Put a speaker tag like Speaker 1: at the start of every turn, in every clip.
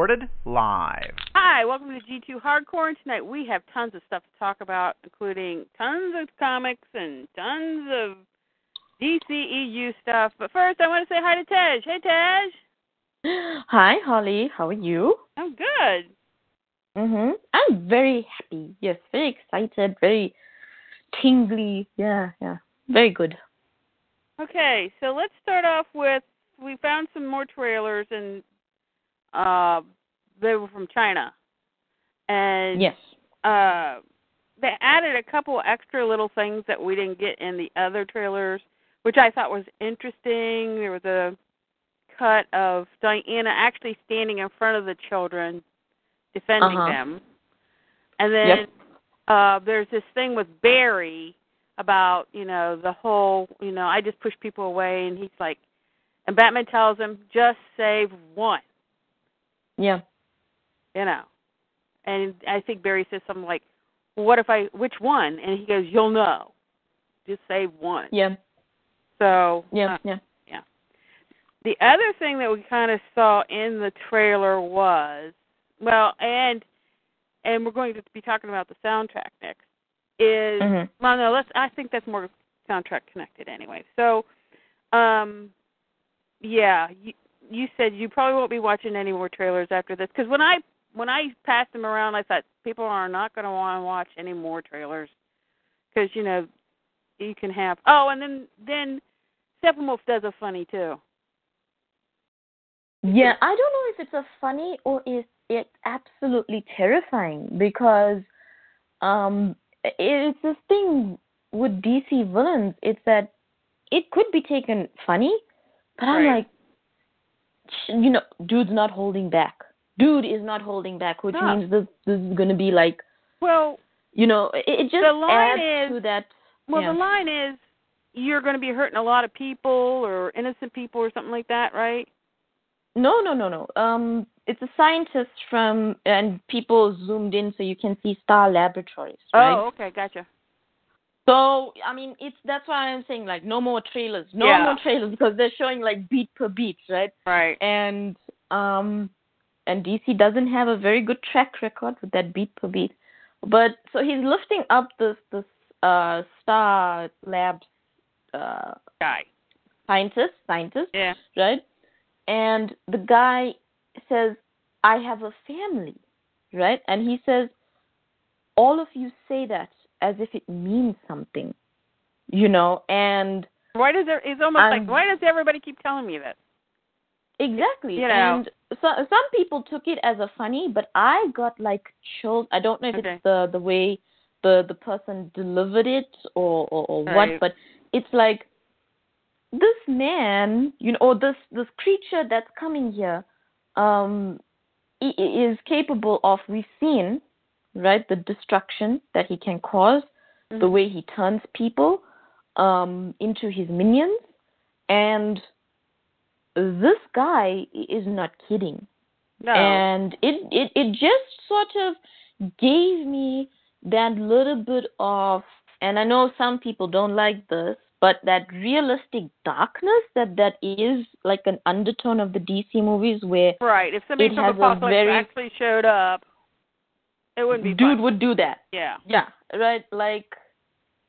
Speaker 1: Recorded live.
Speaker 2: Hi, welcome to G2 Hardcore. And tonight we have tons of stuff to talk about, including tons of comics and tons of DCEU stuff. But first, I want to say hi to Tej. Hey, Tej.
Speaker 3: Hi, Holly. How are you?
Speaker 2: I'm good.
Speaker 3: Mhm. I'm very happy. Yes, very excited, very tingly. Yeah, yeah. Very good.
Speaker 2: Okay, so let's start off with we found some more trailers and uh they were from China. And
Speaker 3: Yes.
Speaker 2: uh they added a couple extra little things that we didn't get in the other trailers, which I thought was interesting. There was a cut of Diana actually standing in front of the children defending
Speaker 3: Uh-huh.
Speaker 2: them. And then
Speaker 3: Yep.
Speaker 2: uh there's this thing with Barry about, you know, the whole, you know, I just push people away and he's like and Batman tells him, just save one,
Speaker 3: Yeah.
Speaker 2: You know. And I think Barry says something like, well, what if I, which one? And he goes, you'll know. Just save one.
Speaker 3: Yeah.
Speaker 2: So,
Speaker 3: Yeah.
Speaker 2: uh,
Speaker 3: Yeah.
Speaker 2: the other thing that we kind of saw in the trailer was, well, and and we're going to be talking about the soundtrack next. Is
Speaker 3: Mhm.
Speaker 2: well, no, let's. I think that's more soundtrack connected anyway. So, um, yeah, you, you said you probably won't be watching any more trailers after this because when I when I passed them around, I thought people are not going to want to watch any more trailers because you know you can have. Oh, and then then Steppenwolf does a funny too.
Speaker 3: Yeah, I don't know if it's a funny or is it absolutely terrifying because um it's this thing with DC villains. It's that it could be taken funny, but I'm like, you know, dude's not holding back. Dude is not holding back, which
Speaker 2: No.
Speaker 3: means this this is gonna be like,
Speaker 2: Well,
Speaker 3: you know, it, it just
Speaker 2: The line
Speaker 3: adds
Speaker 2: is-
Speaker 3: to that.
Speaker 2: well,
Speaker 3: yeah.
Speaker 2: the line is you're going to be hurting a lot of people or innocent people or something like that, right?
Speaker 3: No, no, no, no. Um, it's a scientist from, and people zoomed in so you can see Star Laboratories, right?
Speaker 2: Oh, okay, gotcha.
Speaker 3: So, I mean, it's that's why I'm saying like no more trailers, no
Speaker 2: Yeah.
Speaker 3: more trailers because they're showing like beat per beat, right?
Speaker 2: Right.
Speaker 3: And um, and DC doesn't have a very good track record with that beat per beat. But so he's lifting up this this uh Star Labs uh
Speaker 2: Guy.
Speaker 3: scientist scientist
Speaker 2: Yeah.
Speaker 3: right? And the guy says, I have a family, right? And he says, all of you say that as if it means something, you know? And
Speaker 2: Why does there? It's almost like why does everybody keep telling me this?
Speaker 3: exactly,
Speaker 2: You know.
Speaker 3: and so, some people took it as a funny, but I got like chills. I don't know if
Speaker 2: Okay.
Speaker 3: it's the the way the the person delivered it or or, or
Speaker 2: Right.
Speaker 3: what, but it's like this man, you know, or this this creature that's coming here, um, is capable of. We've seen, right, the destruction that he can cause, the
Speaker 2: Mhm.
Speaker 3: way he turns people um, into his minions, and this guy is not kidding
Speaker 2: No.
Speaker 3: and it, it it just sort of gave me that little bit of and I know some people don't like this, but that realistic darkness that that is like an undertone of the DC movies where
Speaker 2: right. If somebody from Apokolips
Speaker 3: very-
Speaker 2: actually showed up, it wouldn't be
Speaker 3: dude
Speaker 2: fun.
Speaker 3: would do that.
Speaker 2: Yeah.
Speaker 3: Yeah, right. Like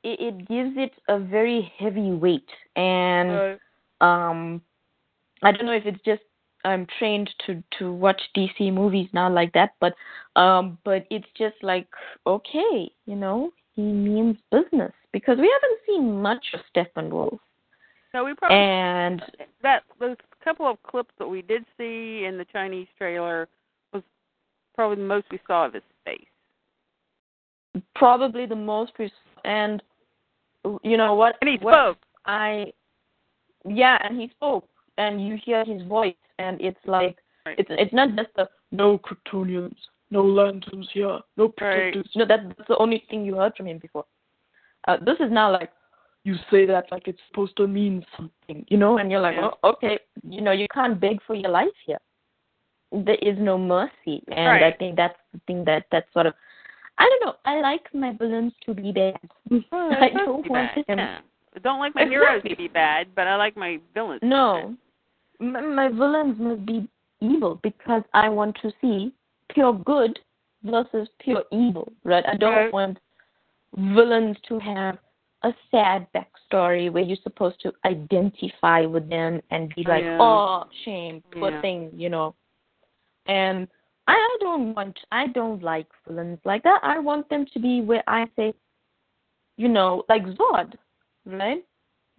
Speaker 3: it, it gives it a very heavy weight, and
Speaker 2: Right.
Speaker 3: um I don't know if it's just I'm trained to to watch DC movies now like that, but um but it's just like okay, you know, he means business because we haven't seen much of Steppenwolf.
Speaker 2: So we probably
Speaker 3: And
Speaker 2: that those couple of clips that we did see in the Chinese trailer was probably the most we saw of his face.
Speaker 3: probably the most res- and you know what
Speaker 2: And he
Speaker 3: what
Speaker 2: spoke.
Speaker 3: I yeah, and he spoke, and you hear his voice, and it's like
Speaker 2: Right.
Speaker 3: it's it's not just the no Kryptonians, no lanterns here, no
Speaker 2: Right.
Speaker 3: protectors. No, that, that's the only thing you heard from him before. Uh, this is now like you say that like it's supposed to mean something, you know, and you're like,
Speaker 2: Yeah.
Speaker 3: oh, okay, you know, you can't beg for your life here. There is no mercy, and I think that's the thing that that sort of. I don't know. I like my villains to be bad.
Speaker 2: Well,
Speaker 3: I don't want
Speaker 2: bad,
Speaker 3: them.
Speaker 2: yeah. I don't like my heroes to be bad, but I like my villains. to be
Speaker 3: No, my, my villains must be evil because I want to see pure good versus pure evil, right? I don't
Speaker 2: Right.
Speaker 3: want villains to have a sad backstory where you're supposed to identify with them and be like,
Speaker 2: Yeah.
Speaker 3: oh, shame, poor
Speaker 2: Yeah.
Speaker 3: thing, you know. And I, I don't want, I don't like villains like that. I want them to be where I say, you know, like Zod, right?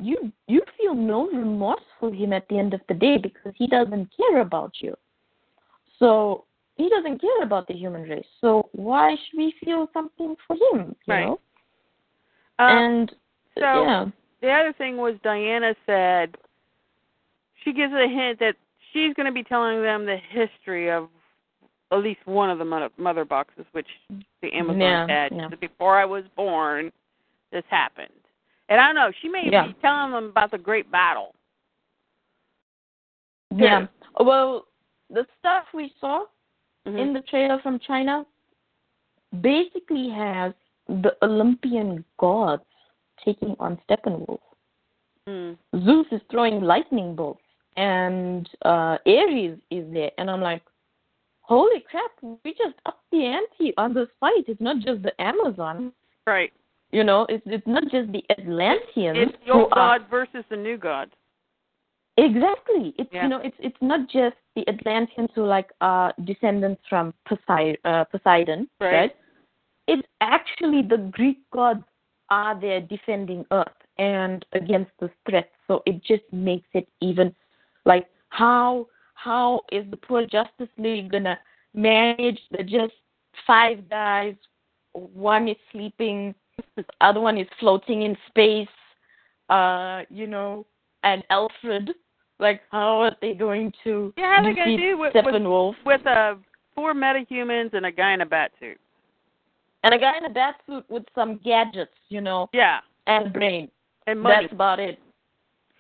Speaker 3: You you feel no remorse for him at the end of the day because he doesn't care about you. So he doesn't care about the human race. So why should we feel something for him? You
Speaker 2: Right.
Speaker 3: know?
Speaker 2: Um,
Speaker 3: and
Speaker 2: so-
Speaker 3: yeah,
Speaker 2: the other thing was Diana said she gives a hint that she's going to be telling them the history of at least one of the mother, mother boxes, which the Amazon
Speaker 3: Yeah,
Speaker 2: had.
Speaker 3: yeah.
Speaker 2: Said, Before I was born, this happened. And I don't know, she may
Speaker 3: Yeah.
Speaker 2: be telling them about the great battle.
Speaker 3: yeah. Well, the stuff we saw
Speaker 2: Mhm.
Speaker 3: in the trailer from China basically has the Olympian gods taking on Steppenwolf.
Speaker 2: Mm.
Speaker 3: Zeus is throwing lightning bolts, and uh, Ares is there, and I'm like, holy crap, we just upped the ante on this fight. It's not just the Amazon,
Speaker 2: Right.
Speaker 3: You know, it's it's not just the Atlanteans.
Speaker 2: It's the old
Speaker 3: are-
Speaker 2: god versus the new god.
Speaker 3: Exactly. It's
Speaker 2: Yeah.
Speaker 3: you know, it's it's not just the Atlanteans who like are descendants from Poseidon, uh, Poseidon,
Speaker 2: Right.
Speaker 3: It's actually the Greek gods are there defending Earth and against this threat. So it just makes it even like how how is the poor Justice League gonna manage the just five guys? One is sleeping, the other one is floating in space. Uh, you know, and Alfred. Like, how are they going to
Speaker 2: Yeah, how are they
Speaker 3: defeat
Speaker 2: going to do with, with,
Speaker 3: Steppenwolf?
Speaker 2: with uh, four metahumans and a guy in a bat suit?
Speaker 3: And a guy in a bat suit with some gadgets, you know,
Speaker 2: Yeah.
Speaker 3: and brain.
Speaker 2: And money.
Speaker 3: That's about it.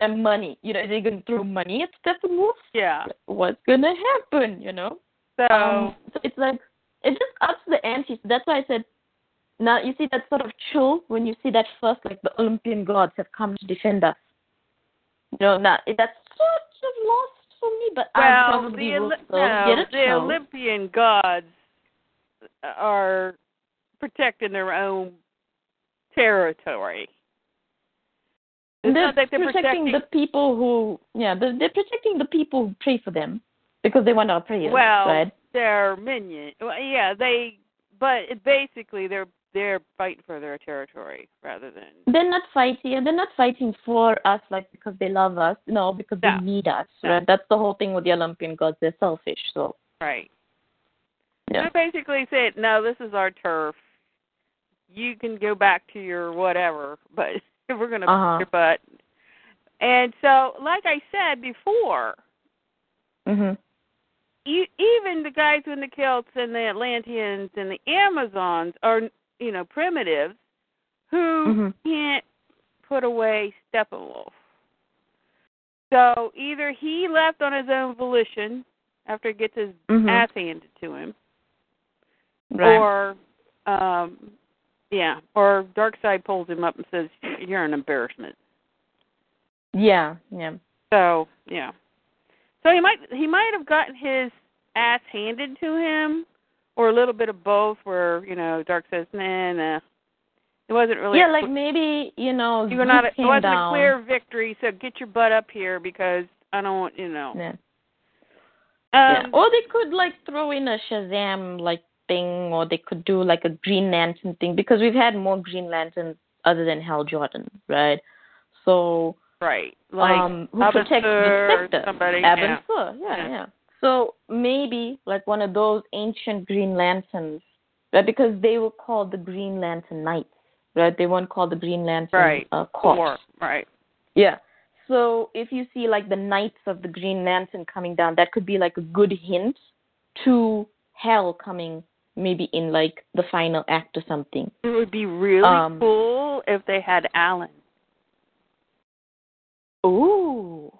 Speaker 3: And money. You know, they're they going to throw money at Steppenwolf?
Speaker 2: yeah.
Speaker 3: What's going to happen, you know?
Speaker 2: So,
Speaker 3: Um, so it's like, it just ups the ante. That's why I said, now you see that sort of chill when you see that first, like the Olympian gods have come to defend us. You know, now that's sort of lost for me, but I
Speaker 2: well,
Speaker 3: probably
Speaker 2: the,
Speaker 3: will still
Speaker 2: no,
Speaker 3: get it.
Speaker 2: the
Speaker 3: so.
Speaker 2: Olympian gods are protecting their own territory. It's
Speaker 3: they're
Speaker 2: that they're
Speaker 3: protecting,
Speaker 2: protecting
Speaker 3: the people who, yeah, they're, they're protecting the people who pray for them because they want our prayers,
Speaker 2: well,
Speaker 3: right?
Speaker 2: their minion. Well, yeah, they. But basically, they're they're fighting for their territory rather than.
Speaker 3: They're not fighting. and They're not fighting for us, like because they love us. No, because
Speaker 2: No.
Speaker 3: they need us.
Speaker 2: No.
Speaker 3: Right? That's the whole thing with the Olympian gods. They're selfish. So
Speaker 2: Right.
Speaker 3: yeah,
Speaker 2: They basically said, "No, this is our turf. You can go back to your whatever, but we're going to
Speaker 3: Uh-huh.
Speaker 2: your butt." And so, like I said before,
Speaker 3: mhm,
Speaker 2: even the guys in the Celts and the Atlanteans and the Amazons are, you know, primitives who
Speaker 3: Mhm.
Speaker 2: can't put away Steppenwolf. So either he left on his own volition after he gets his
Speaker 3: Mhm.
Speaker 2: ass handed to him,
Speaker 3: right.
Speaker 2: or um yeah, or Darkseid pulls him up and says, "You're an embarrassment."
Speaker 3: yeah, yeah.
Speaker 2: So yeah, so he might he might have gotten his ass handed to him, or a little bit of both. Where you know Dark says, "Nah, nah." It wasn't really.
Speaker 3: yeah, like maybe you know,
Speaker 2: you were not. A, it wasn't
Speaker 3: down.
Speaker 2: a clear victory. So get your butt up here because I don't want you know.
Speaker 3: Yeah.
Speaker 2: Um,
Speaker 3: yeah. Or they could like throw in a Shazam like thing, or they could do like a Green Lantern thing because we've had more Green Lanterns other than Hal Jordan, right? So
Speaker 2: right, like
Speaker 3: um, who protects the sector?
Speaker 2: somebody. Yeah.
Speaker 3: Yeah,
Speaker 2: Yeah.
Speaker 3: So maybe like one of those ancient Green Lanterns, right? Because they were called the Green Lantern Knights, right? They weren't called the Green Lantern
Speaker 2: Right.
Speaker 3: uh, Corps.
Speaker 2: Right.
Speaker 3: Yeah. so if you see like the Knights of the Green Lantern coming down, that could be like a good hint to Hal coming maybe in like the final act or something.
Speaker 2: It would be really
Speaker 3: Um,
Speaker 2: cool if they had Alan.
Speaker 3: Ooh,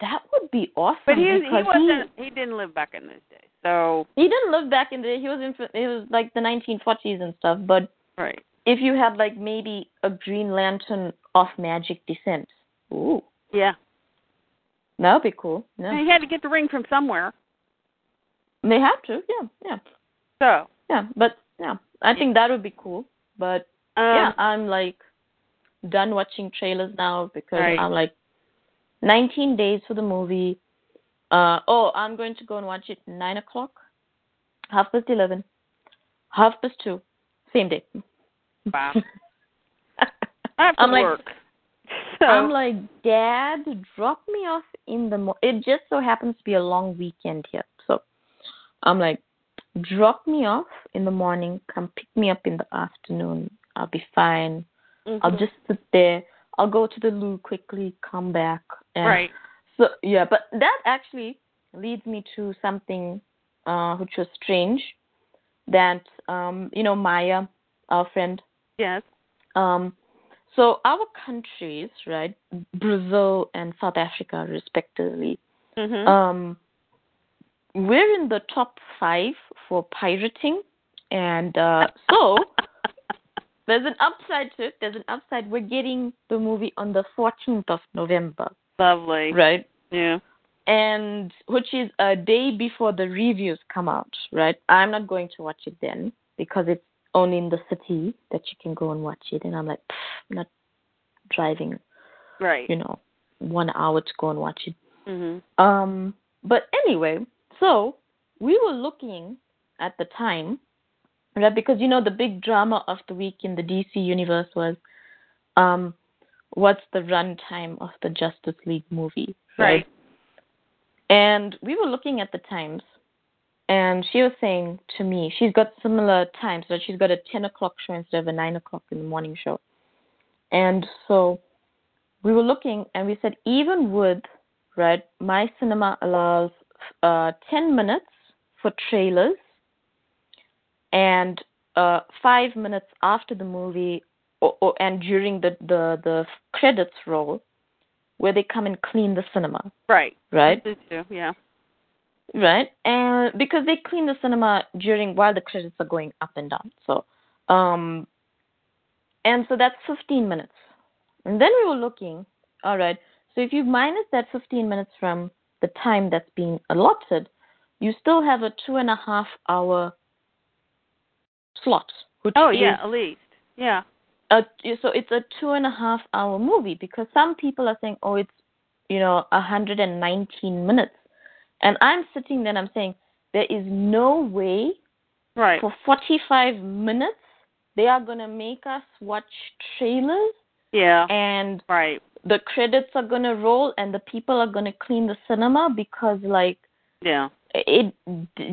Speaker 3: that would be awesome.
Speaker 2: But he he wasn't he didn't live back in those days. So
Speaker 3: he didn't live back in the he was in it was like the 1940s and stuff. But
Speaker 2: right.
Speaker 3: if you had like maybe a Green Lantern of magic descent, ooh,
Speaker 2: Yeah.
Speaker 3: that would be cool.
Speaker 2: And
Speaker 3: Yeah,
Speaker 2: he had to get the ring from somewhere.
Speaker 3: they have to. Yeah, yeah,
Speaker 2: So
Speaker 3: yeah. But yeah, I think that would be cool. But
Speaker 2: um,
Speaker 3: yeah, I'm like done watching trailers now because
Speaker 2: Right.
Speaker 3: I'm like 19 days for the movie. Uh oh, I'm going to go and watch it nine o'clock, half past eleven, half past two, same day.
Speaker 2: Wow. I have to
Speaker 3: I'm like-
Speaker 2: work. So
Speaker 3: I'm like, Dad, drop me off in the. Mo-. It just so happens to be a long weekend here, so I'm like, drop me off in the morning, come pick me up in the afternoon. I'll be fine. I'll
Speaker 2: mhm.
Speaker 3: just sit there. I'll go to the loo quickly, come back. And
Speaker 2: right.
Speaker 3: So yeah, but that actually leads me to something uh, which was strange. That um, you know Maya, our friend.
Speaker 2: Yes.
Speaker 3: Um, so our countries, right, Brazil and South Africa, respectively,
Speaker 2: Mhm.
Speaker 3: um, we're in the top five for pirating, and uh, so there's an upside to it. There's an upside. We're getting the movie on the 14th of November,
Speaker 2: Lovely.
Speaker 3: right?
Speaker 2: Yeah.
Speaker 3: And which is a day before the reviews come out, right? I'm not going to watch it then because it's only in the city that you can go and watch it. And I'm like, I'm not driving,
Speaker 2: Right.
Speaker 3: you know, one hour to go and watch it.
Speaker 2: Mhm.
Speaker 3: Um, but anyway, so we were looking at the time, right? Because you know the big drama of the week in the DC universe was, um, what's the runtime of the Justice League movie,
Speaker 2: Right.
Speaker 3: And we were looking at the times, and she was saying to me, she's got similar times, but she's got a ten o'clock show instead of a nine o'clock in the morning show. And so we were looking, and we said even with right, my cinema allows uh, ten minutes for trailers, and uh, five minutes after the movie, or, or and during the the the credits roll, where they come and clean the cinema,
Speaker 2: Right.
Speaker 3: right?
Speaker 2: Yeah.
Speaker 3: right and because they clean the cinema during while the credits are going up and down so um and so that's 15 minutes and then we were looking all right so if you minus that 15 minutes from the time that's being allotted you still have a two and a half hour slot
Speaker 2: Oh yeah, at least. Yeah.
Speaker 3: A, so it's a two and a half hour movie because some people are saying, oh, it's you know 119 minutes, and I'm sitting there and I'm saying there is no way
Speaker 2: Right.
Speaker 3: for 45 minutes they are gonna make us watch trailers
Speaker 2: Yeah.
Speaker 3: and
Speaker 2: Right.
Speaker 3: the credits are gonna roll and the people are gonna clean the cinema because like
Speaker 2: Yeah.
Speaker 3: it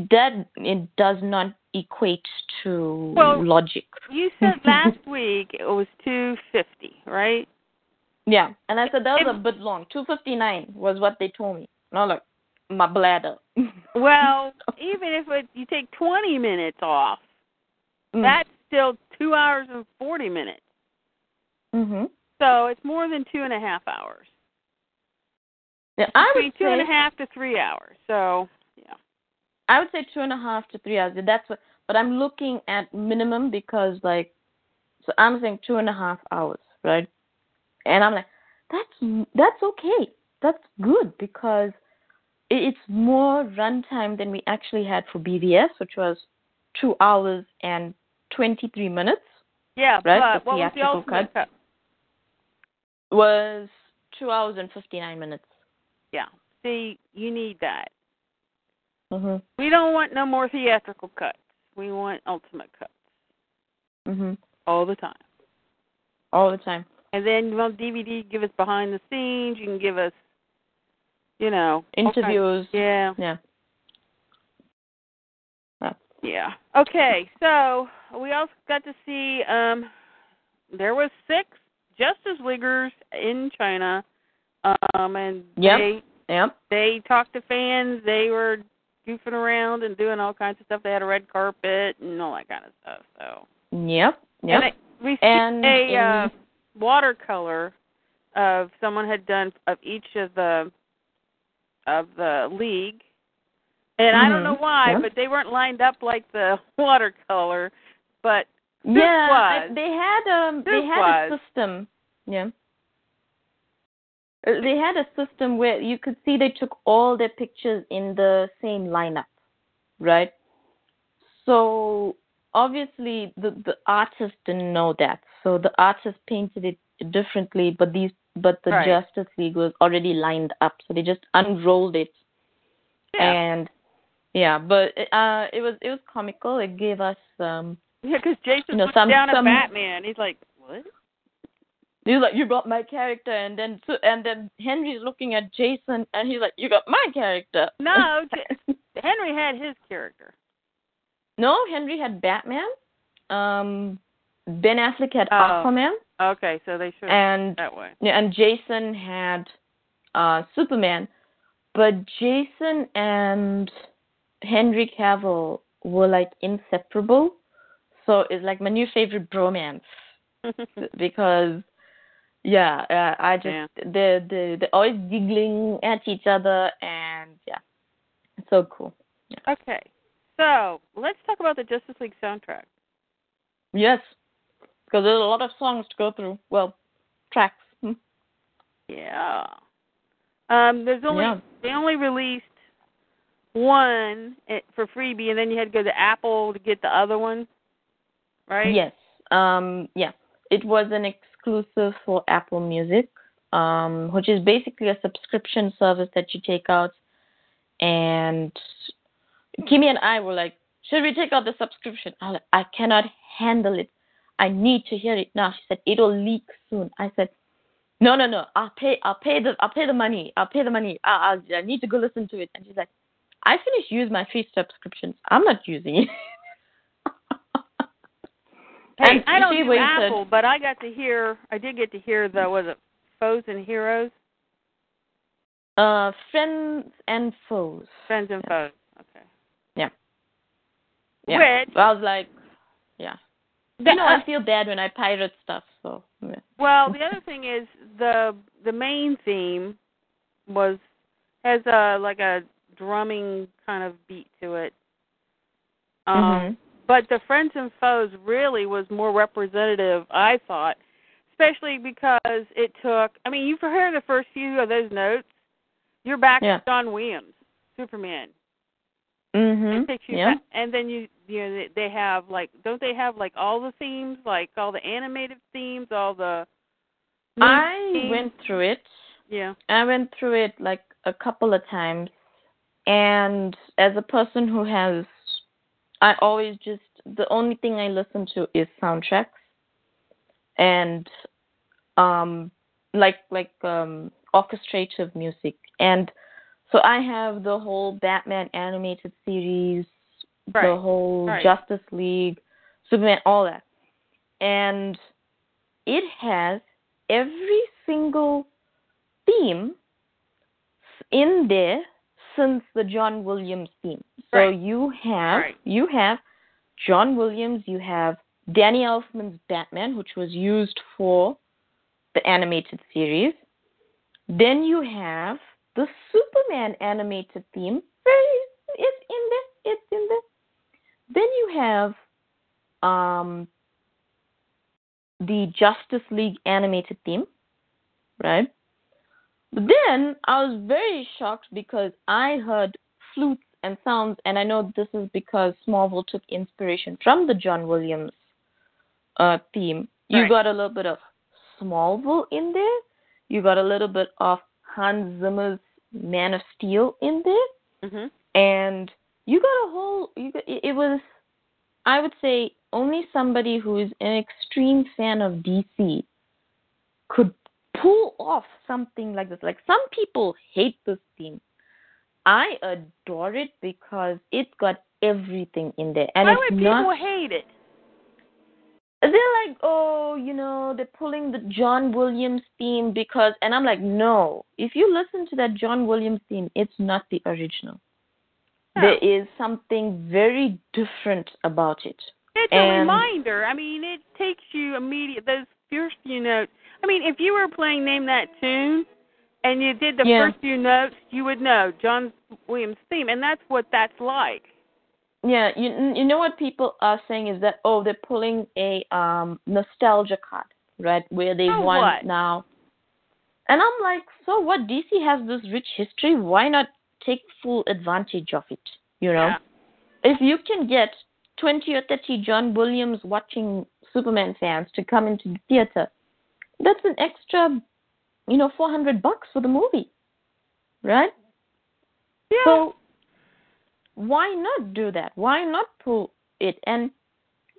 Speaker 3: that it does not equate to
Speaker 2: Well,
Speaker 3: logic.
Speaker 2: You said last week it was two fifty, right?
Speaker 3: Yeah, and I said that was
Speaker 2: It-
Speaker 3: a bit long. Two fifty nine was what they told me. And I was like, my bladder.
Speaker 2: Well, even if it, you take twenty minutes off,
Speaker 3: Mm.
Speaker 2: that's still two hours and forty minutes.
Speaker 3: Mhm.
Speaker 2: So it's more than two and a half hours.
Speaker 3: Yeah, I
Speaker 2: Between
Speaker 3: would
Speaker 2: two and a
Speaker 3: say
Speaker 2: half to three hours. So yeah.
Speaker 3: I would say two and a half to three hours. That's what, but I'm looking at minimum because like, so I'm saying two and a half hours, right? And I'm like, that's that's okay. That's good because it's more runtime than we actually had for BVS, which was two hours and twenty three minutes.
Speaker 2: Yeah,
Speaker 3: Right,
Speaker 2: but
Speaker 3: the
Speaker 2: what was the ultimate cut?
Speaker 3: Was two hours and fifty nine minutes.
Speaker 2: Yeah. See, you need that.
Speaker 3: Mhm.
Speaker 2: We don't want no more theatrical cuts. We want ultimate cuts
Speaker 3: Mhm.
Speaker 2: all the time.
Speaker 3: All the time.
Speaker 2: And then on DVD, give us behind the scenes. You can give us, you know,
Speaker 3: Interviews.
Speaker 2: Yeah.
Speaker 3: Yeah. Yeah.
Speaker 2: Yeah. Okay. So we also got to see um there was six Justice Leaguers in China Um, and
Speaker 3: Yep.
Speaker 2: they
Speaker 3: Yep.
Speaker 2: they talked to fans. They were goofing around and doing all kinds of stuff. They had a red carpet and all that kind of stuff. So
Speaker 3: Yep. Yep.
Speaker 2: and they received
Speaker 3: And
Speaker 2: a uh, watercolor of someone had done of each of the of the league. And I don't know
Speaker 3: Mhm.
Speaker 2: why,
Speaker 3: Yep.
Speaker 2: but they weren't lined up like the watercolor. But
Speaker 3: yeah, I- they had um they had
Speaker 2: was.
Speaker 3: a system. Yeah. They had a system where you could see they took all their pictures in the same lineup, right? So obviously the the artist didn't know that, so the artist painted it differently. But these but the
Speaker 2: Right.
Speaker 3: Justice League was already lined up, so they just unrolled it
Speaker 2: yeah,
Speaker 3: and yeah, but uh, it was it was comical. It gave us um,
Speaker 2: yeah, because Jason
Speaker 3: you know, some-
Speaker 2: down
Speaker 3: some-
Speaker 2: at Batman. He's like, "What?"
Speaker 3: He's like, "You got my character," and then so, and then Henry's looking at Jason, and he's like, "You got my character."
Speaker 2: No, Henry had his character.
Speaker 3: no, Henry had Batman. Um, Ben Affleck had
Speaker 2: Oh.
Speaker 3: Aquaman,
Speaker 2: Okay, so they should
Speaker 3: and
Speaker 2: that way.
Speaker 3: yeah, and Jason had uh Superman, but Jason and Henry Cavill were like inseparable. So it's like my new favorite bromance because yeah, uh, I just
Speaker 2: Yeah.
Speaker 3: they're they they're always giggling at each other and yeah, it's so cool.
Speaker 2: okay, so let's talk about the Justice League soundtrack.
Speaker 3: Yes, because there's a lot of songs to go through. Well, tracks. Hmm.
Speaker 2: Yeah. Um, there's only
Speaker 3: Yeah.
Speaker 2: they only released one eh, for freebie, and then you had to go to Apple to get the other one, right?
Speaker 3: Yes. Um. Yeah. It was an exclusive for Apple Music, um, which is basically a subscription service that you take out. And Kimmy and I were like, "Should we take out the subscription?" I like, "I cannot handle it. I need to hear it now." She said, "It'll leak soon." I said, "No, no, no. I'll pay. I'll pay the. I'll pay the money. I'll pay the money. I, I'll, I need to go listen to it." And she's like, "I finished use my free subscriptions. I'm not using it."
Speaker 2: Hey,
Speaker 3: And
Speaker 2: I don't do. Apple, but I got to hear. I did get to hear the was it Foes and Heroes,
Speaker 3: Uh, friends and foes.
Speaker 2: Friends and Foes. Okay.
Speaker 3: Yeah. Yeah.
Speaker 2: Which
Speaker 3: I was like, yeah.
Speaker 2: the,
Speaker 3: you know, I feel bad when I pirate stuff, so yeah.
Speaker 2: well, the other thing is the the main theme was has a like a drumming kind of beat to it. Um,
Speaker 3: Mhm.
Speaker 2: But the friends and foes really was more representative i thought especially because it took i mean you've heard the first few of those notes you're back
Speaker 3: Yeah.
Speaker 2: to john williams superman
Speaker 3: Mm-hmm.
Speaker 2: it you
Speaker 3: Yeah.
Speaker 2: back, and then you you know they, they have like don't they have like all the themes like all the animated themes all the
Speaker 3: I
Speaker 2: themes?
Speaker 3: went through it.
Speaker 2: yeah
Speaker 3: I went through it like a couple of times, and as a person who has, I always just the only thing I listen to is soundtracks, and um, like like um orchestrative music, and so I have the whole Batman animated series, the whole
Speaker 2: right.
Speaker 3: Justice League, Superman, all that, and it has every single theme in there since the John Williams theme. So
Speaker 2: Right.
Speaker 3: you have
Speaker 2: Right.
Speaker 3: you have John Williams, you have Danny Elfman's Batman, which was used for the animated series. Then you have the Superman animated theme. It's in there. It's in there. Then you have um the Justice League animated theme, right? But then I was very shocked because I heard flutes and sounds, and I know this is because Smallville took inspiration from the John Williams uh, theme. You
Speaker 2: Right.
Speaker 3: got a little bit of Smallville in there. You got a little bit of Hans Zimmer's Man of Steel in there
Speaker 2: mhm
Speaker 3: and you got a whole you got, it was i would say only somebody who is an extreme fan of dc could pull off something like this like some people hate this theme i adore it because it's got everything in there and
Speaker 2: why
Speaker 3: it's
Speaker 2: would people
Speaker 3: not
Speaker 2: hate it
Speaker 3: they're like, oh, you know, they're pulling the John Williams theme because, and I'm like, no. If you listen to that John Williams theme, it's not the original.
Speaker 2: No.
Speaker 3: There is something very different about it.
Speaker 2: It's a reminder. I mean, it takes you immediate those first few notes. I mean, if you were playing Name That Tune and you did the
Speaker 3: Yeah.
Speaker 2: first few notes, you would know John Williams' theme, and that's what that's like.
Speaker 3: Yeah, you you know what people are saying is that oh they're pulling a um nostalgia card, right? Where they
Speaker 2: So
Speaker 3: won
Speaker 2: what?
Speaker 3: now. And I'm like, so what? DC has this rich history. Why not take full advantage of it? You know,
Speaker 2: Yeah.
Speaker 3: if you can get twenty or thirty John Williams watching Superman fans to come into the theater, that's an extra, you know, four hundred bucks for the movie, right?
Speaker 2: Yeah.
Speaker 3: So why not do that? Why not pull it? And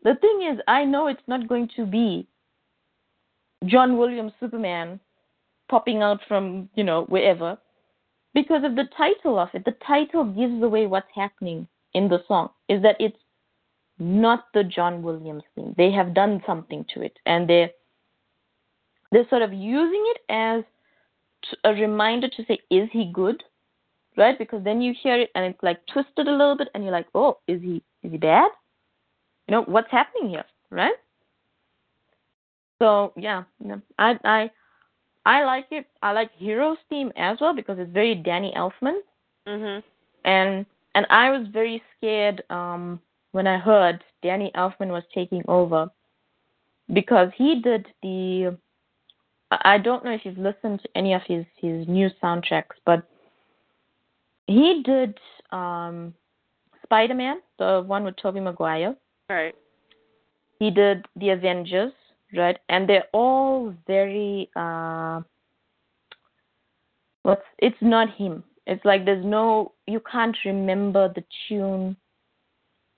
Speaker 3: the thing is, I know it's not going to be John Williams Superman popping out from, you know, wherever because of the title of it. The title gives away what's happening in the song is that it's not the John Williams theme. They have done something to it and they're they're sort of using it as a reminder to say, is he good? right? Because then you hear it and it's like twisted a little bit, and you're like, oh, is he is he bad? You know what's happening here, right? So yeah, yeah. I I I like it. I like Heroes theme as well because it's very Danny Elfman,
Speaker 2: Mhm.
Speaker 3: and and I was very scared um when I heard Danny Elfman was taking over because he did the. I don't know if you've listened to any of his his new soundtracks, but he did um Spider Man, the one with Tobey Maguire.
Speaker 2: Right.
Speaker 3: He did the Avengers, right? And they're all very uh what's it's not him. It's like there's no you can't remember the tune.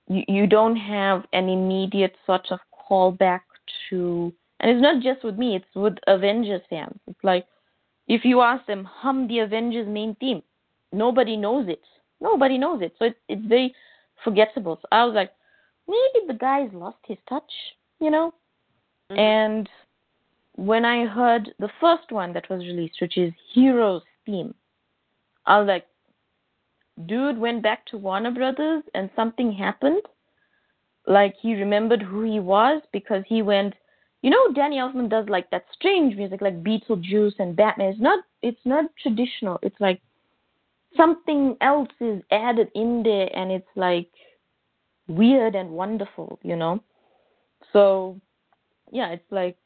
Speaker 3: You you don't have an immediate sort of callback to and it's not just with me, it's with Avengers fans. It's like if you ask them, hum the Avengers main theme, nobody knows it. Nobody knows it. So it's it's very forgettable. So I was like, maybe the guy's lost his touch, you know?
Speaker 2: Mhm.
Speaker 3: And when I heard the first one that was released, which is Heroes theme, I was like, dude went back to Warner Brothers and something happened. Like he remembered who he was because he went you know Danny Elfman does like that strange music like Beetlejuice and Batman. It's not it's not traditional. It's like something else is added in there and it's like weird and wonderful, you know. So yeah, it's like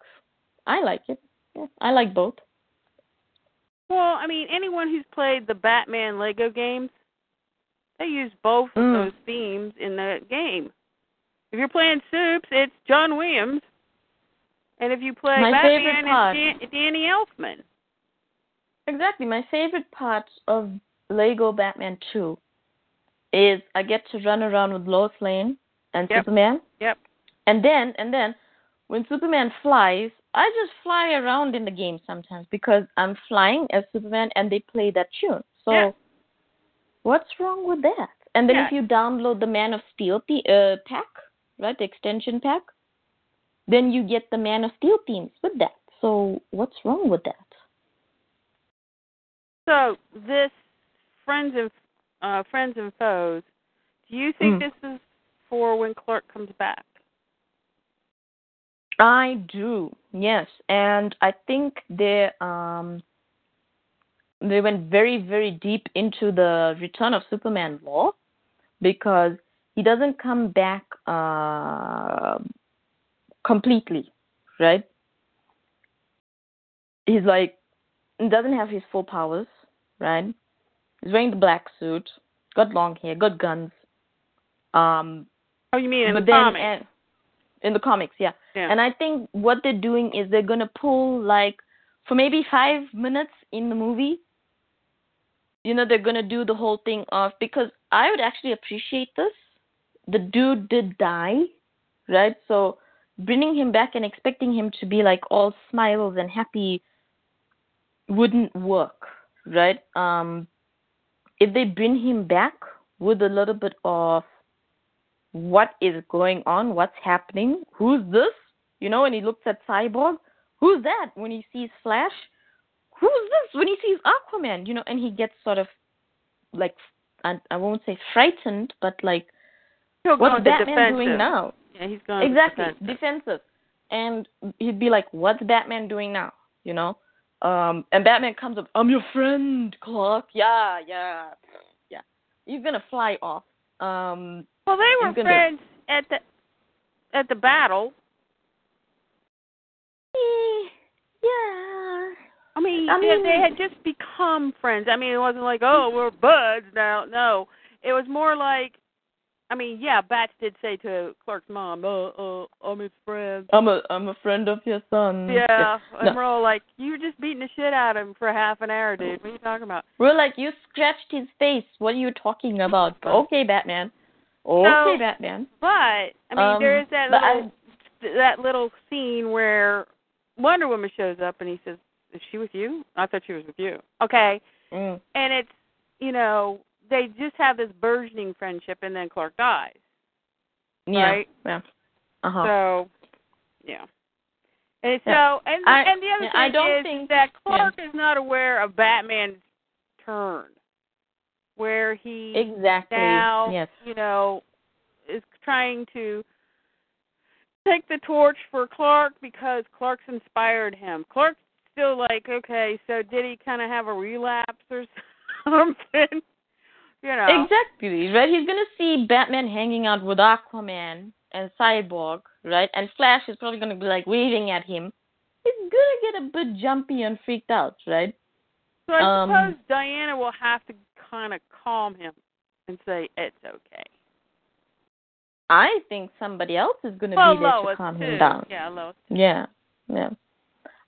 Speaker 3: I like it. Yeah, I like both.
Speaker 2: Well, I mean, anyone who's played the Batman Lego games, they use both
Speaker 3: Mm.
Speaker 2: of those themes in the game. If you're playing Supes, it's John Williams, and if you play
Speaker 3: My
Speaker 2: Batman,
Speaker 3: part.
Speaker 2: it's Dan- Danny Elfman.
Speaker 3: Exactly. My favorite part of Lego Batman 2 is I get to run around with Lois Lane and
Speaker 2: Yep.
Speaker 3: Superman.
Speaker 2: Yep.
Speaker 3: And then and then when Superman flies, I just fly around in the game sometimes because I'm flying as Superman and they play that tune. So
Speaker 2: Yeah.
Speaker 3: What's wrong with that? And then
Speaker 2: Yeah.
Speaker 3: if you download the Man of Steel the, uh, pack, right, the extension pack, then you get the Man of Steel themes with that. So what's wrong with that?
Speaker 2: So this friends and uh, friends and foes. Do you think
Speaker 3: Mm.
Speaker 2: this is for when Clark comes back?
Speaker 3: I do, yes, and I think they um they went very very deep into the Return of Superman lore because he doesn't come back uh, completely, right? He's like he doesn't have his full powers, right? He's wearing the black suit, got long hair, got guns. Um,
Speaker 2: Oh, you mean in the
Speaker 3: then
Speaker 2: comics?
Speaker 3: and- in the comics, yeah.
Speaker 2: yeah.
Speaker 3: And I think what they're doing is they're gonna pull like for maybe five minutes in the movie. You know, they're gonna do the whole thing of because I would actually appreciate this. The dude did die, right? So bringing him back and expecting him to be like all smiles and happy wouldn't work, right? Um, if they bring him back with a little bit of what is going on, what's happening, who's this, you know, when he looks at Cyborg. Who's that? When he sees Flash, who's this? When he sees Aquaman, you know, and he gets sort of like I, I won't say frightened, but like
Speaker 2: He'll
Speaker 3: what's Batman
Speaker 2: defensive.
Speaker 3: doing now?
Speaker 2: Yeah, he's going
Speaker 3: exactly
Speaker 2: defensive.
Speaker 3: defensive and he'd be like what's batman doing now you know um and batman comes up i'm your friend clark yeah yeah yeah he's gonna fly off um
Speaker 2: Well, they were
Speaker 3: He's gonna-
Speaker 2: friends at the at the battle.
Speaker 3: eh, yeah
Speaker 2: I mean,
Speaker 3: I
Speaker 2: they-
Speaker 3: mean-
Speaker 2: they had just become friends. I mean, it wasn't like, oh, we're buds now. No, it was more like, I mean, yeah, Bats did say to Clark's mom, "Uh, uh, I'm his friend."
Speaker 3: i'm a i'm a friend of your son
Speaker 2: Yeah, and
Speaker 3: No.
Speaker 2: we're all like, you were just beating the shit out of him for half an hour, dude. What are you talking about?
Speaker 3: we're like you scratched his face what are you talking about okay batman okay
Speaker 2: So-
Speaker 3: batman
Speaker 2: But I mean,
Speaker 3: Um,
Speaker 2: there is that
Speaker 3: but I-
Speaker 2: little that little scene where Wonder Woman shows up and he says, "Is she with you?" I thought she was with you. Okay,
Speaker 3: mm.
Speaker 2: and it's you know they just have this burgeoning friendship, and then Clark dies.
Speaker 3: yeah
Speaker 2: Right.
Speaker 3: yeah uh-huh
Speaker 2: So, yeah. And so,
Speaker 3: Yeah.
Speaker 2: and
Speaker 3: I-
Speaker 2: and the other
Speaker 3: yeah,
Speaker 2: thing
Speaker 3: I don't
Speaker 2: is
Speaker 3: think-
Speaker 2: that Clark is not aware of Batman's turn, where he
Speaker 3: exactly
Speaker 2: now,
Speaker 3: yes
Speaker 2: you know, is trying to take the torch for Clark because Clark's inspired him. Clark's still like, okay, so did he kind of have a relapse or something? You know.
Speaker 3: Exactly, right? He's gonna see Batman hanging out with Aquaman and Cyborg, right? And Flash is probably gonna be like waving at him. He's gonna get a bit jumpy and freaked out, right?
Speaker 2: So I
Speaker 3: Um,
Speaker 2: suppose Diana will have to kind of calm him and say it's okay.
Speaker 3: I think somebody else is gonna
Speaker 2: well,
Speaker 3: be there
Speaker 2: Lois
Speaker 3: to calm
Speaker 2: too.
Speaker 3: him down.
Speaker 2: Yeah, Lois.
Speaker 3: Yeah, yeah.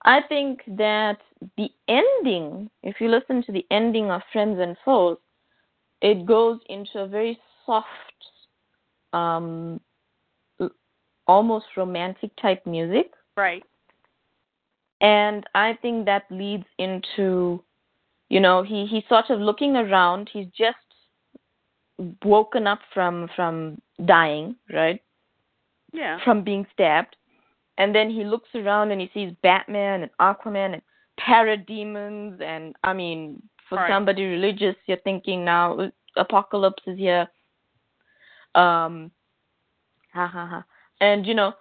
Speaker 3: I think that the ending, if you listen to the ending of Friends and Foes, it goes into a very soft, um, almost romantic type music.
Speaker 2: Right.
Speaker 3: and I think that leads into, you know, he he's sort of looking around. He's just woken up from from dying, right?
Speaker 2: Yeah.
Speaker 3: From being stabbed, and then he looks around and he sees Batman and Aquaman and parademons, and I mean, for
Speaker 2: Right.
Speaker 3: somebody religious, you're thinking now apocalypse is here. Um, ha ha ha, and you know,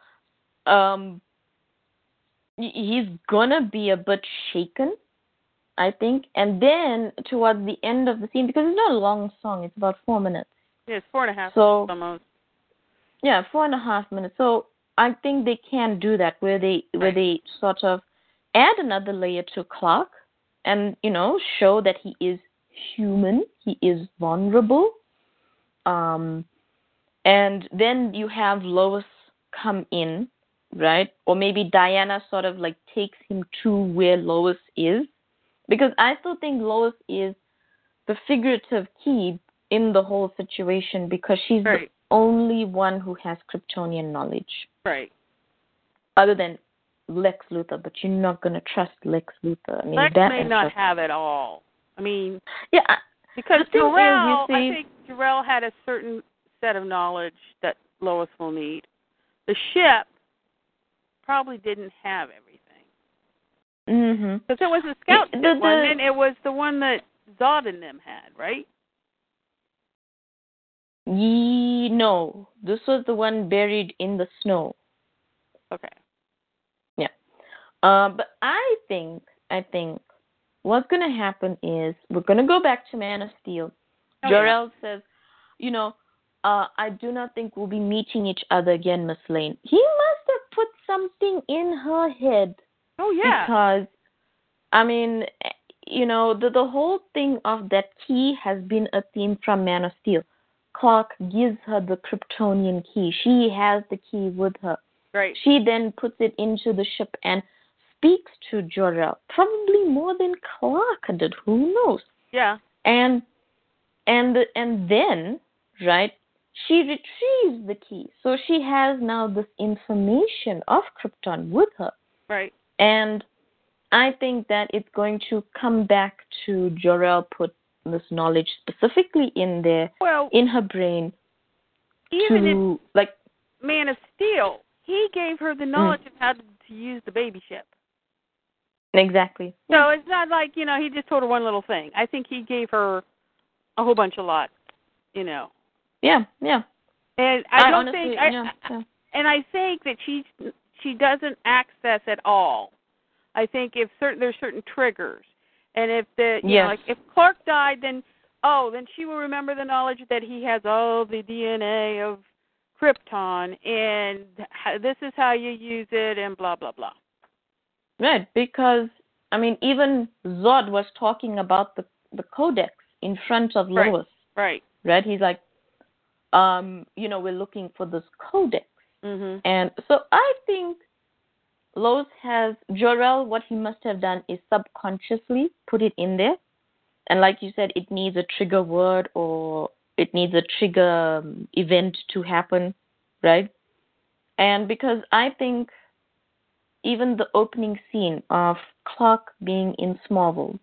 Speaker 3: um he's gonna be a bit shaken, I think. And then towards the end of the scene, because it's not a long song, it's about four minutes.
Speaker 2: Yeah, it's four and a half
Speaker 3: So
Speaker 2: almost.
Speaker 3: yeah, four and a half minutes. So I think they can do that where they where they sort of add another layer to Clark and you know show that he is human, he is vulnerable. Um, and then you have Lois come in, right? Or maybe Diana sort of like takes him to where Lois is, because I still think Lois is the figurative key in the whole situation because she's
Speaker 2: Right.
Speaker 3: Only one who has Kryptonian knowledge,
Speaker 2: Right.
Speaker 3: other than Lex Luthor. But you're not gonna trust Lex Luthor. I mean,
Speaker 2: Lex
Speaker 3: that
Speaker 2: may not have it all. I mean,
Speaker 3: Yeah,
Speaker 2: because
Speaker 3: The
Speaker 2: Jor-El, I think Jor-El had a certain set of knowledge that Lois will need. The ship probably didn't have everything
Speaker 3: mhm.
Speaker 2: because it was a scout
Speaker 3: The-
Speaker 2: ship,
Speaker 3: the-
Speaker 2: wasn't it? It was the one that Zod and them had, right?
Speaker 3: No, this was the one buried in the snow.
Speaker 2: Okay. Yeah.
Speaker 3: Uh, but I think, I think, what's gonna happen is we're gonna go back to Man of Steel.
Speaker 2: Oh,
Speaker 3: Jor-El says, you know, uh, I do not think we'll be meeting each other again, Miss Lane. He must have put something in her head
Speaker 2: Oh yeah.
Speaker 3: because, I mean, eh, you know, the the whole thing of that key has been a theme from Man of Steel. Clark gives her the Kryptonian key. She has the key with her.
Speaker 2: right.
Speaker 3: She then puts it into the ship and speaks to Jor-El, probably more than Clark did. Who knows?
Speaker 2: Yeah.
Speaker 3: And and and then right, she retrieves the key, so she has now this information of Krypton with her,
Speaker 2: Right.
Speaker 3: and I think that it's going to come back to Jor-El put this knowledge specifically in there
Speaker 2: Well,
Speaker 3: in her brain
Speaker 2: even
Speaker 3: to like
Speaker 2: Man of Steel, he gave her the mm. knowledge of how to, to use the baby ship.
Speaker 3: Exactly.
Speaker 2: So it's not like you know he just told her one little thing. I think he gave her a whole bunch of lot. You know,
Speaker 3: Yeah, yeah.
Speaker 2: and I, don't
Speaker 3: honestly,
Speaker 2: think. I,
Speaker 3: yeah, yeah.
Speaker 2: and I think that she she doesn't access at all. I think if certain there's certain triggers, and if the you
Speaker 3: Yes.
Speaker 2: know, like if Clark died, then oh, then she will remember the knowledge that he has all the DNA of Krypton, and this is how you use it, and blah blah blah.
Speaker 3: Right, because I mean, even Zod was talking about the the codex in front of
Speaker 2: Right.
Speaker 3: Lois.
Speaker 2: Right.
Speaker 3: Right? He's like, um, you know, we're looking for this codex,
Speaker 2: Mhm.
Speaker 3: and so I think Lois has Jor-El. What he must have done is subconsciously put it in there, and like you said, it needs a trigger word or it needs a trigger um, event to happen, right? And because I think even the opening scene of Clark being in Smallville,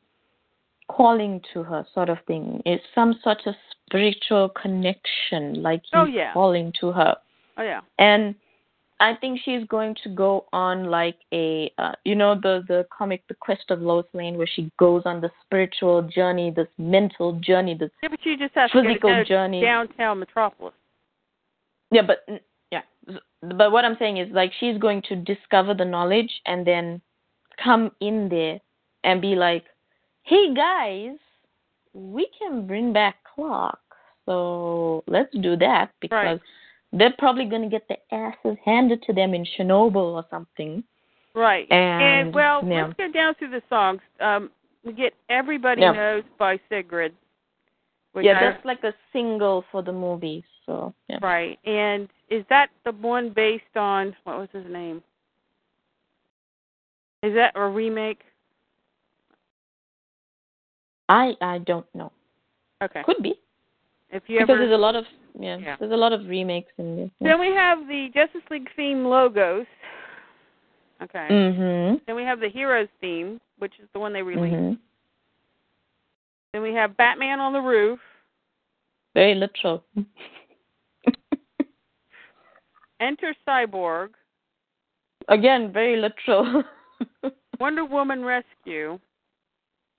Speaker 3: calling to her, sort of thing, is some sort of spiritual connection, like he's
Speaker 2: Oh, yeah.
Speaker 3: calling to her.
Speaker 2: Oh yeah.
Speaker 3: And I think she's going to go on like a, uh, you know, the the comic The Quest of Lois Lane, where she goes on the spiritual journey, this mental journey, this
Speaker 2: Yeah, but you just have to
Speaker 3: Physical
Speaker 2: go to
Speaker 3: journey.
Speaker 2: downtown Metropolis.
Speaker 3: Yeah, but yeah, but what I'm saying is like she's going to discover the knowledge and then come in there and be like, "Hey guys, we can bring back Clark, so let's do that because they're probably going to get their asses handed to them in Chernobyl or something."
Speaker 2: Right.
Speaker 3: And,
Speaker 2: well,
Speaker 3: yeah.
Speaker 2: let's go down through the songs. Um, we get "Everybody
Speaker 3: Yeah.
Speaker 2: Knows" by Sigrid. Which
Speaker 3: yeah,
Speaker 2: I-
Speaker 3: that's like a single for the movie. So yeah,
Speaker 2: right. And is that the one based on what was his name? Is that a remake?
Speaker 3: I I don't know.
Speaker 2: Okay.
Speaker 3: Could be
Speaker 2: If you
Speaker 3: because
Speaker 2: ever
Speaker 3: there's a lot of yeah,
Speaker 2: Yeah.
Speaker 3: there's a lot of remakes in this.
Speaker 2: Then we have the Justice League theme logos. Okay.
Speaker 3: Mhm.
Speaker 2: Then we have the Heroes theme, which is the one they released.
Speaker 3: Mhm.
Speaker 2: Then we have Batman on the roof,
Speaker 3: Very literal.
Speaker 2: Enter Cyborg,
Speaker 3: Again, very literal.
Speaker 2: Wonder Woman Rescue,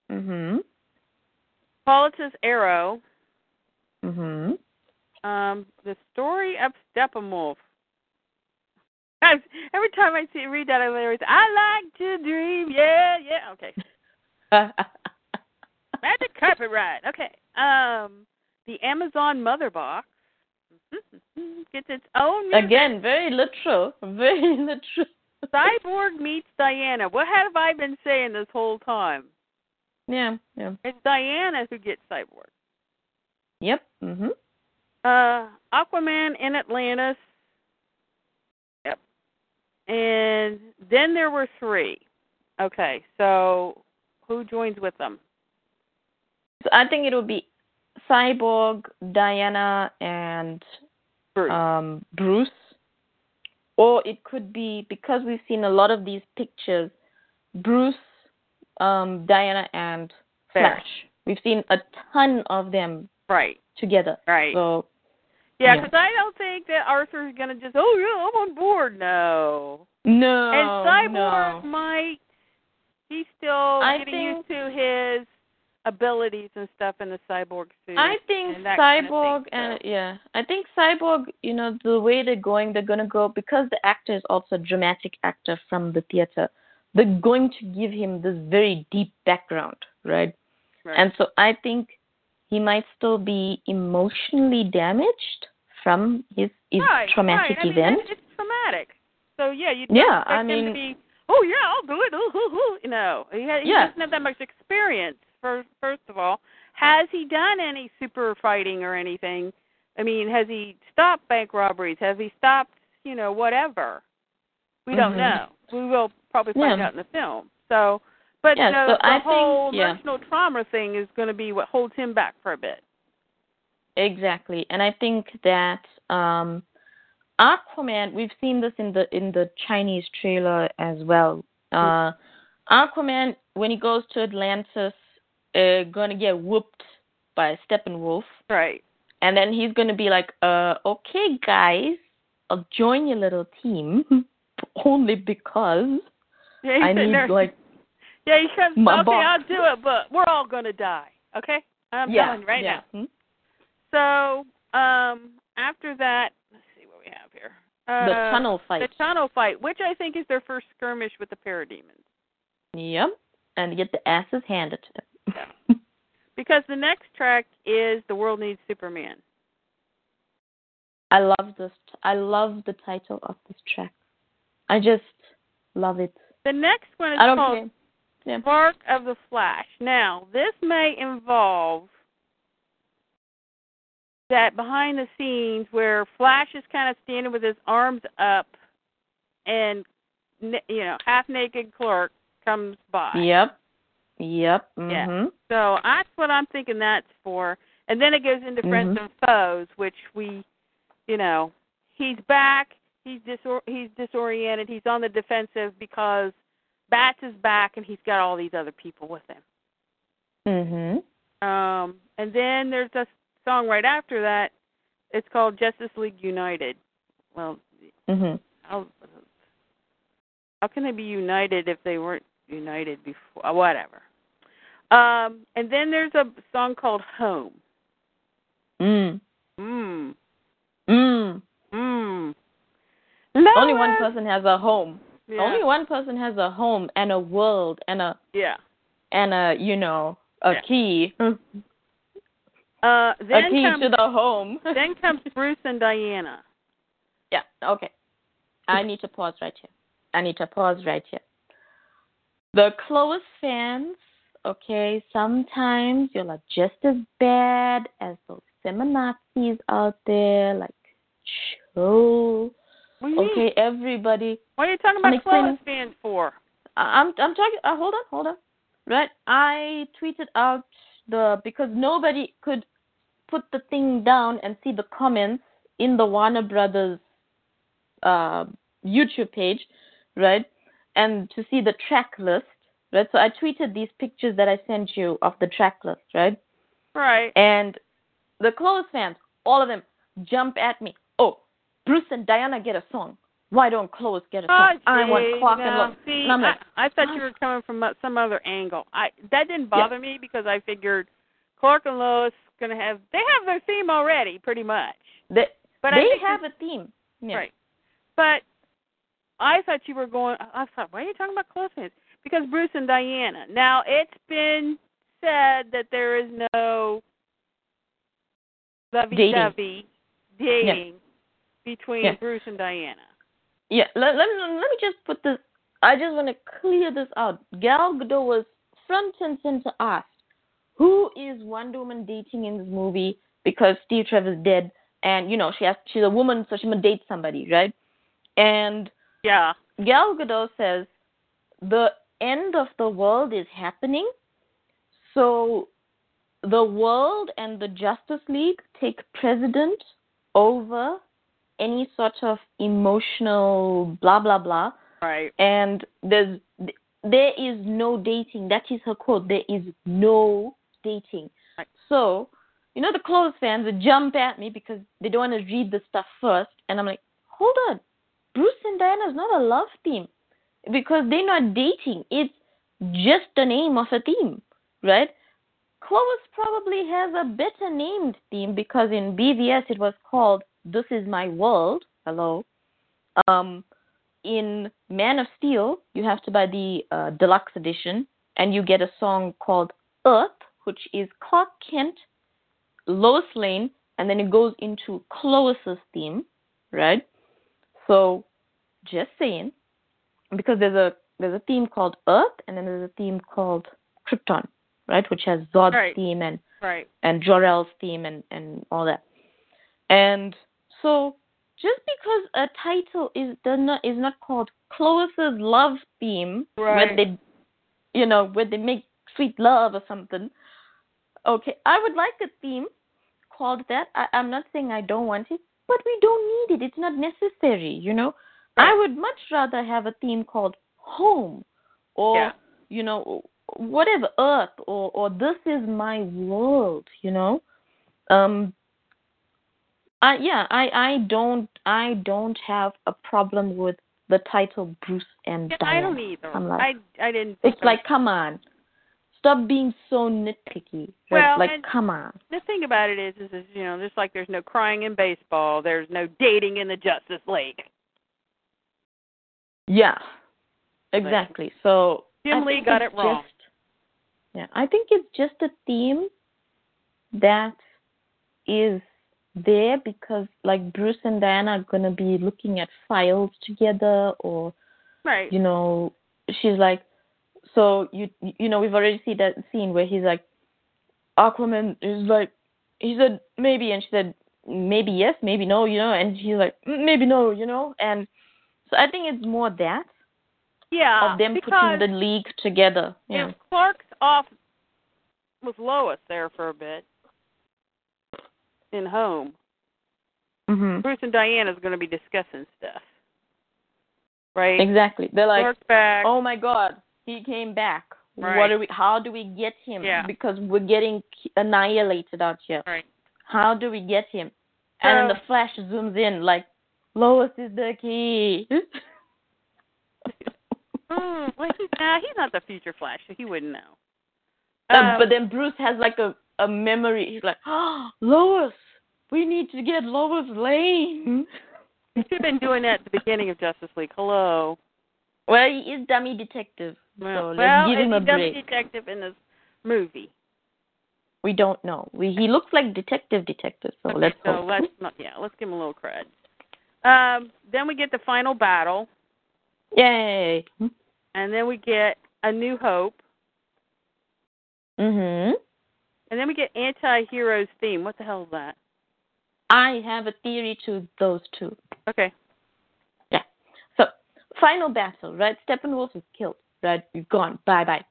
Speaker 3: mhm.
Speaker 2: Hippolyta's Arrow,
Speaker 3: Mhm.
Speaker 2: Um, the story of Steppenwolf. Guys, every time I see read that, I always I like to dream. Yeah, yeah. Okay. Magic carpet ride. Okay. Um, the Amazon Mother Box gets its own music.
Speaker 3: Again, very literal. Very literal.
Speaker 2: Cyborg meets Diana. What have I been saying this whole time?
Speaker 3: Yeah, yeah.
Speaker 2: It's Diana who gets Cyborg.
Speaker 3: Yep. Mhm.
Speaker 2: Uh, Aquaman in Atlantis. Yep. And then there were three. Okay, so who joins with them?
Speaker 3: So I think it would be Cyborg, Diana, and
Speaker 2: Bruce.
Speaker 3: um, Bruce. Or it could be because we've seen a lot of these pictures, Bruce, um, Diana, and.
Speaker 2: Flash.
Speaker 3: We've seen a ton of them
Speaker 2: right,
Speaker 3: together.
Speaker 2: right.
Speaker 3: So
Speaker 2: yeah,
Speaker 3: yeah.
Speaker 2: because I don't think that Arthur's gonna just, oh yeah, I'm on board. No.
Speaker 3: no,
Speaker 2: and Cyborg
Speaker 3: no.
Speaker 2: might. He's still
Speaker 3: I
Speaker 2: getting
Speaker 3: think-
Speaker 2: used to his abilities and stuff in the cyborg suit.
Speaker 3: I think
Speaker 2: and that kind of
Speaker 3: Cyborg
Speaker 2: thing,
Speaker 3: and yeah, I think Cyborg. You know the way they're going, they're gonna go because the actor is also a dramatic actor from the theater. They're going to give him this very deep background, right?
Speaker 2: Right.
Speaker 3: And so I think he might still be emotionally damaged from his, his
Speaker 2: right,
Speaker 3: traumatic
Speaker 2: right. I mean,
Speaker 3: event.
Speaker 2: it's, it's traumatic. So yeah, you
Speaker 3: Yeah, I mean-
Speaker 2: to be. Oh yeah, I'll do it. Ooh, ooh, ooh. You know, he, ha- he
Speaker 3: Yeah.
Speaker 2: doesn't have that much experience. First, first of all, has he done any super fighting or anything? I mean, has he stopped bank robberies? Has he stopped, you know, whatever? We don't
Speaker 3: Mhm.
Speaker 2: know. We will probably find
Speaker 3: Yeah.
Speaker 2: out in the film. So, but
Speaker 3: Yeah,
Speaker 2: know,
Speaker 3: so
Speaker 2: the
Speaker 3: I think-
Speaker 2: whole
Speaker 3: yeah.
Speaker 2: emotional trauma thing is going to be what holds him back for a bit.
Speaker 3: Exactly, and I think that um, Aquaman. We've seen this in the in the Chinese trailer as well. Uh, Aquaman, when he goes to Atlantis, uh, gonna get whooped by Steppenwolf,
Speaker 2: Right.
Speaker 3: and then he's gonna be like, "Uh, okay, guys, I'll join your little team only because
Speaker 2: Yeah,
Speaker 3: I need like
Speaker 2: Yeah, he comes.
Speaker 3: my
Speaker 2: okay,
Speaker 3: boss.
Speaker 2: I'll do it, but we're all gonna die. Okay, I'm
Speaker 3: yeah
Speaker 2: telling you right
Speaker 3: yeah.
Speaker 2: now.
Speaker 3: Hmm?
Speaker 2: So, um, after that, let's see what we have here. Uh,
Speaker 3: The tunnel fight.
Speaker 2: The tunnel fight, which I think is their first skirmish with the parademons.
Speaker 3: Yep. And get the asses handed to them.
Speaker 2: Because the next track is The World Needs Superman.
Speaker 3: I love this. I love the title of this track. I just love it.
Speaker 2: The next one is called
Speaker 3: care. Yeah.
Speaker 2: Spark of the Flash. Now, this may involve that behind the scenes where Flash is kind of standing with his arms up and, you know, half naked Clark comes by.
Speaker 3: Yep. Yep.
Speaker 2: Yeah.
Speaker 3: Mhm.
Speaker 2: So that's what I'm thinking that's for. And then it goes into friends
Speaker 3: Mhm.
Speaker 2: and foes, which we, you know, he's back. He's disor- he's disoriented. He's on the defensive because Bats is back and he's got all these other people with him.
Speaker 3: Mhm.
Speaker 2: Um, and then there's a song right after that. It's called Justice League United. Well,
Speaker 3: Mhm.
Speaker 2: how how can they be united if they weren't united before? uh, Whatever. Um, and then there's a song called Home.
Speaker 3: Mm.
Speaker 2: Mm.
Speaker 3: Mm.
Speaker 2: Mm.
Speaker 3: Only one person has a home.
Speaker 2: Yeah.
Speaker 3: Only one person has a home and a world and a
Speaker 2: Yeah.
Speaker 3: and a you know a
Speaker 2: Yeah.
Speaker 3: key.
Speaker 2: Uh,
Speaker 3: a
Speaker 2: then
Speaker 3: key
Speaker 2: comes
Speaker 3: to the home.
Speaker 2: then comes Bruce and Diana.
Speaker 3: Yeah, okay. I need to pause right here. I need to pause right here. The Clois fans, okay, sometimes you're like just as bad as those feminazis out there, like chill. Okay, everybody.
Speaker 2: What are you talking about
Speaker 3: Clois
Speaker 2: fans for?
Speaker 3: I'm I'm talking. Uh, hold on, hold on. Right, I tweeted out the because nobody could put the thing down and see the comments in the Warner Brothers uh, YouTube page, right? And to see the track list, right? So I tweeted these pictures that I sent you of the track list, right?
Speaker 2: Right.
Speaker 3: And the Clois fans, all of them, jump at me. Oh, Bruce and Diana get a song. Why don't Clois get a
Speaker 2: Oh,
Speaker 3: song? I want Clark
Speaker 2: no.
Speaker 3: and Lois.
Speaker 2: See,
Speaker 3: And like,
Speaker 2: I, I thought you were coming from uh, some other angle. I that didn't bother me because I figured Clark and Lois gonna have they have their theme already, pretty much.
Speaker 3: they,
Speaker 2: But I
Speaker 3: they
Speaker 2: think
Speaker 3: have a theme. Yeah.
Speaker 2: Right. But I thought you were going. I thought, why are you talking about Clois fans? Because Bruce and Diana. Now it's been said that there is no lovey-dovey dating between
Speaker 3: Yeah.
Speaker 2: Bruce and Diana.
Speaker 3: Yeah, let, let, me, let me just put this. I just want to clear this out. Gal Gadot was front and center asked, "Who is Wonder Woman dating in this movie?" Because Steve Trevor's dead, and you know she has she's a woman, so she must date somebody, right? And
Speaker 2: Yeah.
Speaker 3: Gal Gadot says, "The end of the world is happening, so the world and the Justice League take precedent over any sort of emotional blah blah blah."
Speaker 2: Right.
Speaker 3: and there's there is no dating. That is her quote. There is no dating.
Speaker 2: Right.
Speaker 3: So, you know, the Clois fans would jump at me because they don't want to read the stuff first, and I'm like, hold on, Bruce and Diana is not a love theme because they're not dating. It's just the name of a theme, right? Clois probably has a better named theme because in BVS it was called "This Is My World." Hello. Um, in Man of Steel, you have to buy the uh, deluxe edition, and you get a song called Earth, which is Clark Kent, Lois Lane, and then it goes into Clois's theme, right? So, just saying, because there's a there's a theme called Earth, and then there's a theme called Krypton, right, which has Zod's
Speaker 2: Right.
Speaker 3: theme and
Speaker 2: Right.
Speaker 3: and Jor-El's theme and and all that. And so just because a title is does not is not called Clois's love theme, where
Speaker 2: Right.
Speaker 3: they, you know, where they make sweet love or something. Okay, I would like a theme called that. I, I'm not saying I don't want it, but we don't need it. It's not necessary, you know. I would much rather have a theme called home, or
Speaker 2: Yeah.
Speaker 3: you know, whatever Earth, or or this is my world, you know. Um, Uh, yeah, I I don't I don't have a problem with the title Bruce and
Speaker 2: Yeah,
Speaker 3: Diana.
Speaker 2: I don't either.
Speaker 3: I'm like-
Speaker 2: I I didn't.
Speaker 3: It's like, come on, stop being so nitpicky.
Speaker 2: Well,
Speaker 3: like,
Speaker 2: and-
Speaker 3: come on.
Speaker 2: the thing about it is, is, is you know, just like there's no crying in baseball, there's no dating in the Justice League.
Speaker 3: Yeah, exactly. So
Speaker 2: Jim
Speaker 3: I
Speaker 2: Lee got it wrong.
Speaker 3: Just, yeah, I think it's just a theme that is there because like Bruce and Diana are gonna be looking at files together, or
Speaker 2: Right.
Speaker 3: you know, she's like, so you you know we've already seen that scene where he's like, Aquaman is like, he said maybe, and she said maybe yes, maybe no, you know, and he's like "Mm, maybe no, you know, and so I think it's more that
Speaker 2: yeah.
Speaker 3: of them putting the league together. Yeah.
Speaker 2: Clark's off with Lois there for a bit in home,
Speaker 3: hmm
Speaker 2: Bruce and Diana is going to be discussing stuff. Right.
Speaker 3: Exactly. They're like, oh my God, he came back. What
Speaker 2: Right.
Speaker 3: do we? How do we get him?
Speaker 2: Yeah.
Speaker 3: Because we're getting annihilated out here.
Speaker 2: Right.
Speaker 3: How do we get him? And then the flash zooms in like, Lois is the key.
Speaker 2: Mm, well, he's, nah, he's not the future Flash, so he wouldn't know.
Speaker 3: Uh,
Speaker 2: Um,
Speaker 3: but then Bruce has like a a memory. He's like, oh, Lois, we need to get Lois Lane.
Speaker 2: he should have been doing that at the beginning of Justice League. Hello.
Speaker 3: Well, he is dummy detective,
Speaker 2: Well,
Speaker 3: so
Speaker 2: well,
Speaker 3: give him a
Speaker 2: does
Speaker 3: break.
Speaker 2: detective in this movie.
Speaker 3: We don't know. We, he looks like detective detective, so
Speaker 2: Okay,
Speaker 3: let's
Speaker 2: so
Speaker 3: hope.
Speaker 2: let's not, yeah, let's give him a little cred. Um, then we get the final battle,
Speaker 3: Yay.
Speaker 2: and then we get a New Hope,
Speaker 3: Mhm.
Speaker 2: And then we get anti-heroes theme. What the hell is that?
Speaker 3: I have a theory to those two.
Speaker 2: Okay. Yeah.
Speaker 3: So, final battle, right? Steppenwolf is killed, right? We've gone. Bye bye.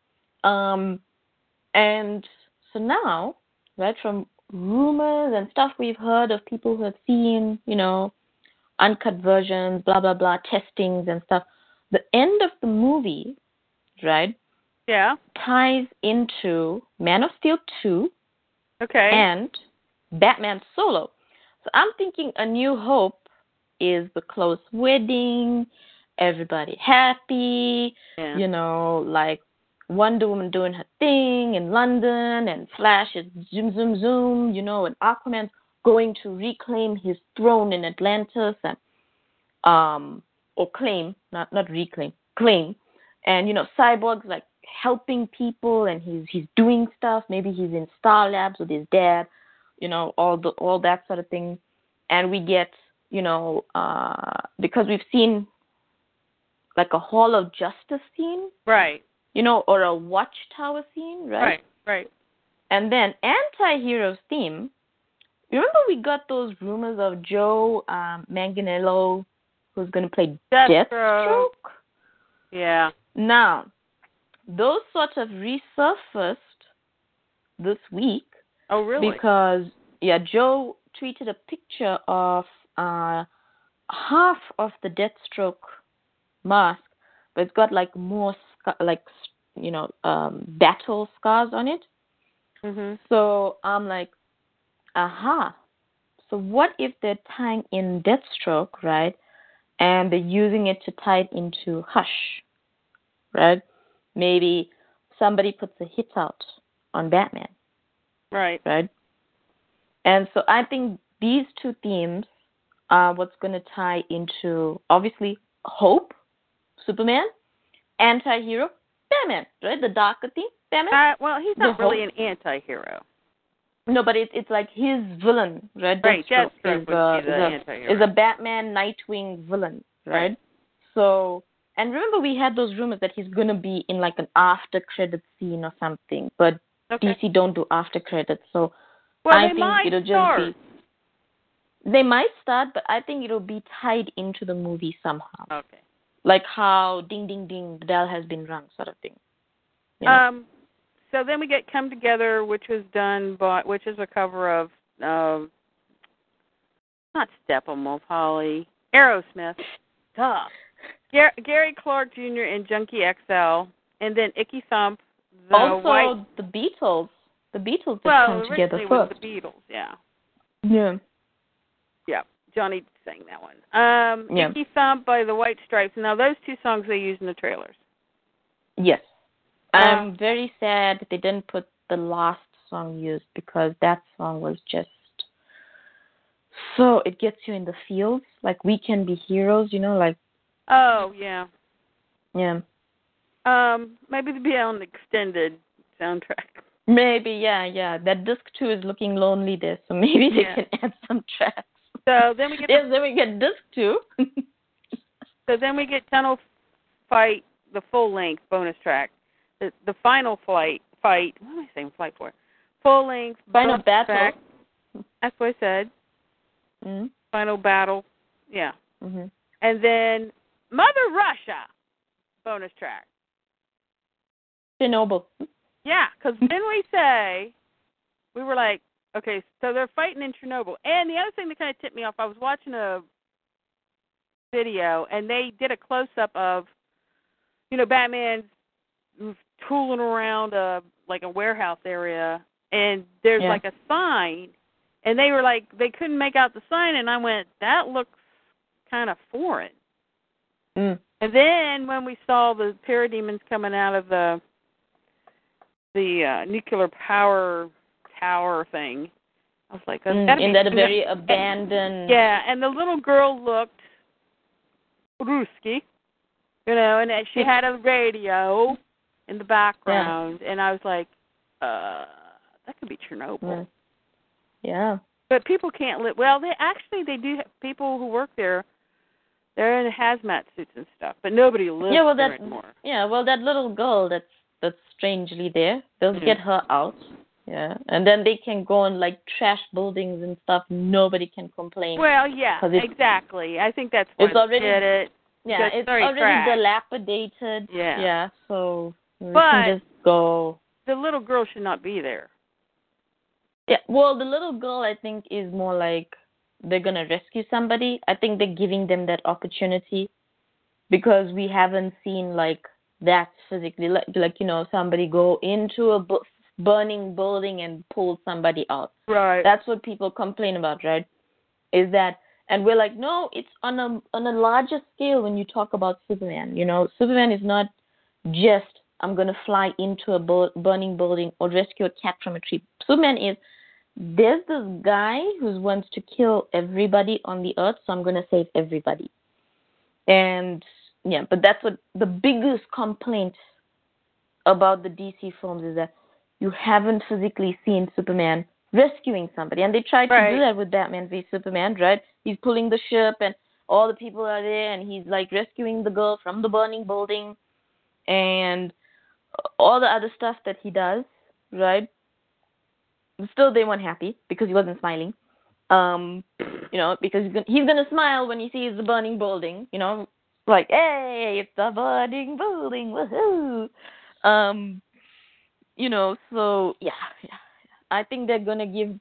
Speaker 3: Um, and so now, right, from rumors and stuff we've heard of people who have seen, you know, uncut versions, blah blah blah, testings and stuff. The end of the movie, right,
Speaker 2: Yeah.
Speaker 3: ties into Man of Steel 2
Speaker 2: Okay.
Speaker 3: and Batman Solo. So I'm thinking A New Hope is the Clois wedding, everybody happy,
Speaker 2: yeah.
Speaker 3: you know, like Wonder Woman doing her thing in London, and Flash is zoom, zoom, zoom, you know, and Aquaman's going to reclaim his throne in Atlantis, and um, or claim, not not reclaim, claim, and you know, Cyborg's like helping people, and he's he's doing stuff. Maybe he's in Star Labs with his dad, you know, all the all that sort of thing, and we get, you know, uh, because we've seen like a Hall of Justice scene,
Speaker 2: Right.
Speaker 3: you know, or a Watchtower scene, right?
Speaker 2: Right. Right.
Speaker 3: And then anti-heroes theme. Remember we got those rumors of Joe um, Manganiello, who's going to play
Speaker 2: Deathstroke.
Speaker 3: Deathstroke.
Speaker 2: Yeah.
Speaker 3: Now, those sort of resurfaced this week
Speaker 2: Oh, really?
Speaker 3: because yeah, Joe tweeted a picture of uh, half of the Deathstroke mask, but it's got like more scar- like you know um, battle scars on it.
Speaker 2: mhm.
Speaker 3: So I'm like, aha. So what if they're tying in Deathstroke, right? And they're using it to tie it into Hush, right? Maybe somebody puts a hit out on Batman,
Speaker 2: Right.
Speaker 3: right? And so I think these two themes are what's going to tie into obviously Hope, Superman, anti-hero, Batman, right? The darker theme, Batman.
Speaker 2: Uh, well, he's
Speaker 3: The
Speaker 2: not really
Speaker 3: Hulk?
Speaker 2: an anti-hero.
Speaker 3: No, but it's it's like his villain, right?
Speaker 2: Right,
Speaker 3: Deathstroke
Speaker 2: Deathstroke
Speaker 3: is, a,
Speaker 2: the
Speaker 3: is, a, is a Batman Nightwing villain, right?
Speaker 2: Right.
Speaker 3: So, and remember we had those rumors that he's gonna be in like an after credit scene or something, but
Speaker 2: Okay.
Speaker 3: DC don't do after credits, so
Speaker 2: well,
Speaker 3: I
Speaker 2: they
Speaker 3: think
Speaker 2: might
Speaker 3: it'll just
Speaker 2: start.
Speaker 3: be. They might start, but I think it'll be tied into the movie somehow,
Speaker 2: Okay.
Speaker 3: like how Ding Ding Ding, the bell has been rung, sort of thing. You know?
Speaker 2: Um, so then we get "Come Together," which was done by, which is a cover of, uh, not Steppenwolf, Holly, Aerosmith. Duh. Gar- Gary Clark Jr. and Junkie XL, and then Icky Thump. The
Speaker 3: also,
Speaker 2: white,
Speaker 3: the Beatles, the Beatles did
Speaker 2: well,
Speaker 3: come together first.
Speaker 2: the Beatles, yeah.
Speaker 3: Yeah.
Speaker 2: Yeah, Johnny sang that one. Um,
Speaker 3: Yeah.
Speaker 2: Icky Thump by the White Stripes. Now those two songs they used in the trailers.
Speaker 3: Yes.
Speaker 2: Uh,
Speaker 3: I'm very sad that they didn't put the last song used because that song was just so it gets you in the feels. Like we can be heroes, you know, like
Speaker 2: Oh yeah.
Speaker 3: yeah.
Speaker 2: Um, maybe to be on the extended soundtrack.
Speaker 3: Maybe, yeah, yeah. That disc two is looking lonely there, so maybe they
Speaker 2: Yeah.
Speaker 3: can add some tracks.
Speaker 2: So then we get
Speaker 3: Yes, then we get disc two.
Speaker 2: so then we get Tunnel Fight, the full length bonus track. The the final flight fight. What am I saying flight for? Full length
Speaker 3: Final
Speaker 2: bonus
Speaker 3: battle.
Speaker 2: track. That's what I said.
Speaker 3: mm-hmm.
Speaker 2: Final battle. Yeah.
Speaker 3: Mm-hmm.
Speaker 2: And then Mother Russia bonus track.
Speaker 3: Chernobyl.
Speaker 2: Yeah, because then we say, we were like, okay, so they're fighting in Chernobyl. And the other thing that kind of tipped me off, I was watching a video, and they did a close up of, you know, Batman tooling around a like a warehouse area, and there's
Speaker 3: Yeah.
Speaker 2: like a sign, and they were like, they couldn't make out the sign, and I went, that looks kind of foreign.
Speaker 3: Mm.
Speaker 2: And then when we saw the parademons coming out of the the uh, nuclear power tower thing, I was like, that's
Speaker 3: Mm, in that very abandoned.
Speaker 2: yeah. And the little girl looked Ruski, you know, and she had a radio in the background, and I was like, uh, that could be Chernobyl.
Speaker 3: Mm. Yeah.
Speaker 2: But people can't live. Well, they actually they do have people who work there. They're in hazmat suits and stuff, but nobody lives
Speaker 3: Yeah, well,
Speaker 2: there
Speaker 3: that-
Speaker 2: anymore.
Speaker 3: Yeah, well, that little girl that's that's strangely there, they'll
Speaker 2: Yeah.
Speaker 3: get her out. Yeah, and then they can go and like trash buildings and stuff. Nobody can complain.
Speaker 2: Well, yeah, exactly. I think that's why
Speaker 3: It's
Speaker 2: they
Speaker 3: already-
Speaker 2: did it.
Speaker 3: yeah,
Speaker 2: it's
Speaker 3: it's already
Speaker 2: trash.
Speaker 3: dilapidated.
Speaker 2: Yeah.
Speaker 3: Yeah, so we
Speaker 2: But-
Speaker 3: can just go.
Speaker 2: The little girl should not be there.
Speaker 3: Yeah, well, the little girl I think is more like they're gonna rescue somebody. I think they're giving them that opportunity because we haven't seen like that physically, like like you know somebody go into a bu- burning building and pull somebody out.
Speaker 2: Right.
Speaker 3: That's what people complain about, right? Is that and we're like, no, it's on a on a larger scale when you talk about Superman. You know, Superman is not just I'm gonna fly into a bu- burning building or rescue a cat from a tree. Superman is there's this guy who wants to kill everybody on the earth, so I'm gonna save everybody. And yeah, but that's what the biggest complaint about the DC films is that you haven't physically seen Superman rescuing somebody. And they tried to do that with Batman v Superman, right? He's pulling the ship and all the people are there and he's like rescuing the girl from the burning building and all the other stuff that he does, right? Still they weren't happy because he wasn't smiling. Um, you know, because he's gonna, he's gonna smile when he sees the burning building, you know, like, hey, it's the burning building, woohoo! Um, you know, so yeah, yeah, I think they're gonna give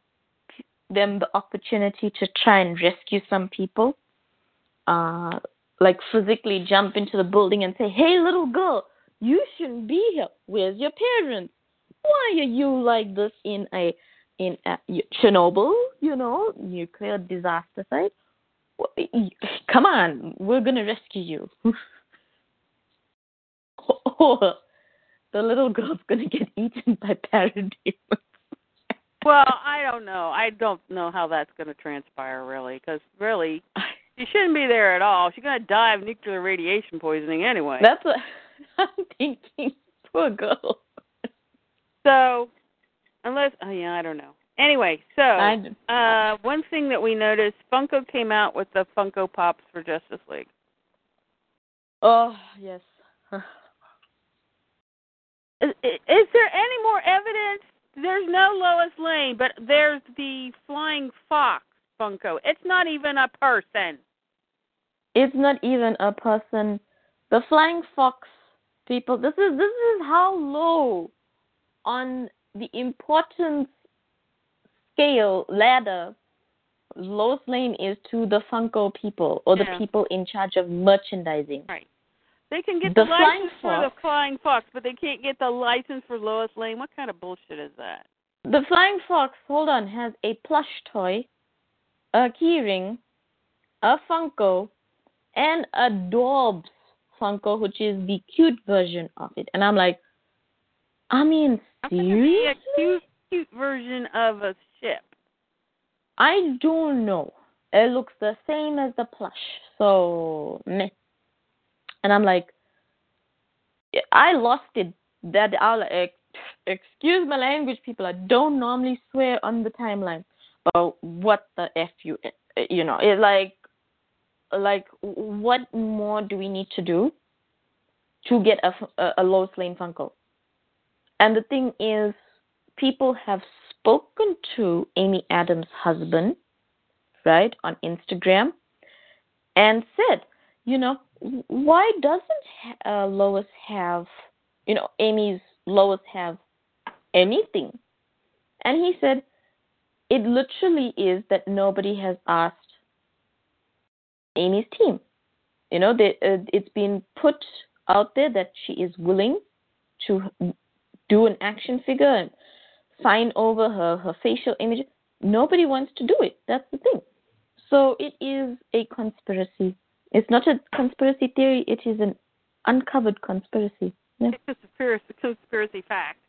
Speaker 3: them the opportunity to try and rescue some people. Uh, like physically jump into the building and say, "Hey, little girl, you shouldn't be here. Where's your parents? Why are you like this in a in a, Chernobyl? You know, nuclear disaster site. Come on, we're gonna rescue you." or the little girl's gonna get eaten by parademons.
Speaker 2: Well, I don't know. I don't know how that's going to transpire, really, because really, she shouldn't be there at all. She's going to die of nuclear radiation poisoning anyway.
Speaker 3: That's what I'm thinking. Poor girl.
Speaker 2: So, unless, oh yeah, I don't know. Anyway, so uh, one thing that we noticed, Funko came out with the Funko Pops for Justice League.
Speaker 3: oh yes.
Speaker 2: Is, is there any more evidence? There's no Lois Lane, but there's the Flying Fox Funko. It's not even a person.
Speaker 3: it's not even a person. The flying fox people. This is this is how low on the importance scale ladder Lois Lane is to the Funko people or the
Speaker 2: Yeah.
Speaker 3: people in charge of merchandising. Right.
Speaker 2: They can get
Speaker 3: The
Speaker 2: the, license for the Flying Fox, but they can't get the license for Lois Lane. What kind of bullshit is that?
Speaker 3: The flying fox, hold on, has a plush toy a keyring, a Funko, and a Dorbz Funko, which is the cute version of it. And I'm like, I mean, seriously?
Speaker 2: A cute, cute version of a ship.
Speaker 3: I don't know. It looks the same as the plush, so meh. And I'm like, I lost it. That I'll like, excuse my language, people. I don't normally swear on the timeline, but what the f you, eh, eh, you know, it like, like what more do we need to do to get a a, a Lois Lane Funko? And the thing is, people have spoken to Amy Adams' husband, right, on Instagram, and said, you know, why doesn't uh, Lois have, you know, Amy's Lois have anything? And he said, it literally is that nobody has asked Amy's team. You know, they, uh, it's been put out there that she is willing to do an action figure and sign over her, her facial image. Nobody wants to do it. That's the thing. So it is a conspiracy. It's not a conspiracy theory, it is an uncovered conspiracy.
Speaker 2: Yeah. It's a conspiracy, conspiracy fact.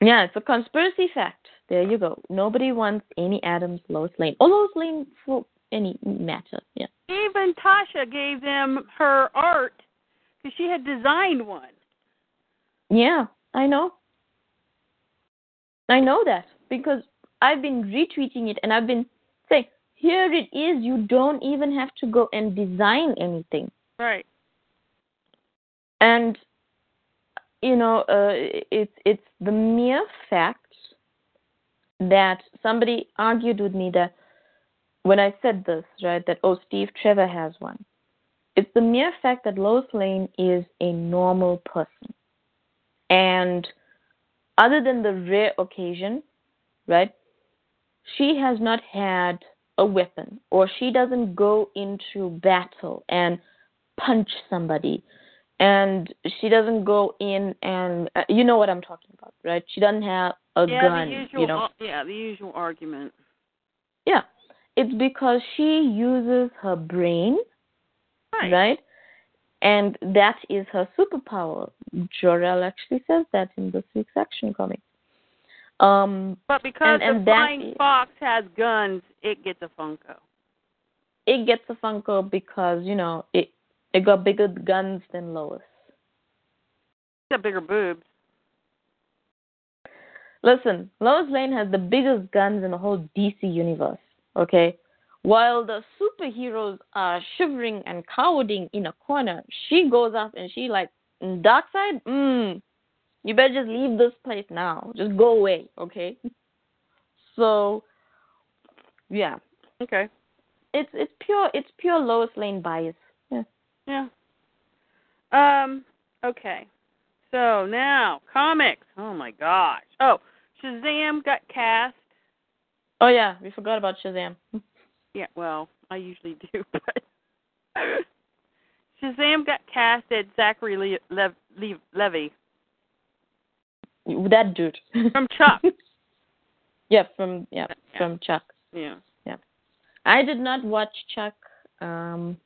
Speaker 3: Yeah, it's a conspiracy fact. There you go. Nobody wants Amy Adams, Lois Lane, or Lois Lane for any matter. Yeah.
Speaker 2: Even Tasha gave them her art because she had designed one.
Speaker 3: Yeah, I know. I know that because I've been retweeting it and I've been saying, here it is. You don't even have to go and design anything.
Speaker 2: Right.
Speaker 3: And you know, uh, it's it's the mere fact that somebody argued with me that when I said this, right, that oh Steve Trevor has one. It's the mere fact that Lois Lane is a normal person. And other than the rare occasion, right, she has not had a weapon or she doesn't go into battle and punch somebody and she doesn't go in and uh, you know what I'm talking about, right? She doesn't have a
Speaker 2: yeah,
Speaker 3: gun,
Speaker 2: the usual,
Speaker 3: you know.
Speaker 2: Yeah, the usual argument.
Speaker 3: Yeah. It's because she uses her brain,
Speaker 2: right?
Speaker 3: right? And that is her superpower. Jor-El actually says that in this week's Action comic. Um,
Speaker 2: but because
Speaker 3: and, and
Speaker 2: the flying fox has guns, it gets a Funko.
Speaker 3: It gets a Funko because you know it it got bigger guns than Lois.
Speaker 2: It's got bigger boobs.
Speaker 3: Listen, Lois Lane has the biggest guns in the whole DC universe. Okay, while the superheroes are shivering and cowering in a corner, she goes up and she like, Darkseid, mm, you better just leave this place now. Just go away, okay? So, yeah.
Speaker 2: Okay.
Speaker 3: It's it's pure it's pure Lois Lane bias. Yeah.
Speaker 2: Yeah. Um. Okay. So now comics. Oh my gosh. Oh, Shazam got cast.
Speaker 3: Oh yeah, we forgot about Shazam.
Speaker 2: Yeah, well, I usually do, but Shazam got casted Zachary Le- Le- Le- Levi.
Speaker 3: That dude
Speaker 2: from Chuck.
Speaker 3: yeah, from yeah,
Speaker 2: yeah,
Speaker 3: from Chuck.
Speaker 2: Yeah.
Speaker 3: Yeah. I did not watch Chuck. Um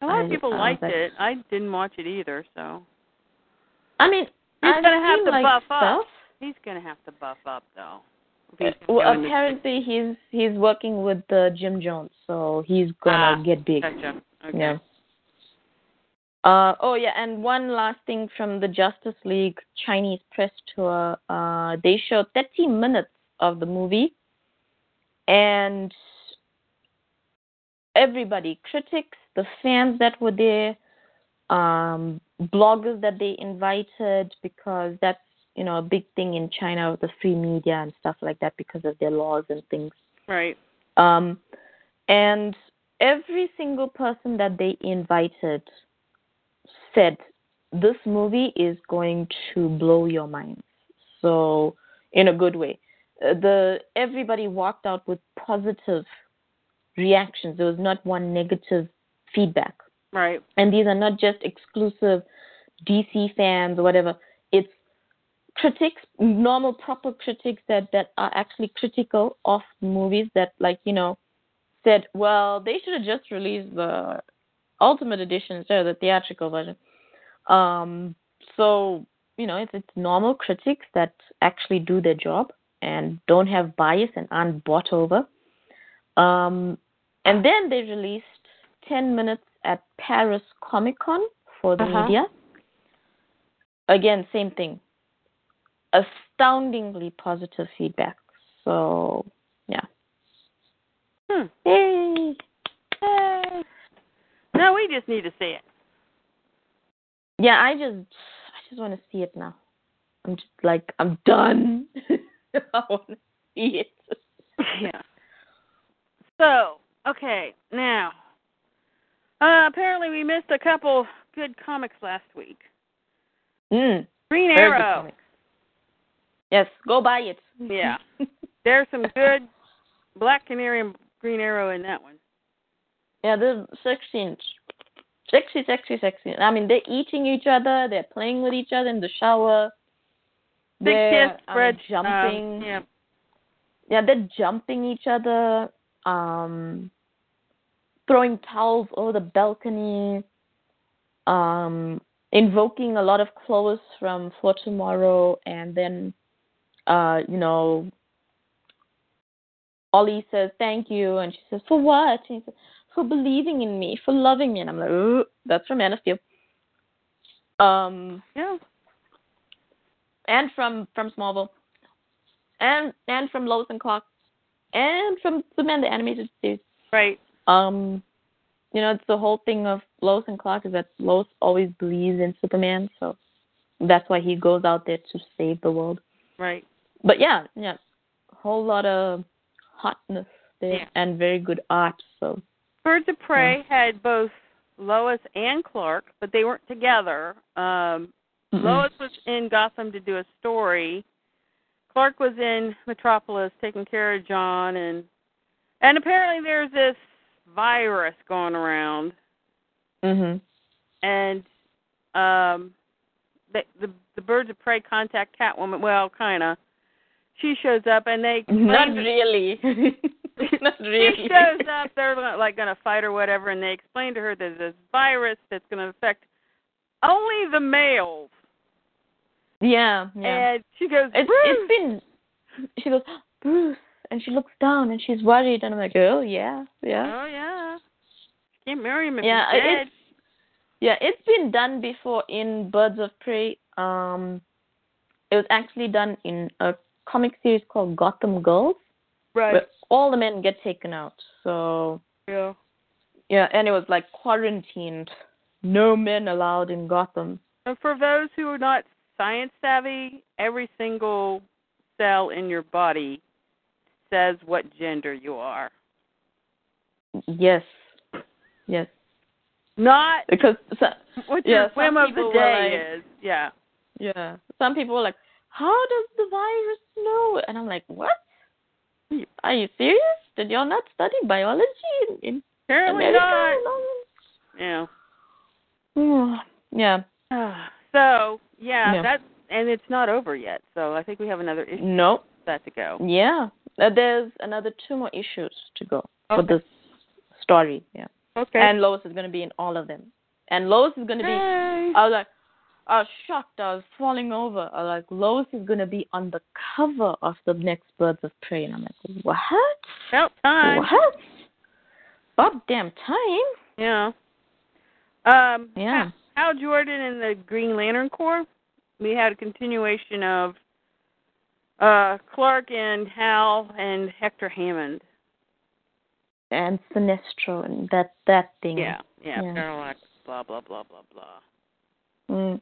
Speaker 2: a lot of people liked
Speaker 3: but-
Speaker 2: it. I didn't watch it either, so
Speaker 3: I mean,
Speaker 2: he's
Speaker 3: I've
Speaker 2: gonna have to
Speaker 3: like,
Speaker 2: buff
Speaker 3: stuff.
Speaker 2: up. He's gonna have to buff up though.
Speaker 3: Uh, well, apparently he's he's working with uh, Jim Jones, so he's gonna
Speaker 2: Ah,
Speaker 3: get big.
Speaker 2: Gotcha. Okay.
Speaker 3: Yeah. Uh, oh yeah, and one last thing from the Justice League Chinese press tour. Uh, they showed 30 minutes of the movie, and everybody, critics, the fans that were there, um, bloggers that they invited, because that's you know a big thing in China, with the free media and stuff like that, because of their laws and things.
Speaker 2: Right.
Speaker 3: Um, and every single person that they invited said this movie is going to blow your minds. So in a good way. Uh, The everybody walked out with positive reactions. There was not one negative feedback.
Speaker 2: Right.
Speaker 3: And these are not just exclusive DC fans or whatever. It's critics, normal proper critics that that are actually critical of movies that like, you know, said, well, they should have just released the Ultimate Edition instead of the theatrical version. Um, so you know, it's it's normal critics that actually do their job and don't have bias and aren't bought over. Um, and then they released 10 minutes at Paris Comic Con for the
Speaker 2: Uh-huh.
Speaker 3: media. Again, same thing. Astoundingly positive feedback. So, yeah.
Speaker 2: Hmm.
Speaker 3: Yay!
Speaker 2: Yay. No, we just need to see it.
Speaker 3: Yeah, I just, I just want to see it now. I'm just like, I'm done. I want to see it.
Speaker 2: yeah. So, okay, now, uh, apparently we missed a couple good comics last week.
Speaker 3: Mm.
Speaker 2: Green Arrow.
Speaker 3: Yes, go buy it.
Speaker 2: Yeah. There's some good Black Canary and Green Arrow in that one.
Speaker 3: yeah, they're sexy, sexy, sexy, sexy. I mean, they're eating each other. They're playing with each other in the shower.
Speaker 2: Big
Speaker 3: they're
Speaker 2: kiss,
Speaker 3: um,
Speaker 2: Fred.
Speaker 3: jumping.
Speaker 2: Um, yeah.
Speaker 3: Yeah, they're jumping each other. Um, throwing towels over the balcony. Um, invoking a lot of clothes from for tomorrow, and then, uh, you know, Ollie says thank you, and she says for what? And he says for believing in me, for loving me, and I'm like, Ooh, that's from Man of Steel. Um,
Speaker 2: Yeah.
Speaker 3: and from from Smallville, and and from Lois and Clark, and from Superman the animated series.
Speaker 2: Right.
Speaker 3: Um, you know, it's the whole thing of Lois and Clark is that Lois always believes in Superman, so that's why he goes out there to save the world.
Speaker 2: Right.
Speaker 3: But yeah, yeah, a whole lot of hotness there
Speaker 2: Yeah.
Speaker 3: and very good art. So
Speaker 2: Birds of Prey had both Lois and Clark, but they weren't together. Um,
Speaker 3: mm-mm.
Speaker 2: Lois was in Gotham to do a story. Clark was in Metropolis taking care of Jon and and apparently there's this virus going around
Speaker 3: Mhm.
Speaker 2: and um the the, the birds of prey contact Catwoman well kinda. She shows up and they
Speaker 3: Not really. Not really.
Speaker 2: She shows up, they're like going to fight or whatever, and they explain to her there's this virus that's going to affect only the males.
Speaker 3: Yeah, yeah.
Speaker 2: And she goes,
Speaker 3: It's
Speaker 2: Bruce.
Speaker 3: it's been. She goes, Bruce, and she looks down and she's worried, and I'm like, oh yeah, yeah,
Speaker 2: Oh yeah. She can't marry him if
Speaker 3: yeah.
Speaker 2: he's dead.
Speaker 3: It's yeah, it's been done before in Birds of Prey. Um, it was actually done in a comic series called Gotham Girls,
Speaker 2: right.
Speaker 3: where all the men get taken out. So
Speaker 2: Yeah.
Speaker 3: yeah, and it was like quarantined, no men allowed in Gotham.
Speaker 2: And for those who are not science savvy, every single cell in your body says what gender you are.
Speaker 3: Yes, yes,
Speaker 2: Not
Speaker 3: because so,
Speaker 2: what
Speaker 3: Yeah,
Speaker 2: your whim of the day
Speaker 3: like-
Speaker 2: is. Yeah.
Speaker 3: yeah. Some people were like, "How does the virus know?" And I'm like, "What? Are you serious? Did y'all not study biology in, in
Speaker 2: Apparently
Speaker 3: America?"
Speaker 2: not. Yeah.
Speaker 3: yeah.
Speaker 2: so yeah,
Speaker 3: Yeah.
Speaker 2: that's and it's not over yet. So I think we have another issue
Speaker 3: Nope.
Speaker 2: that to go.
Speaker 3: Yeah. Uh, there's another two more issues to go for this story. Yeah.
Speaker 2: Okay.
Speaker 3: And Lois is going to be in all of them. And Lois is going to be.
Speaker 2: Yay.
Speaker 3: I was like, I was shocked. I was falling over. I was like, Lois is going to be on the cover of the next Birds of Prey. And I'm like, what?
Speaker 2: About time.
Speaker 3: What? About damn time.
Speaker 2: Yeah. Um
Speaker 3: Yeah.
Speaker 2: Hal Jordan and the Green Lantern Corps. We had a continuation of uh Clark and Hal and Hector Hammond.
Speaker 3: And Sinestro and that that thing.
Speaker 2: Yeah, yeah,
Speaker 3: Yeah.
Speaker 2: Parallax, blah blah blah blah blah.
Speaker 3: Mm.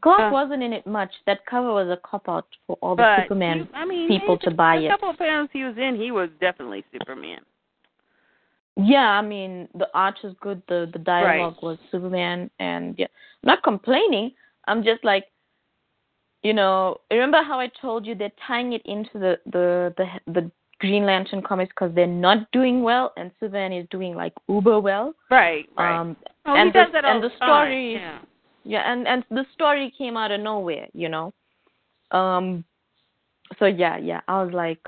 Speaker 3: Clark
Speaker 2: Uh.
Speaker 3: wasn't in it much. That cover was a cop out for all the Superman
Speaker 2: I mean,
Speaker 3: people to buy
Speaker 2: a
Speaker 3: it.
Speaker 2: couple of panels he was in, he was definitely Superman.
Speaker 3: Yeah, I mean the art was good, the the dialogue was Superman, and yeah, I'm not complaining. I'm just like, you know, remember how I told you they're tying it into the the the the Green Lantern comics because they're not doing well, and Superman is doing like uber well.
Speaker 2: Right, right.
Speaker 3: Um,
Speaker 2: oh,
Speaker 3: and
Speaker 2: he does
Speaker 3: the-
Speaker 2: that all
Speaker 3: and the
Speaker 2: time,
Speaker 3: story-
Speaker 2: Yeah.
Speaker 3: Yeah, and and the story came out of nowhere, you know. Um, so yeah, yeah, I was like,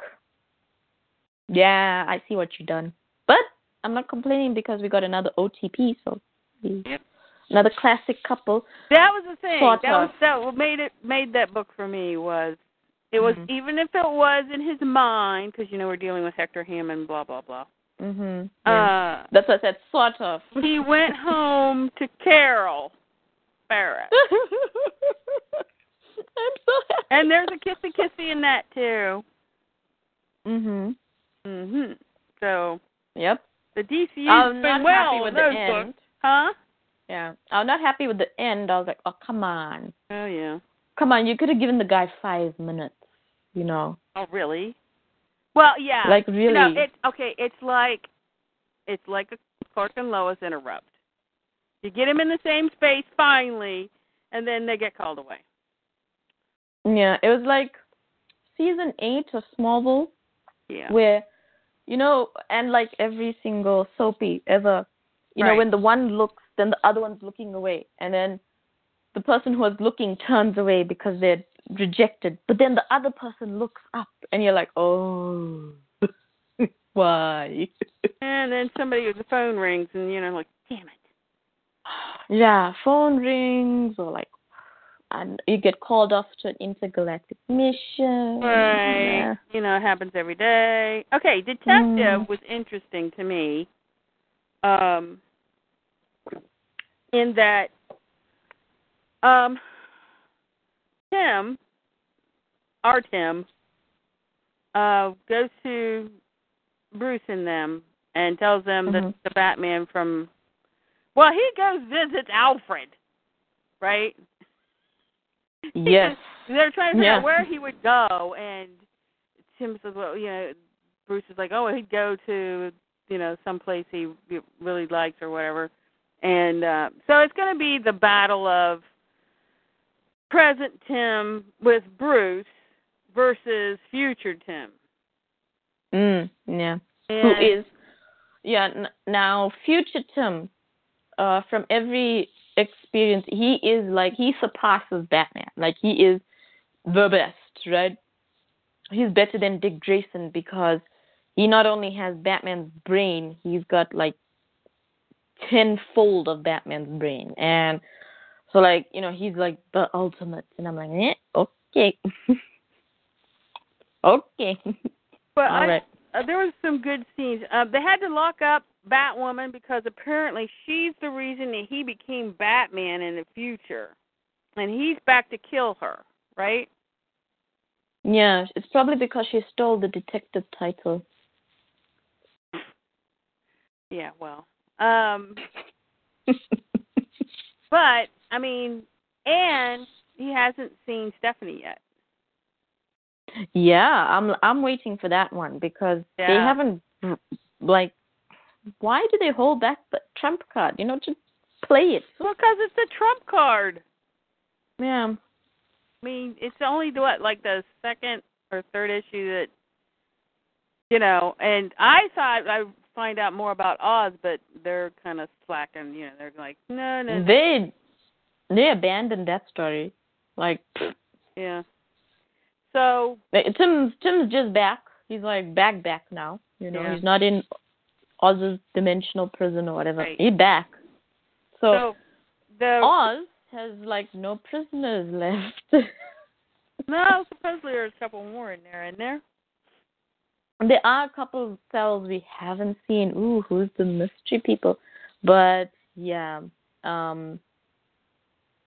Speaker 3: yeah, I see what you done. But i'm not complaining because we got another OTP, so
Speaker 2: Yep.
Speaker 3: another classic couple.
Speaker 2: That was the thing. That was that what made it made that book for me was it was
Speaker 3: Mhm.
Speaker 2: even if it was in his mind because you know we're dealing with Hector Hammond, blah blah blah.
Speaker 3: Mhm.
Speaker 2: Uh,
Speaker 3: That's what I said. Sort of.
Speaker 2: he went home to Carol
Speaker 3: I'm so happy.
Speaker 2: and there's a kissy kissy in that too.
Speaker 3: Mhm.
Speaker 2: Mhm. So
Speaker 3: Yep.
Speaker 2: the DCU's
Speaker 3: I'm
Speaker 2: been
Speaker 3: not
Speaker 2: well
Speaker 3: happy with the end.
Speaker 2: books, huh?
Speaker 3: Yeah. I'm not happy with the end. I was like, oh come on,
Speaker 2: Oh yeah.
Speaker 3: come on. You could have given the guy five minutes. You know,
Speaker 2: Oh really? Well, yeah.
Speaker 3: like
Speaker 2: You
Speaker 3: really.
Speaker 2: know, it's okay. It's like it's like a Clark and Lois interrupt. You get them in the same space finally, and then they get called away.
Speaker 3: yeah. It was like season eight of Smallville.
Speaker 2: Yeah.
Speaker 3: where you know and like every single soapy ever you know when the one looks then the other one's looking away and then the person who was looking turns away because they're rejected but then the other person looks up and you're like oh why
Speaker 2: And then somebody with the phone rings, and you know, like, damn it.
Speaker 3: Yeah phone rings or like and you get called off to an intergalactic mission
Speaker 2: Right.
Speaker 3: Yeah.
Speaker 2: You know, it happens every day. Okay, Detective
Speaker 3: Mm.
Speaker 2: was interesting to me. Um in that um Tim our Tim uh goes to Bruce and them and tells them that
Speaker 3: Mhm.
Speaker 2: the Batman from well, he goes visits Alfred, right?
Speaker 3: yes
Speaker 2: They're trying to figure
Speaker 3: Yeah.
Speaker 2: out where he would go, and Tim says, "Well, you know," Bruce is like, "Oh, he'd go to, you know, some place he really likes or whatever." And uh, so it's going to be the battle of present Tim with Bruce versus future Tim.
Speaker 3: mm, yeah
Speaker 2: And,
Speaker 3: who is yeah n- now future tim uh from every experience he is like he surpasses batman. Like he is the best right? He's better than dick grayson because he not only has batman's brain he's got like tenfold of batman's brain. And so like you know he's like the ultimate. And i'm like eh, okay. Okay.
Speaker 2: But I,
Speaker 3: right.
Speaker 2: uh, there was some good scenes. Uh, they had to lock up Batwoman because apparently she's the reason that he became Batman in the future, and he's back to kill her, right?
Speaker 3: Yeah, it's probably because she stole the detective title.
Speaker 2: Yeah, well, um, but I mean, and he hasn't seen Stephanie yet.
Speaker 3: yeah, I'm I'm waiting for that one because they haven't like why do they hold back the trump card? You know, just play it.
Speaker 2: Well, because it's the trump card.
Speaker 3: Yeah.
Speaker 2: I mean, it's only the what, like the second or third issue that, you know. And I thought I would find out more about Oz, but they're kind of slacking. You know, they're like, no, no, no.
Speaker 3: They they abandoned that story. Like
Speaker 2: yeah. So
Speaker 3: Tim Tim's just back. He's like back back now. You know,
Speaker 2: Yeah.
Speaker 3: he's not in Oz's dimensional prison or whatever.
Speaker 2: Right.
Speaker 3: He's back. So,
Speaker 2: so the
Speaker 3: Oz has like no prisoners left.
Speaker 2: no, supposedly there's a couple more in there, in there.
Speaker 3: There are a couple of cells we haven't seen. Ooh, who's the mystery people? But yeah, um,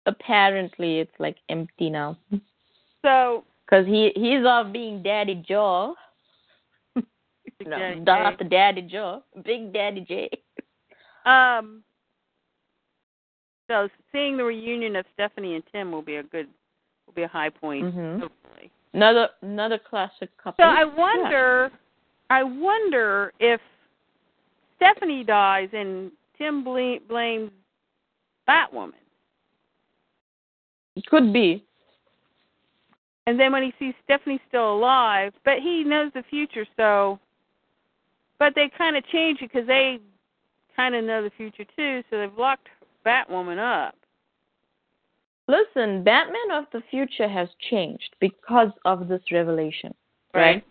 Speaker 3: apparently it's like empty now
Speaker 2: So
Speaker 3: because he he's off being Daddy No,
Speaker 2: Daddy
Speaker 3: not the Daddy Joe, Big Daddy J.
Speaker 2: um, so seeing the reunion of Stephanie and Tim will be a good, will be a high point.
Speaker 3: Mhm.
Speaker 2: Hopefully.
Speaker 3: Another another classic couple.
Speaker 2: So I wonder, I wonder if Stephanie dies and Tim ble- blames Batwoman,
Speaker 3: It could be.
Speaker 2: and then when he sees Stephanie still alive, but he knows the future, so. But they kind of change it because they kind of know the future too, so they've locked Batwoman up.
Speaker 3: Listen, Batman of the future has changed because of this revelation. Right.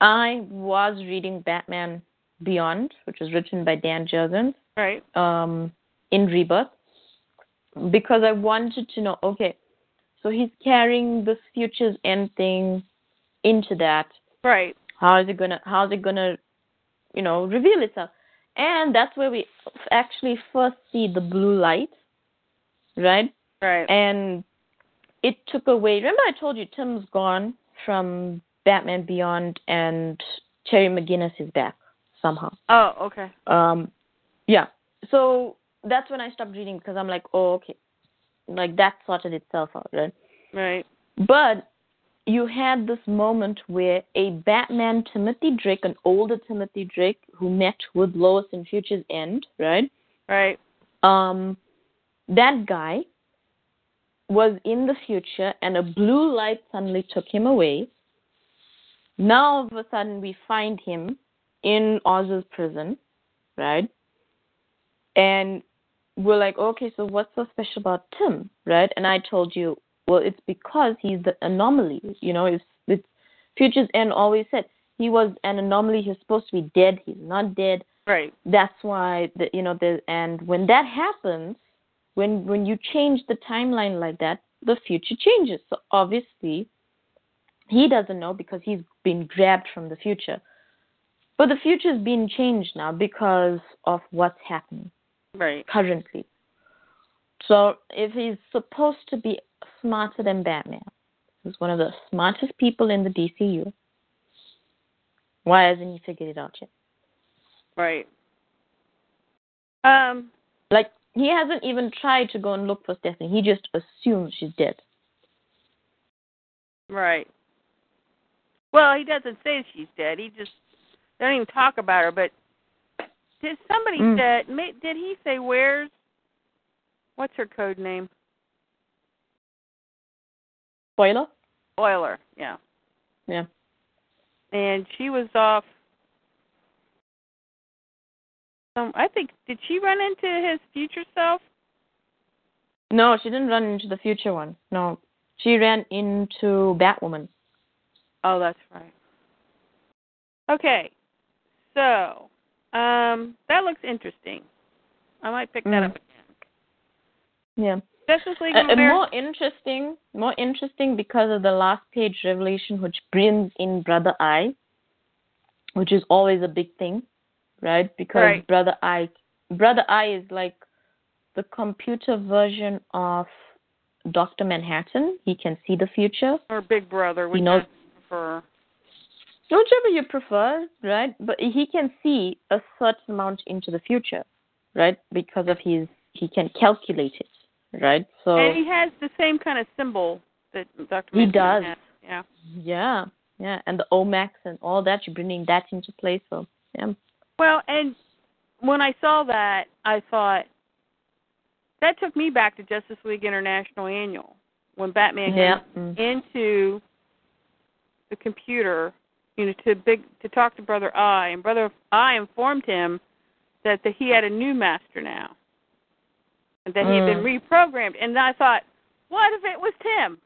Speaker 3: I was reading Batman Beyond, which was written by Dan Jurgens,
Speaker 2: Right.
Speaker 3: um, in Rebirth, because I wanted to know. Okay, so he's carrying this Futures End thing into that.
Speaker 2: Right.
Speaker 3: How is it gonna? How is it gonna, you know, reveal itself? And that's where we actually first see the blue light, right?
Speaker 2: Right.
Speaker 3: and it took away. Remember, I told you Tim's gone from Batman Beyond, and Terry McGinnis is back somehow.
Speaker 2: oh, okay.
Speaker 3: Um, yeah. So that's when I stopped reading because I'm like, oh, okay, like that sorted itself out, right?
Speaker 2: Right.
Speaker 3: But you had this moment where a Batman Timothy Drake, an older Timothy Drake, who met with Lois in Futures End, right?
Speaker 2: Right.
Speaker 3: um, that guy was in the future and a blue light suddenly took him away. Now all of a sudden we find him in Oz's prison, right? And we're like, okay, so what's so special about Tim, right? And I told you, well, it's because he's the anomaly. You know, it's, it's Futures End always said he was an anomaly. He's supposed to be dead. He's not dead
Speaker 2: Right.
Speaker 3: that's why the you know the and when that happens when when you change the timeline like that the future changes so obviously he doesn't know because he's been grabbed from the future but the future's been changed now because of what's happening
Speaker 2: Right.
Speaker 3: currently so if he's supposed to be smarter than batman he's one of the smartest people in the dcu why hasn't he figured it out yet
Speaker 2: Right. Um.
Speaker 3: Like he hasn't even tried to go and look for Stephanie. He just assumes she's dead.
Speaker 2: Right. Well, he doesn't say she's dead. He just they don't even talk about her. But did somebody
Speaker 3: Mm.
Speaker 2: said? Did he say where's? What's her code name?
Speaker 3: Spoiler?
Speaker 2: Euler. Yeah.
Speaker 3: Yeah.
Speaker 2: And she was off. Um, I think did she run into his future self?
Speaker 3: No, she didn't run into the future one. No. She ran into Batwoman.
Speaker 2: Oh, that's right. Okay. So, um, that looks interesting. I might pick that
Speaker 3: Mm.
Speaker 2: up again.
Speaker 3: Yeah.
Speaker 2: Justice League
Speaker 3: Uh,
Speaker 2: America.
Speaker 3: more interesting, more interesting because of the last page revelation, which brings in Brother Eye, which is always a big thing, right? Because
Speaker 2: Right.
Speaker 3: Brother Eye, Brother Eye is like the computer version of Doctor Manhattan. He can see the future.
Speaker 2: or Big Brother, which
Speaker 3: knows-
Speaker 2: prefer.
Speaker 3: whichever you prefer, right? But he can see a certain amount into the future, right? Because of his, he can calculate it, right? So
Speaker 2: and he has the same kind of symbol that Dr.
Speaker 3: He
Speaker 2: Manhattan
Speaker 3: does.
Speaker 2: Has. Yeah.
Speaker 3: yeah, yeah, and the OMACs and all that, you're bringing that into play. So yeah,
Speaker 2: Well, and when I saw that, I thought that took me back to Justice League International Annual when Batman
Speaker 3: yeah,
Speaker 2: goes
Speaker 3: mm.
Speaker 2: into the computer, you know, to big to talk to Brother Eye, and Brother Eye informed him that that he had a new master now, and that he had been
Speaker 3: Mm.
Speaker 2: reprogrammed. And I thought, what if it was Tim?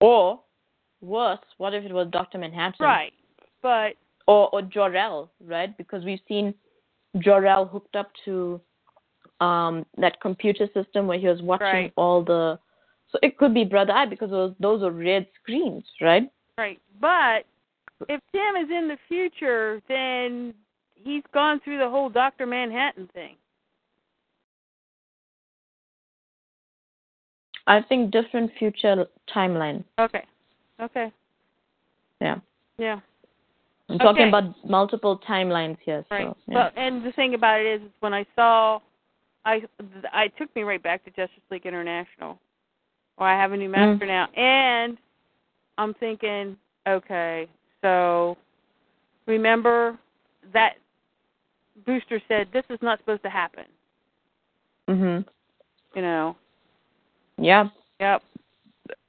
Speaker 3: or worse, what if it was Doctor Manhattan,
Speaker 2: Right. But
Speaker 3: Or or Jor-El, right? Because we've seen Jor-El hooked up to um that computer system where he was watching
Speaker 2: Right.
Speaker 3: all the. So it could be Brother Eye because those those are red screens, right?
Speaker 2: Right. But if Tim is in the future, then he's gone through the whole Doctor Manhattan thing.
Speaker 3: I think different future timeline.
Speaker 2: Okay. Okay.
Speaker 3: Yeah.
Speaker 2: Yeah.
Speaker 3: I'm talking
Speaker 2: Okay.
Speaker 3: about multiple timelines here.
Speaker 2: Right.
Speaker 3: So, yeah.
Speaker 2: Well, and the thing about it is, is when I saw, I, I took me right back to Justice League International. Well, I have a new master now, and I'm thinking, okay, so remember that Booster said this is not supposed to happen.
Speaker 3: mhm.
Speaker 2: You know.
Speaker 3: Yeah.
Speaker 2: Yep.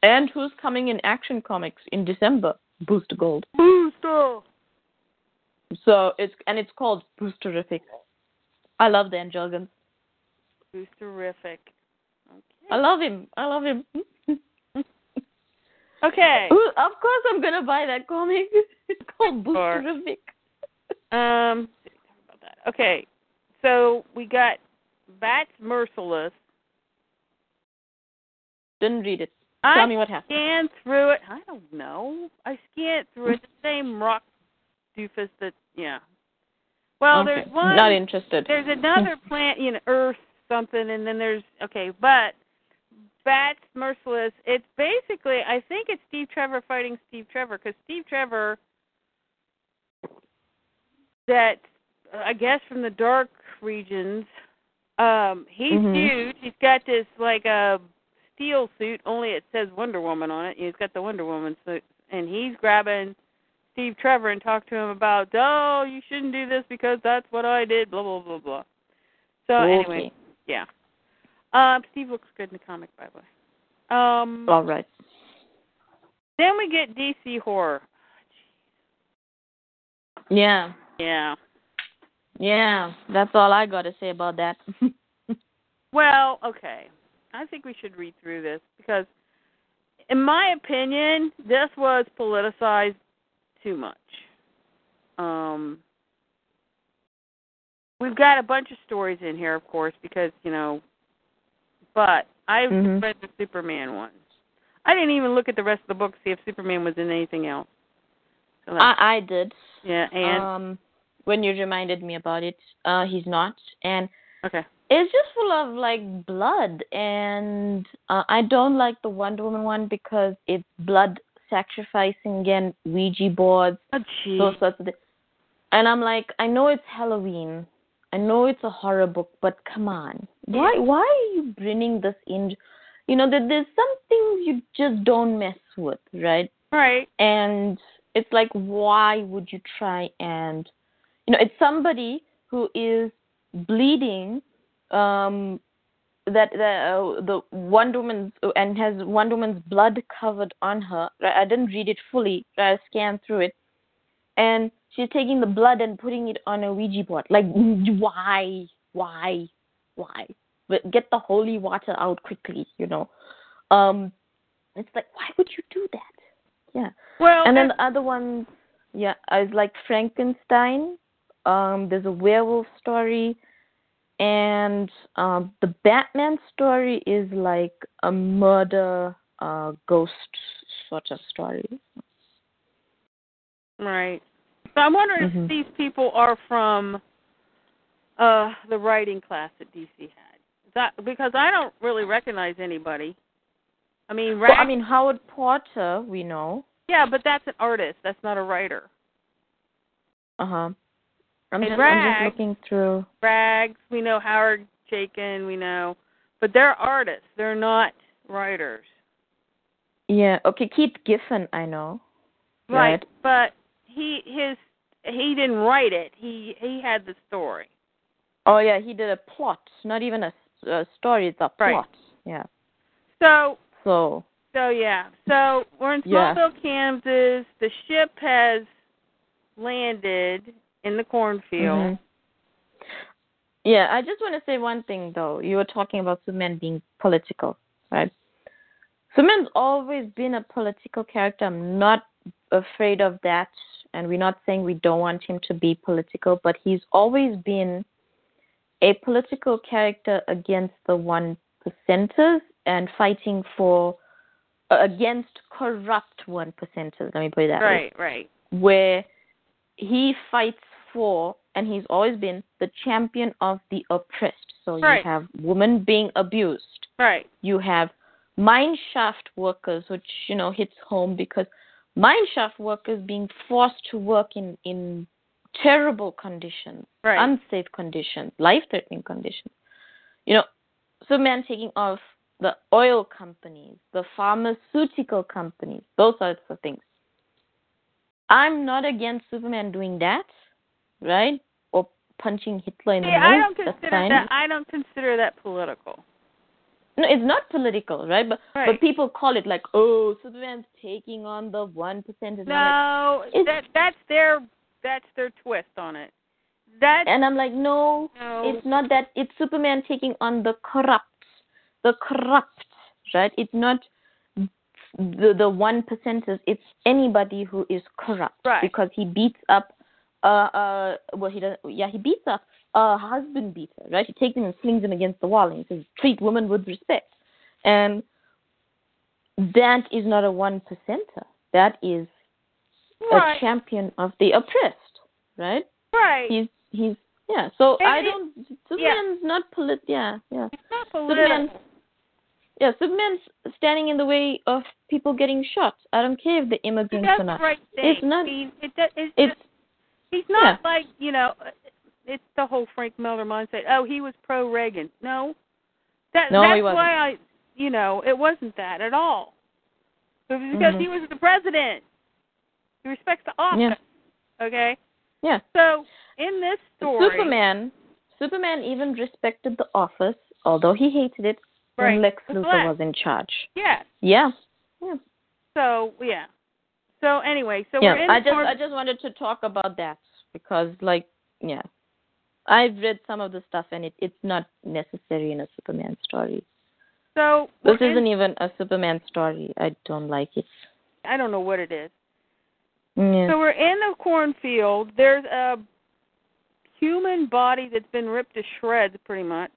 Speaker 3: And who's coming in Action Comics in December? Booster Gold.
Speaker 2: Booster.
Speaker 3: So it's and it's called Boosterific. I love Dan Jurgens.
Speaker 2: Boosterific. Okay.
Speaker 3: I love him. I love him.
Speaker 2: Okay.
Speaker 3: Ooh, of course I'm gonna buy that comic. It's called
Speaker 2: Sure.
Speaker 3: Boosterific.
Speaker 2: Um. Okay, so we got Bats Merciless.
Speaker 3: Didn't read it.
Speaker 2: I
Speaker 3: Tell me what happened.
Speaker 2: I scanned through it. I don't know. I scanned through it. The same rock doofus that yeah. Well,
Speaker 3: okay.
Speaker 2: there's one.
Speaker 3: Not interested.
Speaker 2: There's another plant, you know, Earth something, and then there's okay, but Bats Merciless. It's basically, I think it's Steve Trevor fighting Steve Trevor because Steve Trevor, that I guess from the dark regions, um, he's
Speaker 3: Mhm.
Speaker 2: huge. He's got this like a steel suit, only it says Wonder Woman on it. He's got the Wonder Woman suit, and he's grabbing Steve Trevor and talk to him about, oh, you shouldn't do this because that's what I did, blah blah blah blah. So anyway, yeah. Um, Steve looks good in the comic, by the way. Um,
Speaker 3: All right.
Speaker 2: then we get DC horror.
Speaker 3: Yeah.
Speaker 2: Yeah.
Speaker 3: Yeah. That's all I got to say about that.
Speaker 2: Well, okay. I think we should read through this because, in my opinion, this was politicized too much. Um, we've got a bunch of stories in here, of course, because you know. But I
Speaker 3: Mhm.
Speaker 2: read the Superman one. I didn't even look at the rest of the book to see if Superman was in anything else. So
Speaker 3: I I did.
Speaker 2: yeah, and
Speaker 3: um when you reminded me about it, uh he's not and
Speaker 2: okay.
Speaker 3: It's just full of like blood and uh, I don't like the Wonder Woman one because it's blood sacrificing again Ouija boards
Speaker 2: Oh,
Speaker 3: those sorts of things. And I'm like, I know it's Halloween. I know it's a horror book, but come on. Why why are you bringing this in? You know, that there's some things you just don't mess with, right?
Speaker 2: right.
Speaker 3: And it's like why would you try and you know, it's somebody who is bleeding um that the uh, the Wonder Woman's and has Wonder Woman's blood covered on her. I didn't read it fully. I scanned through it, and she's taking the blood and putting it on a Ouija board. Like, why, why, why? But get the holy water out quickly, you know. Um, it's like, why would you do that? Yeah.
Speaker 2: Well,
Speaker 3: And then the other one, yeah, is like Frankenstein. Um, there's a werewolf story, and um, the Batman story is like a murder uh, ghost sort of story.
Speaker 2: Right. So I'm wondering
Speaker 3: Mhm.
Speaker 2: if these people are from uh the writing class that DC had. That because I don't really recognize anybody. I mean,
Speaker 3: Well, I mean Howard Porter, we know.
Speaker 2: yeah, but that's an artist. That's not a writer.
Speaker 3: Uh huh. I'm
Speaker 2: Hey,
Speaker 3: just, I'm just looking through.
Speaker 2: Rags, we know Howard Chaykin, we know, but they're artists. They're not writers.
Speaker 3: Yeah. Okay. Keith Giffen, I know.
Speaker 2: Right.
Speaker 3: Right.
Speaker 2: But he his he didn't write it. He he had the story.
Speaker 3: Oh yeah, he did a plot, not even a story. It's a
Speaker 2: Right.
Speaker 3: plot. Yeah.
Speaker 2: So
Speaker 3: So
Speaker 2: So yeah, so we're in
Speaker 3: Yeah.
Speaker 2: Kansas. The ship has landed in the cornfield.
Speaker 3: Mhm. Yeah, I just want to say one thing though. You were talking about Superman being political, right? Superman's always been a political character. I'm not afraid of that, and we're not saying we don't want him to be political, but he's always been a political character against the one percenters and fighting for uh, against corrupt one percenters. Let me put it that way
Speaker 2: Right, right.
Speaker 3: where he fights for and he's always been the champion of the oppressed. So
Speaker 2: Right.
Speaker 3: you have women being abused.
Speaker 2: Right.
Speaker 3: You have mine shaft workers, which, you know, hits home because mine shaft workers being forced to work in, in terrible conditions,
Speaker 2: Right.
Speaker 3: unsafe conditions, life threatening conditions. You know, Superman taking off the oil companies, the pharmaceutical companies, those sorts of things. I'm not against Superman doing that, right? Or punching Hitler in
Speaker 2: See,
Speaker 3: the nose.
Speaker 2: I don't consider that I don't consider that political.
Speaker 3: No, it's not political, right? But
Speaker 2: Right.
Speaker 3: but people call it like, oh, Superman's taking on the one percenters. percent.
Speaker 2: No,
Speaker 3: It's-
Speaker 2: that that's their that's their twist on it. That
Speaker 3: and I'm like, no,
Speaker 2: no,
Speaker 3: it's not that. It's Superman taking on the corrupt, the corrupt, right? It's not the the one percenters. It's anybody who is corrupt
Speaker 2: Right.
Speaker 3: because he beats up uh, uh, well, he does. Yeah, he beats up a husband beater, right? He takes him and slings him against the wall, and he says, "Treat women with respect." And that is not a one percenter. That is
Speaker 2: Right.
Speaker 3: a champion of the oppressed, right?
Speaker 2: Right.
Speaker 3: He's he's yeah. So
Speaker 2: And
Speaker 3: I don't. Superman's not polit. Yeah, yeah.
Speaker 2: it's not
Speaker 3: Superman- Yeah, Superman's standing in the way of people getting shot. I don't care if the
Speaker 2: He
Speaker 3: immigrants or not.
Speaker 2: right.
Speaker 3: It's not-
Speaker 2: it does, it's,
Speaker 3: It's
Speaker 2: just, he's not
Speaker 3: yeah.
Speaker 2: like you know. It's the whole Frank Miller mindset. Oh, he was pro Reagan. No, that
Speaker 3: No,
Speaker 2: that's why I, you know, it wasn't that at all. It was because
Speaker 3: Mhm.
Speaker 2: he was the president. He respects the office.
Speaker 3: Yeah.
Speaker 2: Okay.
Speaker 3: yeah.
Speaker 2: So in this story,
Speaker 3: Superman, Superman even respected the office, although he hated it
Speaker 2: right,
Speaker 3: when Lex Luthor was in charge.
Speaker 2: Yes.
Speaker 3: Yeah, yeah,
Speaker 2: So yeah. So anyway, so
Speaker 3: yeah.
Speaker 2: we're in
Speaker 3: I just,
Speaker 2: corn-
Speaker 3: I just wanted to talk about that because, like, yeah, I've read some of the stuff and it, it's not necessary in a Superman story.
Speaker 2: so
Speaker 3: This
Speaker 2: in-
Speaker 3: isn't even a Superman story. I don't like it.
Speaker 2: I don't know what it is.
Speaker 3: Yeah.
Speaker 2: So we're in the cornfield. There's a human body that's been ripped to shreds, pretty much,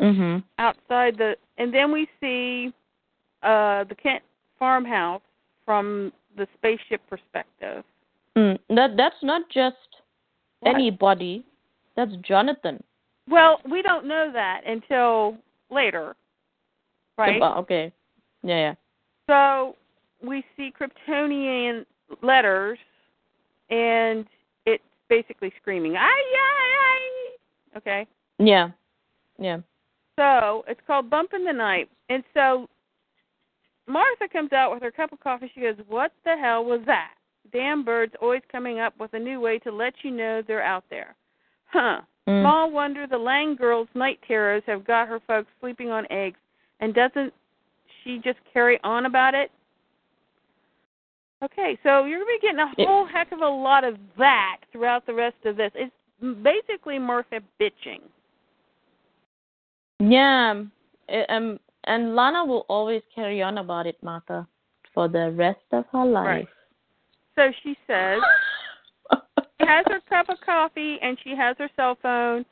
Speaker 3: Mm-hmm.
Speaker 2: outside the. And then we see uh the Kent farmhouse from the spaceship perspective.
Speaker 3: Mm, that that's not just
Speaker 2: What?
Speaker 3: anybody. That's Jonathan.
Speaker 2: Well, we don't know that until later, right?
Speaker 3: Okay. Yeah, yeah.
Speaker 2: So we see Kryptonian letters, and it's basically screaming, "Ay, ay, ay!" Okay.
Speaker 3: Yeah. Yeah.
Speaker 2: So it's called Bump in the Night. And so Martha comes out with her cup of coffee. She goes, What the hell was that? Damn birds always coming up with a new way to let you know they're out there. Huh.
Speaker 3: Mm.
Speaker 2: Small wonder the Lang girls' night terrors have got her folks sleeping on eggs. And doesn't she just carry on about it? Okay, so you're going to be getting a whole heck of a lot of that throughout the rest of this. It's basically Martha bitching.
Speaker 3: Yeah. Um and Lana will always carry on about it, Martha, for the rest of her life.
Speaker 2: Right. So she says she has her cup of coffee and she has her cell phone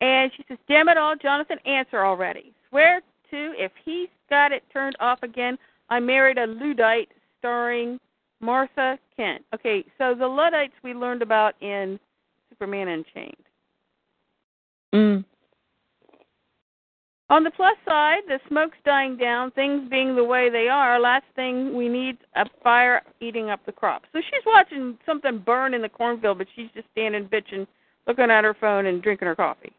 Speaker 2: and she says, Damn it all, Jonathan, answer already. Swear to if he's got it turned off again, I married a Luddite starring Martha Kent. Okay, so the Luddites we learned about in Superman Unchained.
Speaker 3: mm.
Speaker 2: On the plus side, the smoke's dying down, things being the way they are, last thing we need a fire eating up the crops. So she's watching something burn in the cornfield, but she's just standing bitching, looking at her phone and drinking her coffee.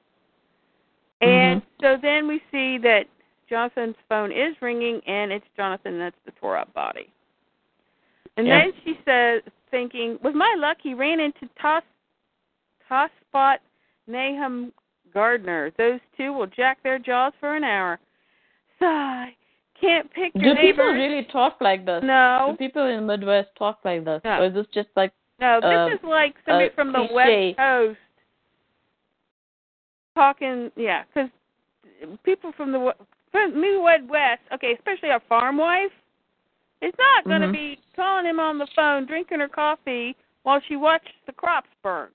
Speaker 2: And mm-hmm. so then we see that Jonathan's phone is ringing, and it's Jonathan that's the tore up body. And
Speaker 3: Yeah.
Speaker 2: then she says, thinking, with my luck, he ran into Toss, Toss Spot Nahum Gardner. Those two will jack their jaws for an hour. Sigh. Can't pick
Speaker 3: Do
Speaker 2: your
Speaker 3: people
Speaker 2: neighbors.
Speaker 3: really talk like this?
Speaker 2: No,
Speaker 3: Do people in the Midwest talk like this?
Speaker 2: No.
Speaker 3: Or is this just like
Speaker 2: no. This
Speaker 3: uh,
Speaker 2: is like somebody
Speaker 3: uh,
Speaker 2: from the
Speaker 3: cliche.
Speaker 2: West Coast talking. Yeah, because people from the from New West. Okay, especially a farm wife. Is not going to
Speaker 3: Mhm.
Speaker 2: be calling him on the phone, drinking her coffee while she watches the crops burn.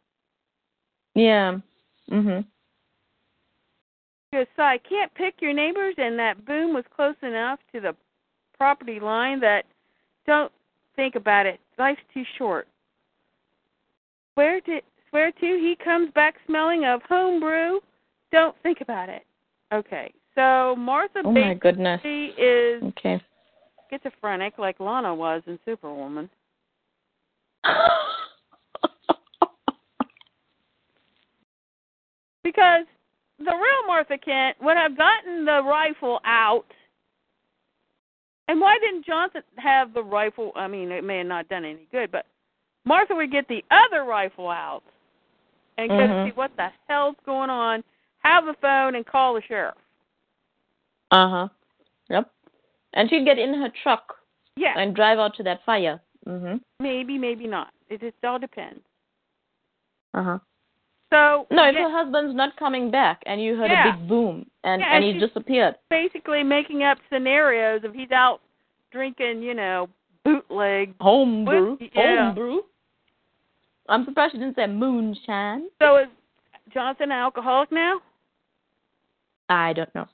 Speaker 3: Yeah. Mhm.
Speaker 2: Because so I can't pick your neighbors, and that boom was close enough to the property line that don't think about it. Life's too short. Swear to swear to he comes back smelling of homebrew. Don't think about it. Okay, so Martha
Speaker 3: Oh my goodness.
Speaker 2: basically is
Speaker 3: Okay.
Speaker 2: schizophrenic, like Lana was in Superwoman. Because the real Martha Kent would have gotten the rifle out. And why didn't Johnson have the rifle? I mean, it may have not done any good, but Martha would get the other rifle out and go
Speaker 3: Mhm.
Speaker 2: see what the hell's going on, have the phone, and call the sheriff.
Speaker 3: Uh huh. Yep. And she'd get in her truck
Speaker 2: Yeah,
Speaker 3: and drive out to that fire. Mhm.
Speaker 2: maybe, maybe not. It just all depends.
Speaker 3: Uh huh.
Speaker 2: So
Speaker 3: No, if
Speaker 2: yeah,
Speaker 3: her husband's not coming back and you heard
Speaker 2: Yeah.
Speaker 3: a big boom and
Speaker 2: Yeah,
Speaker 3: and
Speaker 2: and
Speaker 3: he disappeared.
Speaker 2: basically making up scenarios of he's out drinking, you know, bootleg
Speaker 3: Home brew.
Speaker 2: What- yeah.
Speaker 3: Home brew. I'm surprised she didn't say moonshine.
Speaker 2: So is Jonathan an alcoholic now?
Speaker 3: I don't know.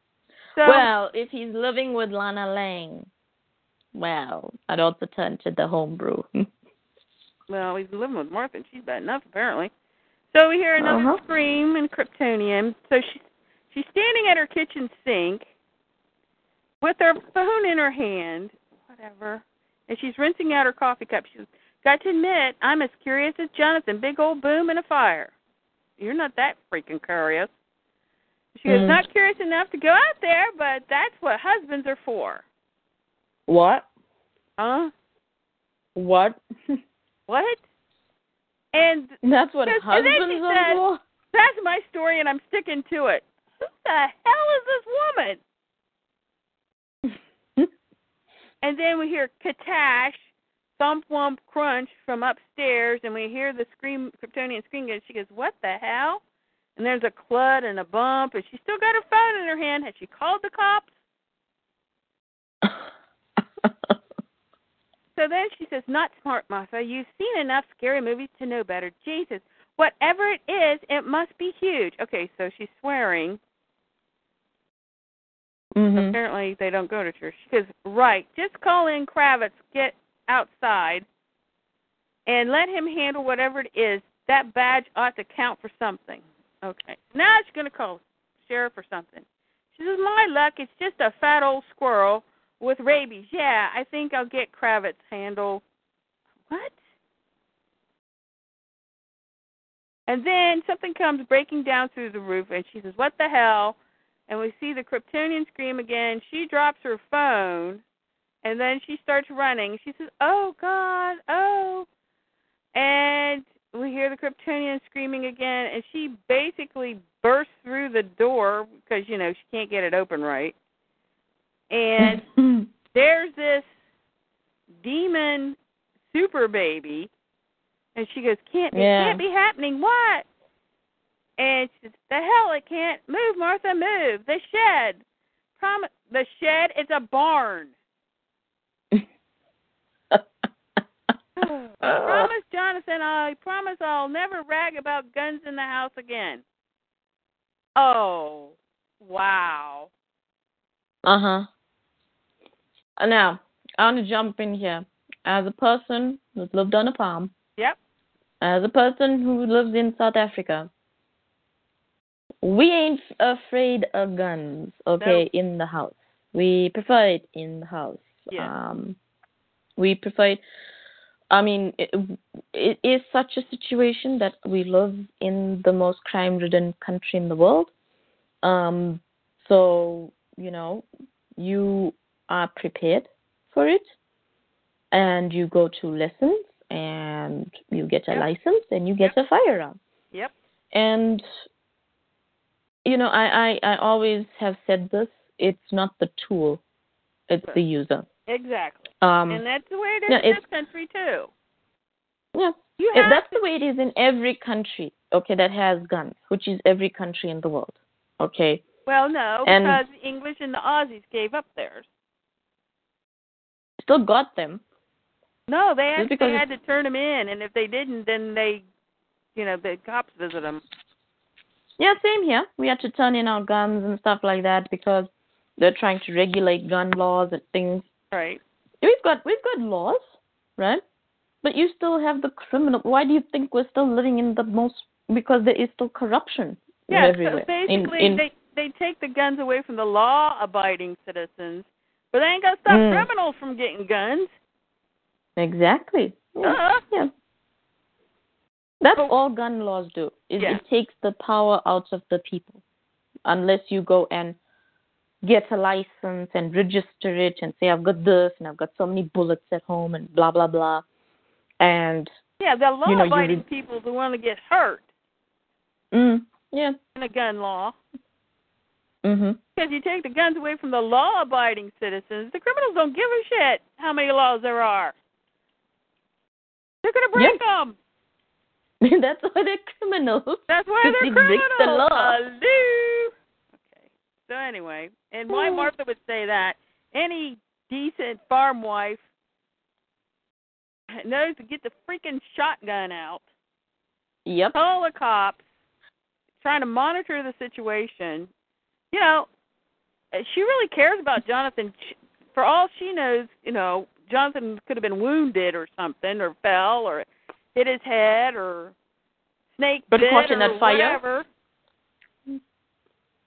Speaker 2: So
Speaker 3: well, if he's living with Lana Lang, well, I'd also turn to the homebrew.
Speaker 2: well, he's living with Martha, and she's bad enough apparently. So we hear another
Speaker 3: Uh-huh.
Speaker 2: scream in Kryptonian. So she's she's standing at her kitchen sink with her phone in her hand, whatever, and she's rinsing out her coffee cup. She's got to admit, I'm as curious as Jonathan. Big old boom and a fire. You're not that freaking curious. She goes,
Speaker 3: Mm.
Speaker 2: not curious enough to go out there, but that's what husbands are for.
Speaker 3: What?
Speaker 2: Huh?
Speaker 3: What?
Speaker 2: What? And
Speaker 3: That's what
Speaker 2: Because- and then she
Speaker 3: husbands are
Speaker 2: that's my story, and I'm sticking to it. Who the hell is this woman? And then we hear Katash, thump wump crunch from upstairs, and we hear the scream, Kryptonian scream. And she goes, "What the hell?" And there's a clud and a bump, and she's still got her phone in her hand. Has she called the cops? So then she says, Not smart, Martha. You've seen enough scary movies to know better. Jesus, whatever it is, it must be huge. Okay, so she's swearing.
Speaker 3: mhm.
Speaker 2: Apparently, they don't go to church. She says, Right, just call in Kravitz, get outside, and let him handle whatever it is. That badge ought to count for something. Okay, now she's going to call sheriff or something. She says, My luck, it's just a fat old squirrel with rabies. Yeah, I think I'll get Kravitz handle. What? And then something comes breaking down through the roof, and she says, What the hell? And we see the Kryptonian scream again. She drops her phone, and then she starts running. She says, Oh, God, oh. And we hear the Kryptonian screaming again, and she basically bursts through the door because, you know, she can't get it open right. And there's this demon super baby and she goes can't it can't be happening. What? And she says the hell it can't move martha move. The shed. Prom- the shed is a barn. I promise jonathan i promise i'll never rag about guns in the house again. Oh wow.
Speaker 3: Uh huh. Now, I want to jump in here. As a person who's lived on a farm,
Speaker 2: yep
Speaker 3: as a person who lives in South Africa, we ain't afraid of guns, okay, in the house. We prefer it in the house.
Speaker 2: Yeah.
Speaker 3: Um, we prefer it. I mean, it, it is such a situation that we live in the most crime ridden country in the world. Um, so, you know, you are prepared for it. And you go to lessons and you get a
Speaker 2: Yep.
Speaker 3: license and you get a firearm.
Speaker 2: Yep.
Speaker 3: And you know I, I i always have said this it's not the tool it's the user.
Speaker 2: Exactly.
Speaker 3: Um
Speaker 2: and that's the way it is
Speaker 3: yeah,
Speaker 2: in this country too.
Speaker 3: Yeah.
Speaker 2: You have
Speaker 3: that's the way it is in every country okay that has guns which is every country in the world okay?
Speaker 2: Well, no,
Speaker 3: And-
Speaker 2: because the English and the Aussies gave up theirs.
Speaker 3: Still got them
Speaker 2: No, they actually
Speaker 3: because
Speaker 2: had to turn them in, and if they didn't, then they, you know, the cops visit them.
Speaker 3: Yeah, same here. We had to turn in our guns and stuff like that because they're trying to regulate gun laws and things.
Speaker 2: Right.
Speaker 3: We've got we've got laws, right? But you still have the criminal. Why do you think we're still living in the most? Because there is still corruption
Speaker 2: Yeah.
Speaker 3: everywhere.
Speaker 2: So basically,
Speaker 3: in, in,
Speaker 2: they they take the guns away from the law-abiding citizens, but they ain't gonna stop
Speaker 3: Mm.
Speaker 2: criminals from getting guns.
Speaker 3: exactly. Yeah.
Speaker 2: Uh-huh.
Speaker 3: yeah. That's
Speaker 2: But-
Speaker 3: all gun laws do. Is
Speaker 2: Yeah.
Speaker 3: it takes the power out of the people, unless you go and get a license and register it and say I've got this and I've got so many bullets at home and blah blah blah, and
Speaker 2: Yeah, the
Speaker 3: You know, you
Speaker 2: law-abiding
Speaker 3: re-
Speaker 2: people who want to get hurt
Speaker 3: mm, yeah,
Speaker 2: in a gun law.
Speaker 3: mhm,
Speaker 2: Because you take the guns away from the law-abiding citizens, the criminals don't give a shit how many laws there are. They're gonna break them.
Speaker 3: that's why they're criminals.
Speaker 2: That's why they're
Speaker 3: they break
Speaker 2: criminals.
Speaker 3: the law.
Speaker 2: Hello. Okay. So anyway, and why
Speaker 3: Oh. Hmm.
Speaker 2: Martha would say that any decent farm wife knows to get the freaking shotgun out.
Speaker 3: Yep.
Speaker 2: Call the cops. Trying to monitor the situation. You know, she really cares about Jonathan. For all she knows, you know, Jonathan could have been wounded or something, or fell, or hit his head, or snake
Speaker 3: Got
Speaker 2: bit,
Speaker 3: caught in
Speaker 2: or
Speaker 3: that fire.
Speaker 2: whatever.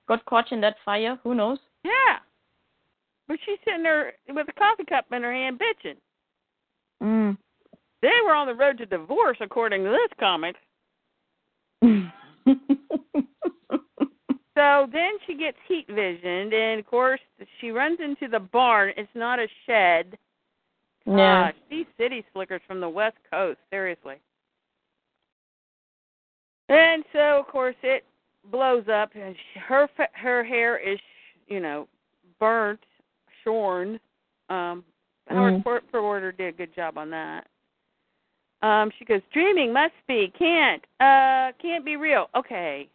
Speaker 3: Got caught in that fire. Who knows?
Speaker 2: Yeah. But she's sitting there with a coffee cup in her hand bitching.
Speaker 3: Mm.
Speaker 2: They were on the road to divorce, according to this comic. So then she gets heat visioned, and of course she runs into the barn. It's not a shed.
Speaker 3: yeah.
Speaker 2: Gosh, these city slickers from the West Coast, seriously. And so, of course, it blows up, and her her hair is, you know, burnt, shorn. Um, Howard
Speaker 3: Mhm.
Speaker 2: Por- Porter did a good job on that. Um, she goes, dreaming must be, can't, uh, can't be real. Okay.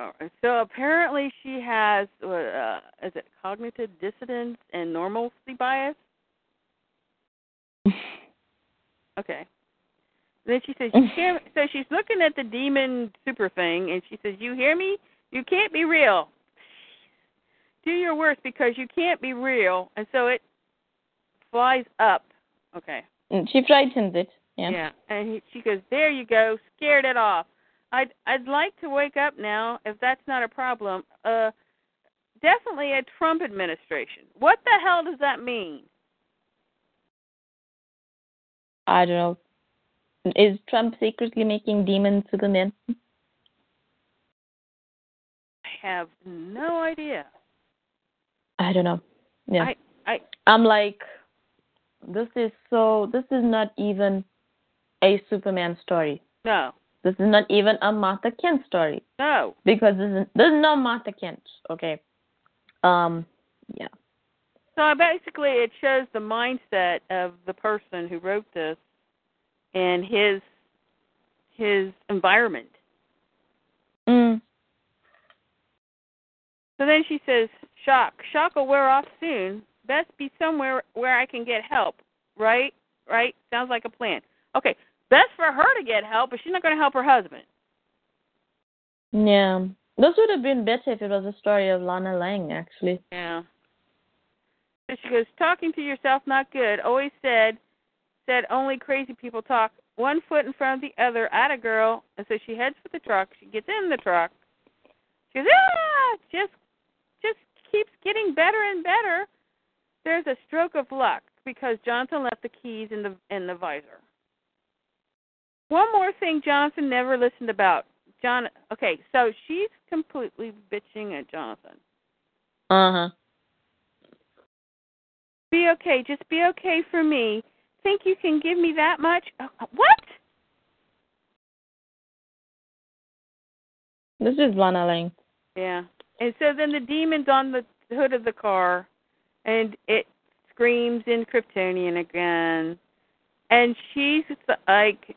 Speaker 2: Oh, so apparently she has, uh, is it cognitive dissonance and normalcy bias? Okay. Then she says, "You hear?" So she's looking at the demon super thing, and she says, "You hear me? You can't be real. Do your worst because you can't be real." And so it flies up. Okay.
Speaker 3: Mm, she frightens it. Yeah.
Speaker 2: Yeah. And he, she goes, "There you go. Scared it off. I'd I'd like to wake up now if that's not a problem. Uh, definitely a Trump administration. What the hell does that mean?
Speaker 3: I don't know. Is Trump secretly making demon Superman?
Speaker 2: I have no idea.
Speaker 3: I don't know. Yeah.
Speaker 2: I I
Speaker 3: I'm like, this is so. This is not even a Superman story.
Speaker 2: no
Speaker 3: This is not even a Martha Kent story
Speaker 2: no.
Speaker 3: because this is this is not Martha Kent. Okay. Um. Yeah.
Speaker 2: So basically, it shows the mindset of the person who wrote this and his his environment.
Speaker 3: Mm.
Speaker 2: So then she says, "Shock, shock will wear off soon. Best be somewhere where I can get help. Right, right. Sounds like a plan. Okay, best for her to get help, but she's not going to help her husband.
Speaker 3: Yeah. This would have been better if it was a story of Lana Lang, actually.
Speaker 2: Yeah. So she goes, talking to yourself not good. Always said, said only crazy people talk. One foot in front of the other. At a girl. And so she heads for the truck. She gets in the truck. She goes, ah, just, just keeps getting better and better. There's a stroke of luck because Jonathan left the keys in the in the visor. One more thing Jonathan never listened about. John. Okay, so she's completely bitching at Jonathan.
Speaker 3: Uh huh.
Speaker 2: Be okay. Just be okay for me. Think you can give me that much? Uh, what?
Speaker 3: This is Lana Lang.
Speaker 2: Yeah. And so then the demon's on the hood of the car, and it screams in Kryptonian again. And she's like,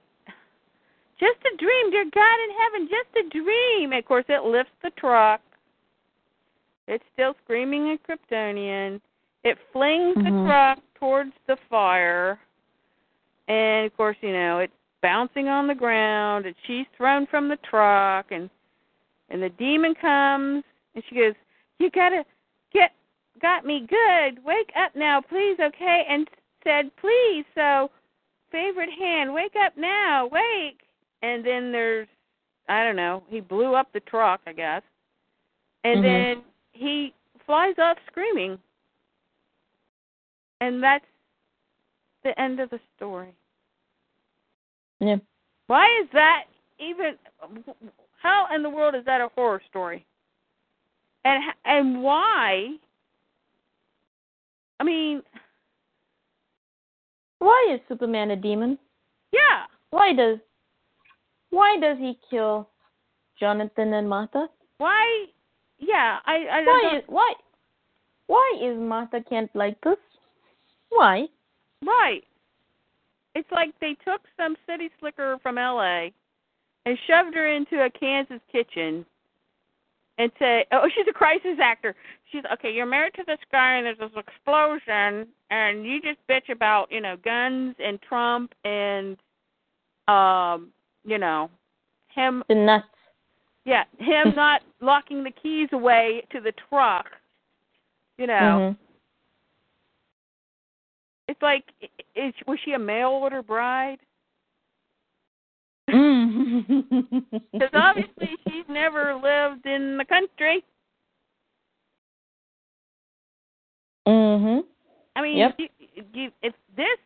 Speaker 2: just a dream, dear God in heaven, just a dream. And of course, it lifts the truck. It's still screaming in Kryptonian. It flings the
Speaker 3: Mhm.
Speaker 2: truck towards the fire. And of course, you know, it's bouncing on the ground and she's thrown from the truck and and the demon comes and she goes, You gotta get got me good. Wake up now, please, okay? And said, Please, so favorite hand, wake up now, wake and then there's I don't know, he blew up the truck, I guess. And
Speaker 3: Mhm.
Speaker 2: then he flies off screaming. And that's the end of the story.
Speaker 3: Yeah.
Speaker 2: Why is that even? How in the world is that a horror story? And and why? I mean,
Speaker 3: Why is Superman a demon?
Speaker 2: yeah,
Speaker 3: Why does why does he kill Jonathan and Martha?
Speaker 2: why? Yeah, I I
Speaker 3: Why
Speaker 2: don't
Speaker 3: is why why is Martha Kent like this? Why?
Speaker 2: right. It's like they took some city slicker from L.A. and shoved her into a Kansas kitchen and say, "Oh, she's a crisis actor." She's okay. You're married to this guy, and there's this explosion, and you just bitch about you know guns and Trump and um you know him
Speaker 3: The nuts.
Speaker 2: yeah him not locking the keys away to the truck. You know,
Speaker 3: Mhm.
Speaker 2: it's like is was she a mail order bride?
Speaker 3: Mm.
Speaker 2: Because obviously she's never lived in the country.
Speaker 3: Mhm.
Speaker 2: I mean,
Speaker 3: Yep.
Speaker 2: you, you, if this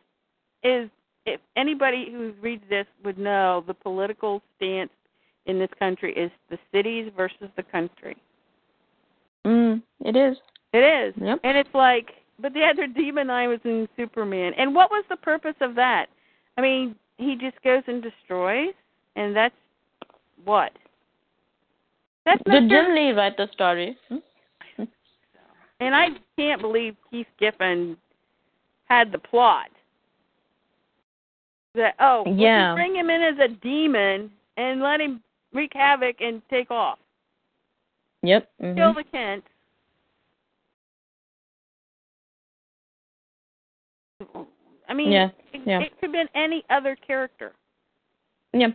Speaker 2: is, if anybody who reads this would know, the political stance in this country is the cities versus the country.
Speaker 3: Mm. It is.
Speaker 2: It is,
Speaker 3: Yep.
Speaker 2: and it's like, but yeah, they're demonizing Superman. And what was the purpose of that? I mean, he just goes and destroys, and that's what. That's not
Speaker 3: Did. Jim Lee write the story? Hmm?
Speaker 2: And I can't believe Keith Giffen had the plot. That oh,
Speaker 3: Yeah.
Speaker 2: bring him in as a demon and let him wreak havoc and take off,
Speaker 3: Yep.
Speaker 2: kill
Speaker 3: Mhm.
Speaker 2: the Kent. I mean,
Speaker 3: Yeah,
Speaker 2: it,
Speaker 3: yeah.
Speaker 2: it could have been any other character.
Speaker 3: Yeah.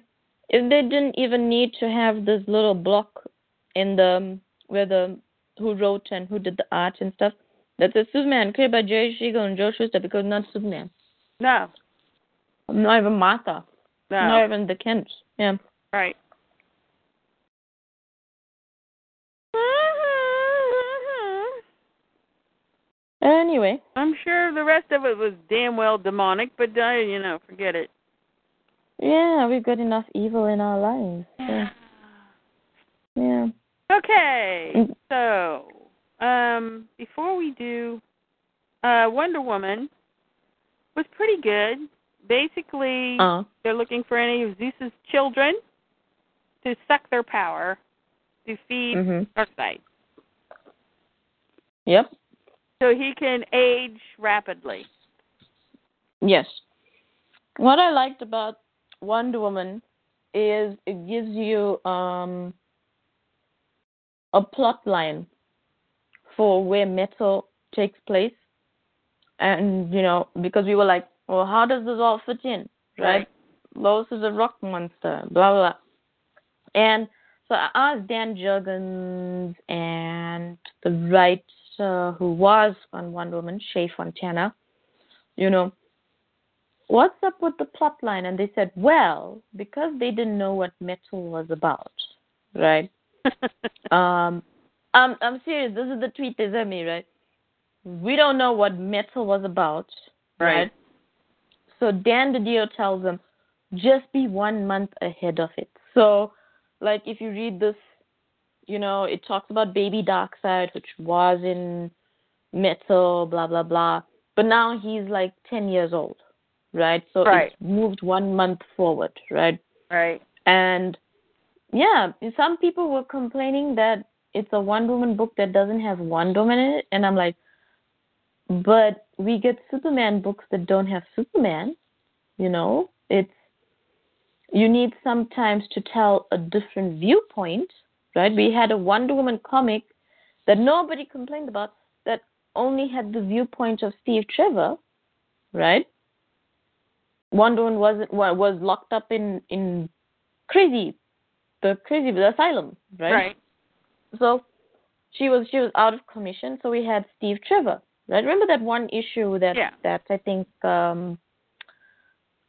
Speaker 3: If they didn't even need to have this little block in the where the who wrote and who did the art and stuff. That says Superman, created by Jerry Siegel and Joe Shuster, because not Superman.
Speaker 2: No,
Speaker 3: Not even Martha.
Speaker 2: no,
Speaker 3: Not even the Kents. Yeah.
Speaker 2: right.
Speaker 3: Anyway.
Speaker 2: I'm sure the rest of it was damn well demonic, but uh, you know, forget it.
Speaker 3: Yeah, we've got enough evil in our lives. Yeah. Yeah.
Speaker 2: Okay,
Speaker 3: Mm.
Speaker 2: so um, before we do, uh, Wonder Woman was pretty good. Basically,
Speaker 3: Uh,
Speaker 2: they're looking for any of Zeus's children to suck their power to feed
Speaker 3: mhm.
Speaker 2: Darkseid,
Speaker 3: Yep.
Speaker 2: so he can age rapidly.
Speaker 3: Yes. What I liked about Wonder Woman is it gives you um a plot line for where metal takes place. And, you know, because we were like, well, how does this all fit in? Right? Lois is a rock monster, blah, blah, blah. And so I asked Dan Jurgens and the writer who was on Wonder Woman, Shea Fontana, you know, what's up with the plot line? And they said, well, because they didn't know what metal was about, right? Um, I'm I'm serious. This is the tweet they sent me, right? We don't know what metal was about,
Speaker 2: Right.
Speaker 3: So Dan DiDio tells them, just be one month ahead of it. So, like, if you read this, you know, it talks about Baby Darkseid, which was in metal, blah blah blah. But now he's like ten years old, right? So
Speaker 2: Right.
Speaker 3: it's moved one month forward, right?
Speaker 2: right.
Speaker 3: And yeah, some people were complaining that it's a Wonder Woman book that doesn't have Wonder Woman in it, and I'm like, but we get Superman books that don't have Superman. You know, it's you need sometimes to tell a different viewpoint, right? We had a Wonder Woman comic that nobody complained about that only had the viewpoint of Steve Trevor, right? Wonder Woman was was locked up in in crazy, the crazy the asylum, right?
Speaker 2: Right.
Speaker 3: So she was she was out of commission. So we had Steve Trevor, right? Remember that one issue that
Speaker 2: Yeah.
Speaker 3: that I think um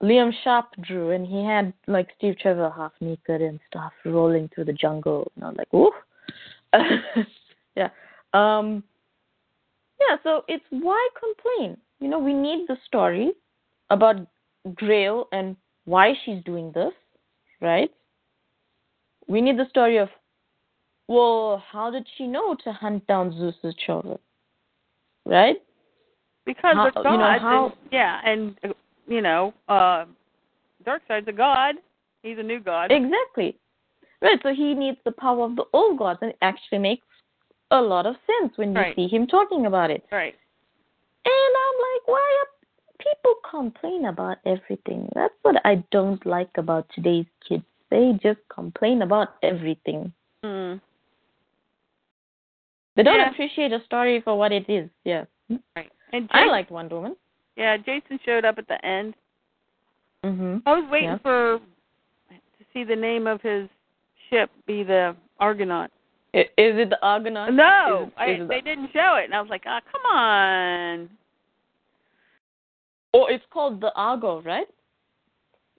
Speaker 3: Liam Sharp drew, and he had like Steve Trevor half naked and stuff rolling through the jungle. And I was like, ooh, yeah, um, yeah. So it's why complain? You know, we need the story about Grail and why she's doing this, right? We need the story of, well, how did she know to hunt down Zeus's children, right?
Speaker 2: Because
Speaker 3: How-
Speaker 2: they're
Speaker 3: you know,
Speaker 2: gods.
Speaker 3: how-
Speaker 2: and, yeah, and you know, uh Darkseid's a god. He's a new god.
Speaker 3: Exactly. Right, so he needs the power of the old gods, and it actually makes a lot of sense when you
Speaker 2: Right.
Speaker 3: see him talking about it.
Speaker 2: Right.
Speaker 3: And I'm like, why are people complain about everything? That's what I don't like about today's kids. They just complain about everything.
Speaker 2: Mm.
Speaker 3: They don't
Speaker 2: Yeah.
Speaker 3: appreciate a story for what it is. Yeah.
Speaker 2: Right. And
Speaker 3: I liked Wonder Woman.
Speaker 2: yeah, Jason showed up at the end.
Speaker 3: Mhm.
Speaker 2: I was waiting
Speaker 3: Yeah.
Speaker 2: for to see the name of his ship be the Argonaut.
Speaker 3: Is it the Argonaut?
Speaker 2: No,
Speaker 3: Is it-
Speaker 2: I,
Speaker 3: is it
Speaker 2: they didn't show it, and I was like, "Ah, come on."
Speaker 3: Oh, it's called the Argo, right?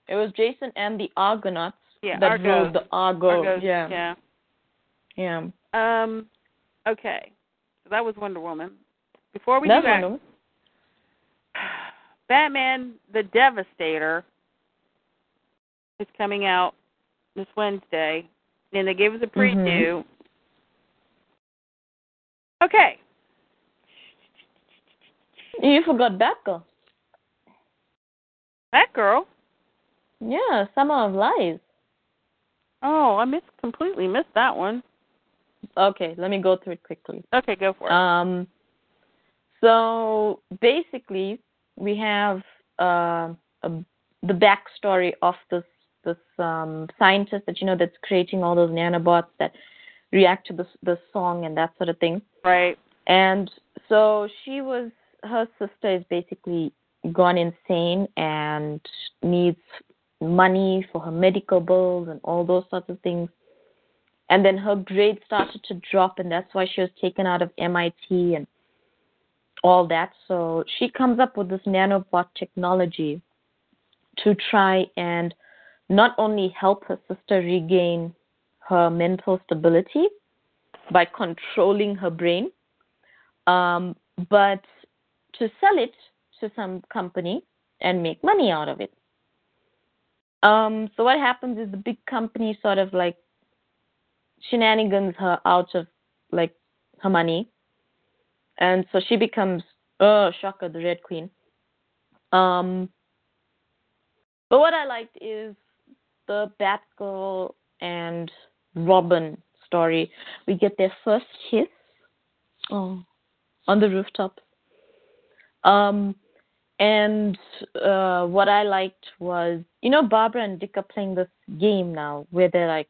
Speaker 3: It was Jason and the Argonauts
Speaker 2: Yeah,
Speaker 3: that
Speaker 2: Argo.
Speaker 3: rode the Argo.
Speaker 2: Argos,
Speaker 3: yeah.
Speaker 2: yeah.
Speaker 3: Yeah.
Speaker 2: Um, okay, so that was Wonder Woman. Before we
Speaker 3: That's
Speaker 2: do that,
Speaker 3: Wonder Woman.
Speaker 2: Batman the Devastator is coming out this Wednesday, and they gave us a
Speaker 3: Mm-hmm.
Speaker 2: preview. Okay,
Speaker 3: You forgot Batgirl.
Speaker 2: that girl.
Speaker 3: Yeah, Summer of Lies.
Speaker 2: Oh, I missed completely missed that one.
Speaker 3: Okay, let me go through it quickly.
Speaker 2: Okay, go for it.
Speaker 3: Um, so basically, we have uh, a, the backstory of this this um, scientist that you know that's creating all those nanobots that react to the the song and that sort of thing.
Speaker 2: right.
Speaker 3: And so she was her sister is basically gone insane and needs money for her medical bills and all those sorts of things. And then her grades started to drop, and that's why she was taken out of MIT and all that. So she comes up with this nanobot technology to try and not only help her sister regain her mental stability by controlling her brain, um, but to sell it to some company and make money out of it. Um, so what happens is the big company sort of like shenanigans her out of like her money, and so she becomes oh shocker the Red Queen. Um, but what I liked is the Batgirl and Robin story. We get their first kiss. Oh, on the rooftop. Um, and uh, what I liked was, you know, Barbara and Dick are playing this game now where they're like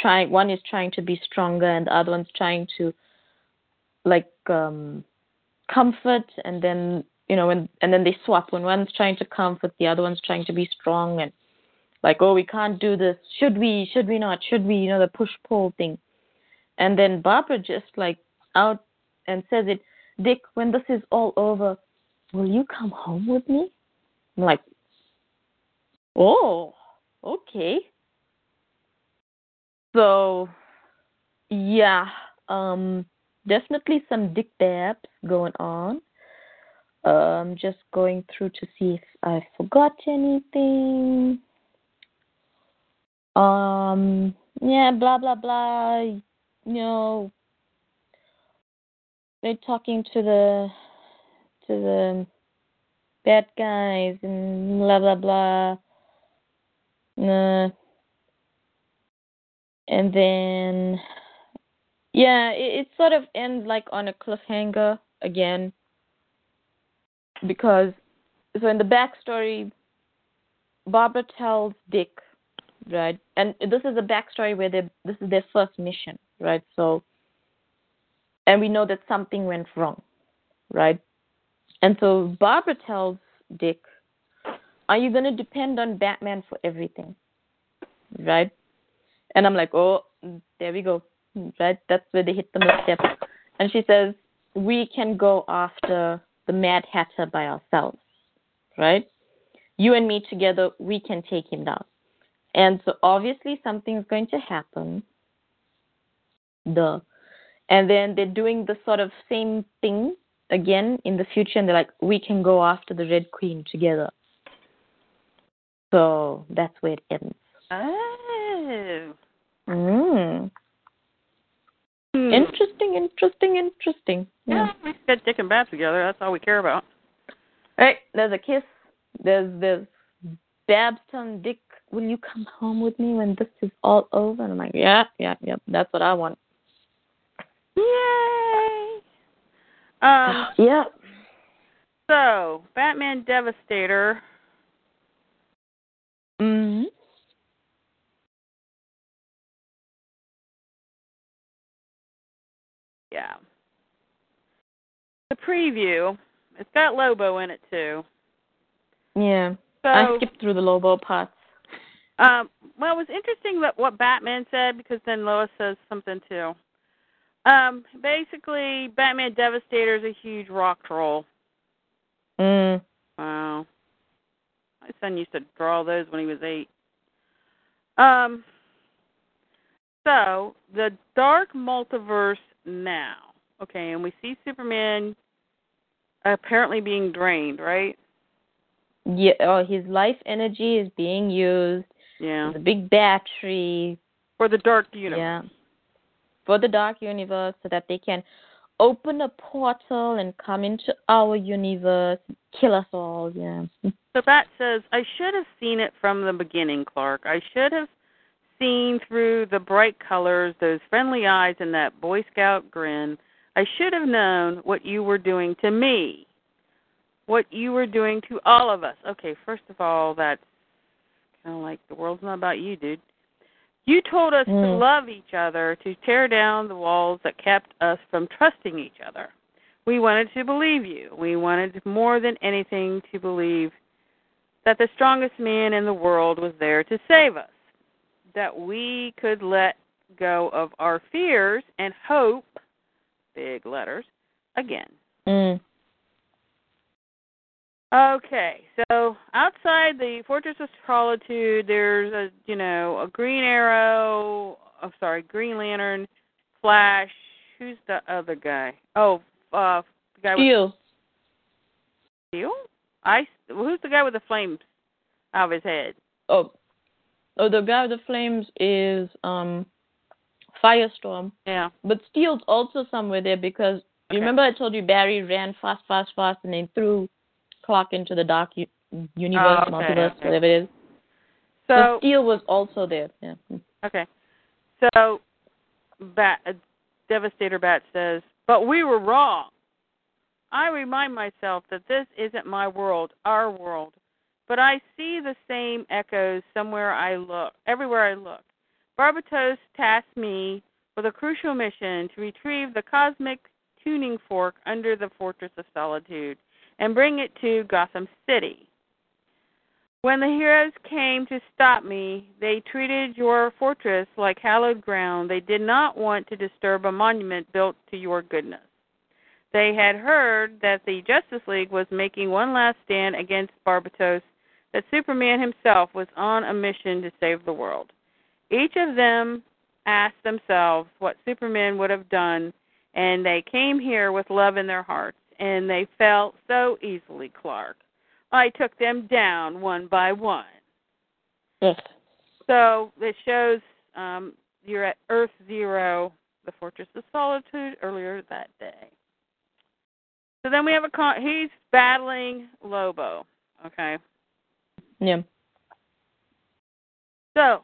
Speaker 3: trying. One is trying to be stronger, and the other one's trying to like um comfort, and then you know, and and then they swap. When one's trying to comfort, the other one's trying to be strong, and like, oh, we can't do this. Should we? Should we not? Should we? You know, the push pull thing. And then Barbara just like out and says it, Dick, when this is all over, will you come home with me? I'm like, oh, okay. So, yeah, um, definitely some Dick Babs going on. Um, just going through to see if I forgot anything. Um, yeah, blah blah blah. You know, they're talking to the to the bad guys and blah blah blah. Uh, and then yeah, it, it sort of ends like on a cliffhanger again because so in the backstory, Barbara tells Dick, right, and this is a backstory where they this is their first mission, right? So, and we know that something went wrong, right? And so Barbara tells Dick, "Are you going to depend on Batman for everything?" Right? And I'm like, "Oh, there we go." Right? That's where they hit the step. And she says, "We can go after the Mad Hatter by ourselves." Right? You and me together, we can take him down. And so obviously something's going to happen. Duh. And then they're doing the sort of same thing again in the future and they're like, we can go after the Red Queen together. So that's where it ends.
Speaker 2: Ah.
Speaker 3: Mm.
Speaker 2: Hmm.
Speaker 3: Interesting, interesting, interesting.
Speaker 2: Yeah, we get Dick and Babs together. That's all we care about.
Speaker 3: Right, there's a kiss. There's there's Babs telling Dick, "Will you come home with me when this is all over?" And I'm like, "Yeah, yeah, yeah. That's what I want."
Speaker 2: Yay! Um.
Speaker 3: yeah.
Speaker 2: So, Batman Devastator.
Speaker 3: hmm
Speaker 2: yeah. The preview, it's got Lobo in it too.
Speaker 3: Yeah.
Speaker 2: So
Speaker 3: I skipped through the Lobo parts.
Speaker 2: Um, well, it was interesting that what Batman said because then Lois says something too. Um, basically, Batman Devastator is a huge rock troll.
Speaker 3: Mm.
Speaker 2: Wow. My son used to draw those when he was eight. Um. So the dark multiverse now. Okay, and we see Superman apparently being drained, right?
Speaker 3: Yeah. Oh, his life energy is being used.
Speaker 2: Yeah.
Speaker 3: The big battery.
Speaker 2: For the dark universe.
Speaker 3: Yeah. For the dark universe, so that they can open a portal and come into our universe, kill us all. Yeah.
Speaker 2: So Bat says, I should have seen it from the beginning, Clark. I should have seen through the bright colors, those friendly eyes, and that Boy Scout grin. I should have known what you were doing to me, what you were doing to all of us. Okay, first of all, that's kind of like the world's not about you, dude. You told us to
Speaker 3: Mm.
Speaker 2: love each other, to tear down the walls that kept us from trusting each other. We wanted to believe you. We wanted more than anything to believe that the strongest man in the world was there to save us, that we could let go of our fears and hope, big letters, again.
Speaker 3: Mm.
Speaker 2: Okay, so outside the Fortress of Solitude, there's a you know a Green Arrow. I'm sorry, Green Lantern, Flash. Who's the other guy? Oh, uh, the guy with
Speaker 3: Steel.
Speaker 2: steel. I. Who's the guy with the flames out of his head?
Speaker 3: Oh. Oh, the guy with the flames is um, Firestorm.
Speaker 2: Yeah.
Speaker 3: But Steel's also somewhere there because
Speaker 2: Okay.
Speaker 3: you remember I told you Barry ran fast, fast, fast, and then threw Clark into the dark u- universe,
Speaker 2: Oh, okay,
Speaker 3: multiverse,
Speaker 2: okay.
Speaker 3: whatever it is. So
Speaker 2: So
Speaker 3: Steel was also there. Yeah.
Speaker 2: Okay. So, Bat, uh, Devastator Bat says, but we were wrong. I remind myself that this isn't my world, our world. But I see the same echoes somewhere I look, everywhere I look. Barbatos tasked me with a crucial mission to retrieve the cosmic tuning fork under the Fortress of Solitude and bring it to Gotham City. When the heroes came to stop me, they treated your fortress like hallowed ground. They did not want to disturb a monument built to your goodness. They had heard that the Justice League was making one last stand against Barbatos, that Superman himself was on a mission to save the world. Each of them asked themselves what Superman would have done, and they came here with love in their hearts, and they fell so easily, Clark. I took them down one by one.
Speaker 3: Yes.
Speaker 2: So it shows um, you're at Earth Zero, the Fortress of Solitude, earlier that day. So then we have a con- he's battling Lobo. Okay.
Speaker 3: Yeah.
Speaker 2: So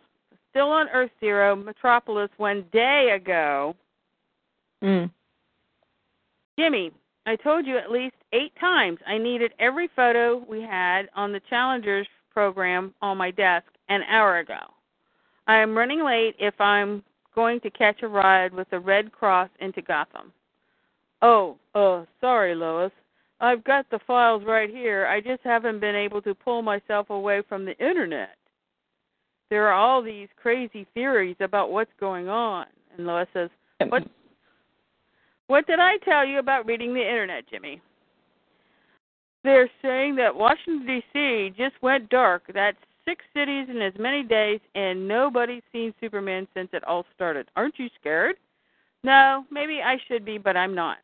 Speaker 2: still on Earth Zero, Metropolis one day ago.
Speaker 3: Mm.
Speaker 2: Jimmy, I told you at least eight times I needed every photo we had on the Challengers program on my desk an hour ago. I am running late if I'm going to catch a ride with the Red Cross into Gotham. Oh, uh, sorry, Lois. I've got the files right here. I just haven't been able to pull myself away from the internet. There are all these crazy theories about what's going on. And Lois says, What what did I tell you about reading the internet, Jimmy? They're saying that Washington D.C. just went dark. That's six cities in as many days, and nobody's seen Superman since it all started. Aren't you scared? No, maybe I should be, but I'm not.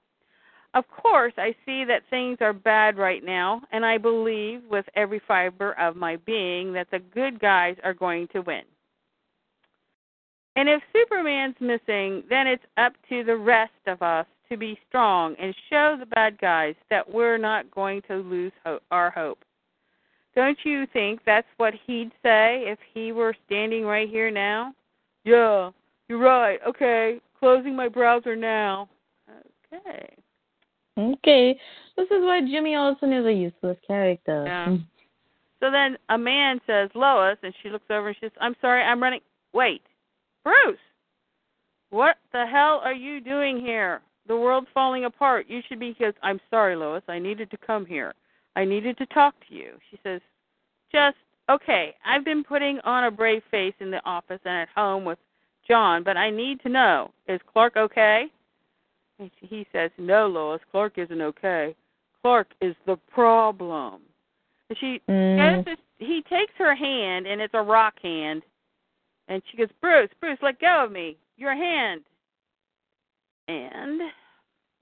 Speaker 2: Of course, I see that things are bad right now, and I believe with every fiber of my being that the good guys are going to win. And if Superman's missing, then it's up to the rest of us to be strong and show the bad guys that we're not going to lose ho- our hope. Don't you think that's what he'd say if he were standing right here now? Yeah, you're right. Okay, closing my browser now. Okay.
Speaker 3: Okay. This is why Jimmy Olsen is a useless character.
Speaker 2: Yeah.
Speaker 3: Mm.
Speaker 2: So then a man says, Lois, and she looks over and she says, I'm sorry, I'm running. Wait, Bruce, what the hell are you doing here? The world's falling apart. You should be because I'm sorry, Lois. I needed to come here. I needed to talk to you. She says, just okay. I've been putting on a brave face in the office and at home with Jon, but I need to know is Clark okay? And he says, No, Lois, Clark isn't okay. Clark is the problem. And she
Speaker 3: Mm.
Speaker 2: goes to, he takes her hand and it's a rock hand and she goes, Bruce, Bruce, let go of me. Your hand. And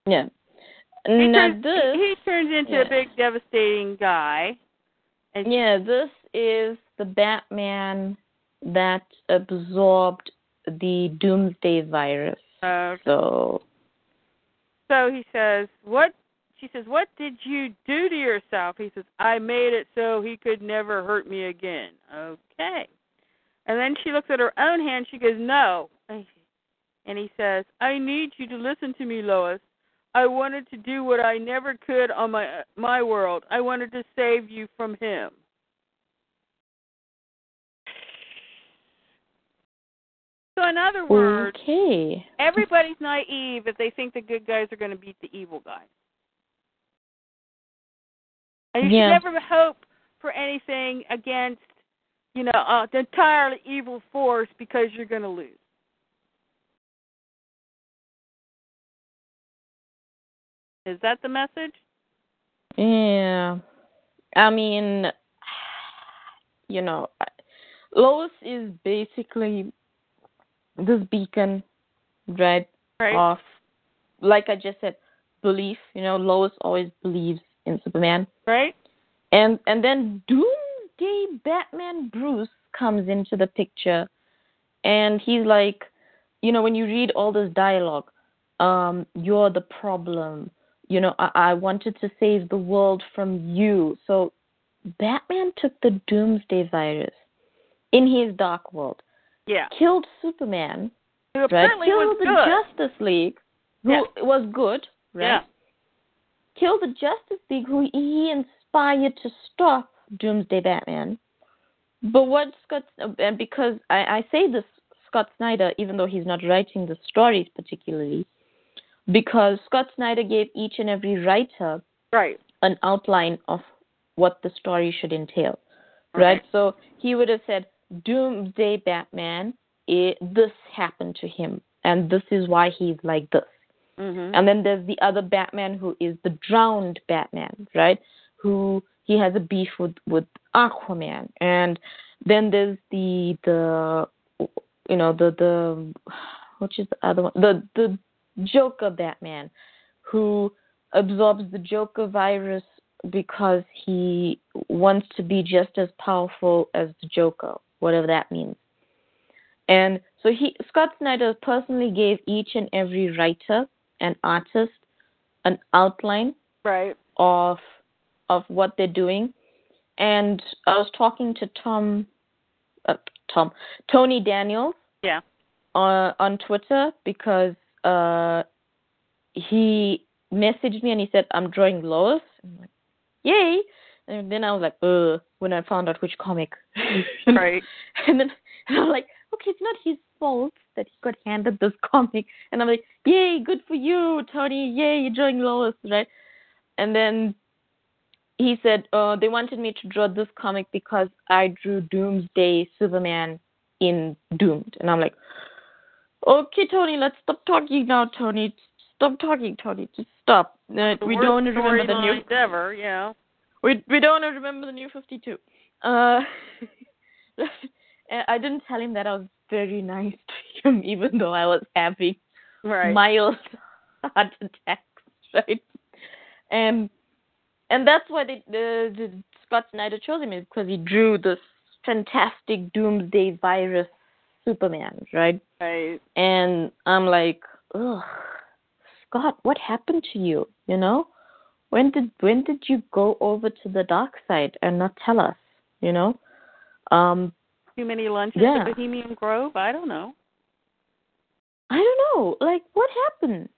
Speaker 3: Yeah.
Speaker 2: he,
Speaker 3: Now
Speaker 2: turns,
Speaker 3: this,
Speaker 2: he turns into
Speaker 3: yeah.
Speaker 2: a big devastating guy. And
Speaker 3: yeah, this is the Batman that absorbed the Doomsday virus.
Speaker 2: uh,
Speaker 3: So
Speaker 2: so he says, What she says, What did you do to yourself? He says, I made it so he could never hurt me again. Okay. And then she looks at her own hand, she goes, No. And he says, I need you to listen to me, Lois. I wanted to do what I never could on my my world. I wanted to save you from him. So in other words,
Speaker 3: okay.
Speaker 2: everybody's naive if they think the good guys are going to beat the evil guys. And you
Speaker 3: Yeah.
Speaker 2: should never hope for anything against, you know, uh, the entirely evil force because you're going to lose. Is that the message?
Speaker 3: Yeah. I mean, you know, Lois is basically this beacon, right,
Speaker 2: Right.
Speaker 3: of, like I just said, belief. You know, Lois always believes in Superman.
Speaker 2: right?
Speaker 3: And and then Doomsday Batman Bruce comes into the picture, and he's like, you know, when you read all this dialogue, um, you're the problem. You know, I, I wanted to save the world from you. So Batman took the Doomsday virus in his dark world,
Speaker 2: Yeah.
Speaker 3: killed Superman,
Speaker 2: Who apparently right?
Speaker 3: Killed
Speaker 2: was
Speaker 3: the
Speaker 2: good.
Speaker 3: Justice League, who
Speaker 2: Yeah.
Speaker 3: was good, right?
Speaker 2: Yeah.
Speaker 3: killed the Justice League, who he inspired to stop Doomsday Batman. But what Scott, and because I, I say this, Scott Snyder, even though he's not writing the stories particularly, because Scott Snyder gave each and every writer
Speaker 2: Right.
Speaker 3: an outline of what the story should entail, right?
Speaker 2: Right.
Speaker 3: So he would have said, Doomsday Batman, it, this happened to him, and this is why he's like this.
Speaker 2: Mhm.
Speaker 3: And then there's the other Batman who is the drowned Batman, right? Who he has a beef with with Aquaman. And then there's the the you know the the which is the other one? The the Joker Batman who absorbs the Joker virus because he wants to be just as powerful as the Joker, whatever that means. And so he Scott Snyder personally gave each and every writer and artist an outline
Speaker 2: Right.
Speaker 3: of of what they're doing. And I was talking to Tom, uh, Tom, Tony Daniels
Speaker 2: Yeah.
Speaker 3: on on Twitter because uh, he messaged me and he said I'm drawing Lois. I'm like, yay! And then I was like, uh, when I found out which comic.
Speaker 2: Right.
Speaker 3: And then and I'm like, okay, it's not his fault that he got handed this comic. And I'm like, yay, good for you, Tony. Yay, you're drawing Lois, right? And then he said uh, they wanted me to draw this comic because I drew Doomsday Superman in Doomed. And I'm like, okay, Tony, let's stop talking now, Tony. Stop talking, Tony. Just stop. Uh, we don't remember the new
Speaker 2: ever, know.
Speaker 3: We we don't remember the new 52. Uh, I didn't tell him that I was very nice to him, even though I was having
Speaker 2: Right.
Speaker 3: mild heart attacks, right? And and that's why they, the, the Scott Snyder chose him is because he drew this fantastic Doomsday virus Superman, right?
Speaker 2: right.
Speaker 3: And I'm like, ugh, Scott, what happened to you? You know, when did when did you go over to the dark side and not tell us? You know, um,
Speaker 2: Too many lunches
Speaker 3: Yeah.
Speaker 2: at Bohemian Grove? I don't know.
Speaker 3: I don't know, like what happened,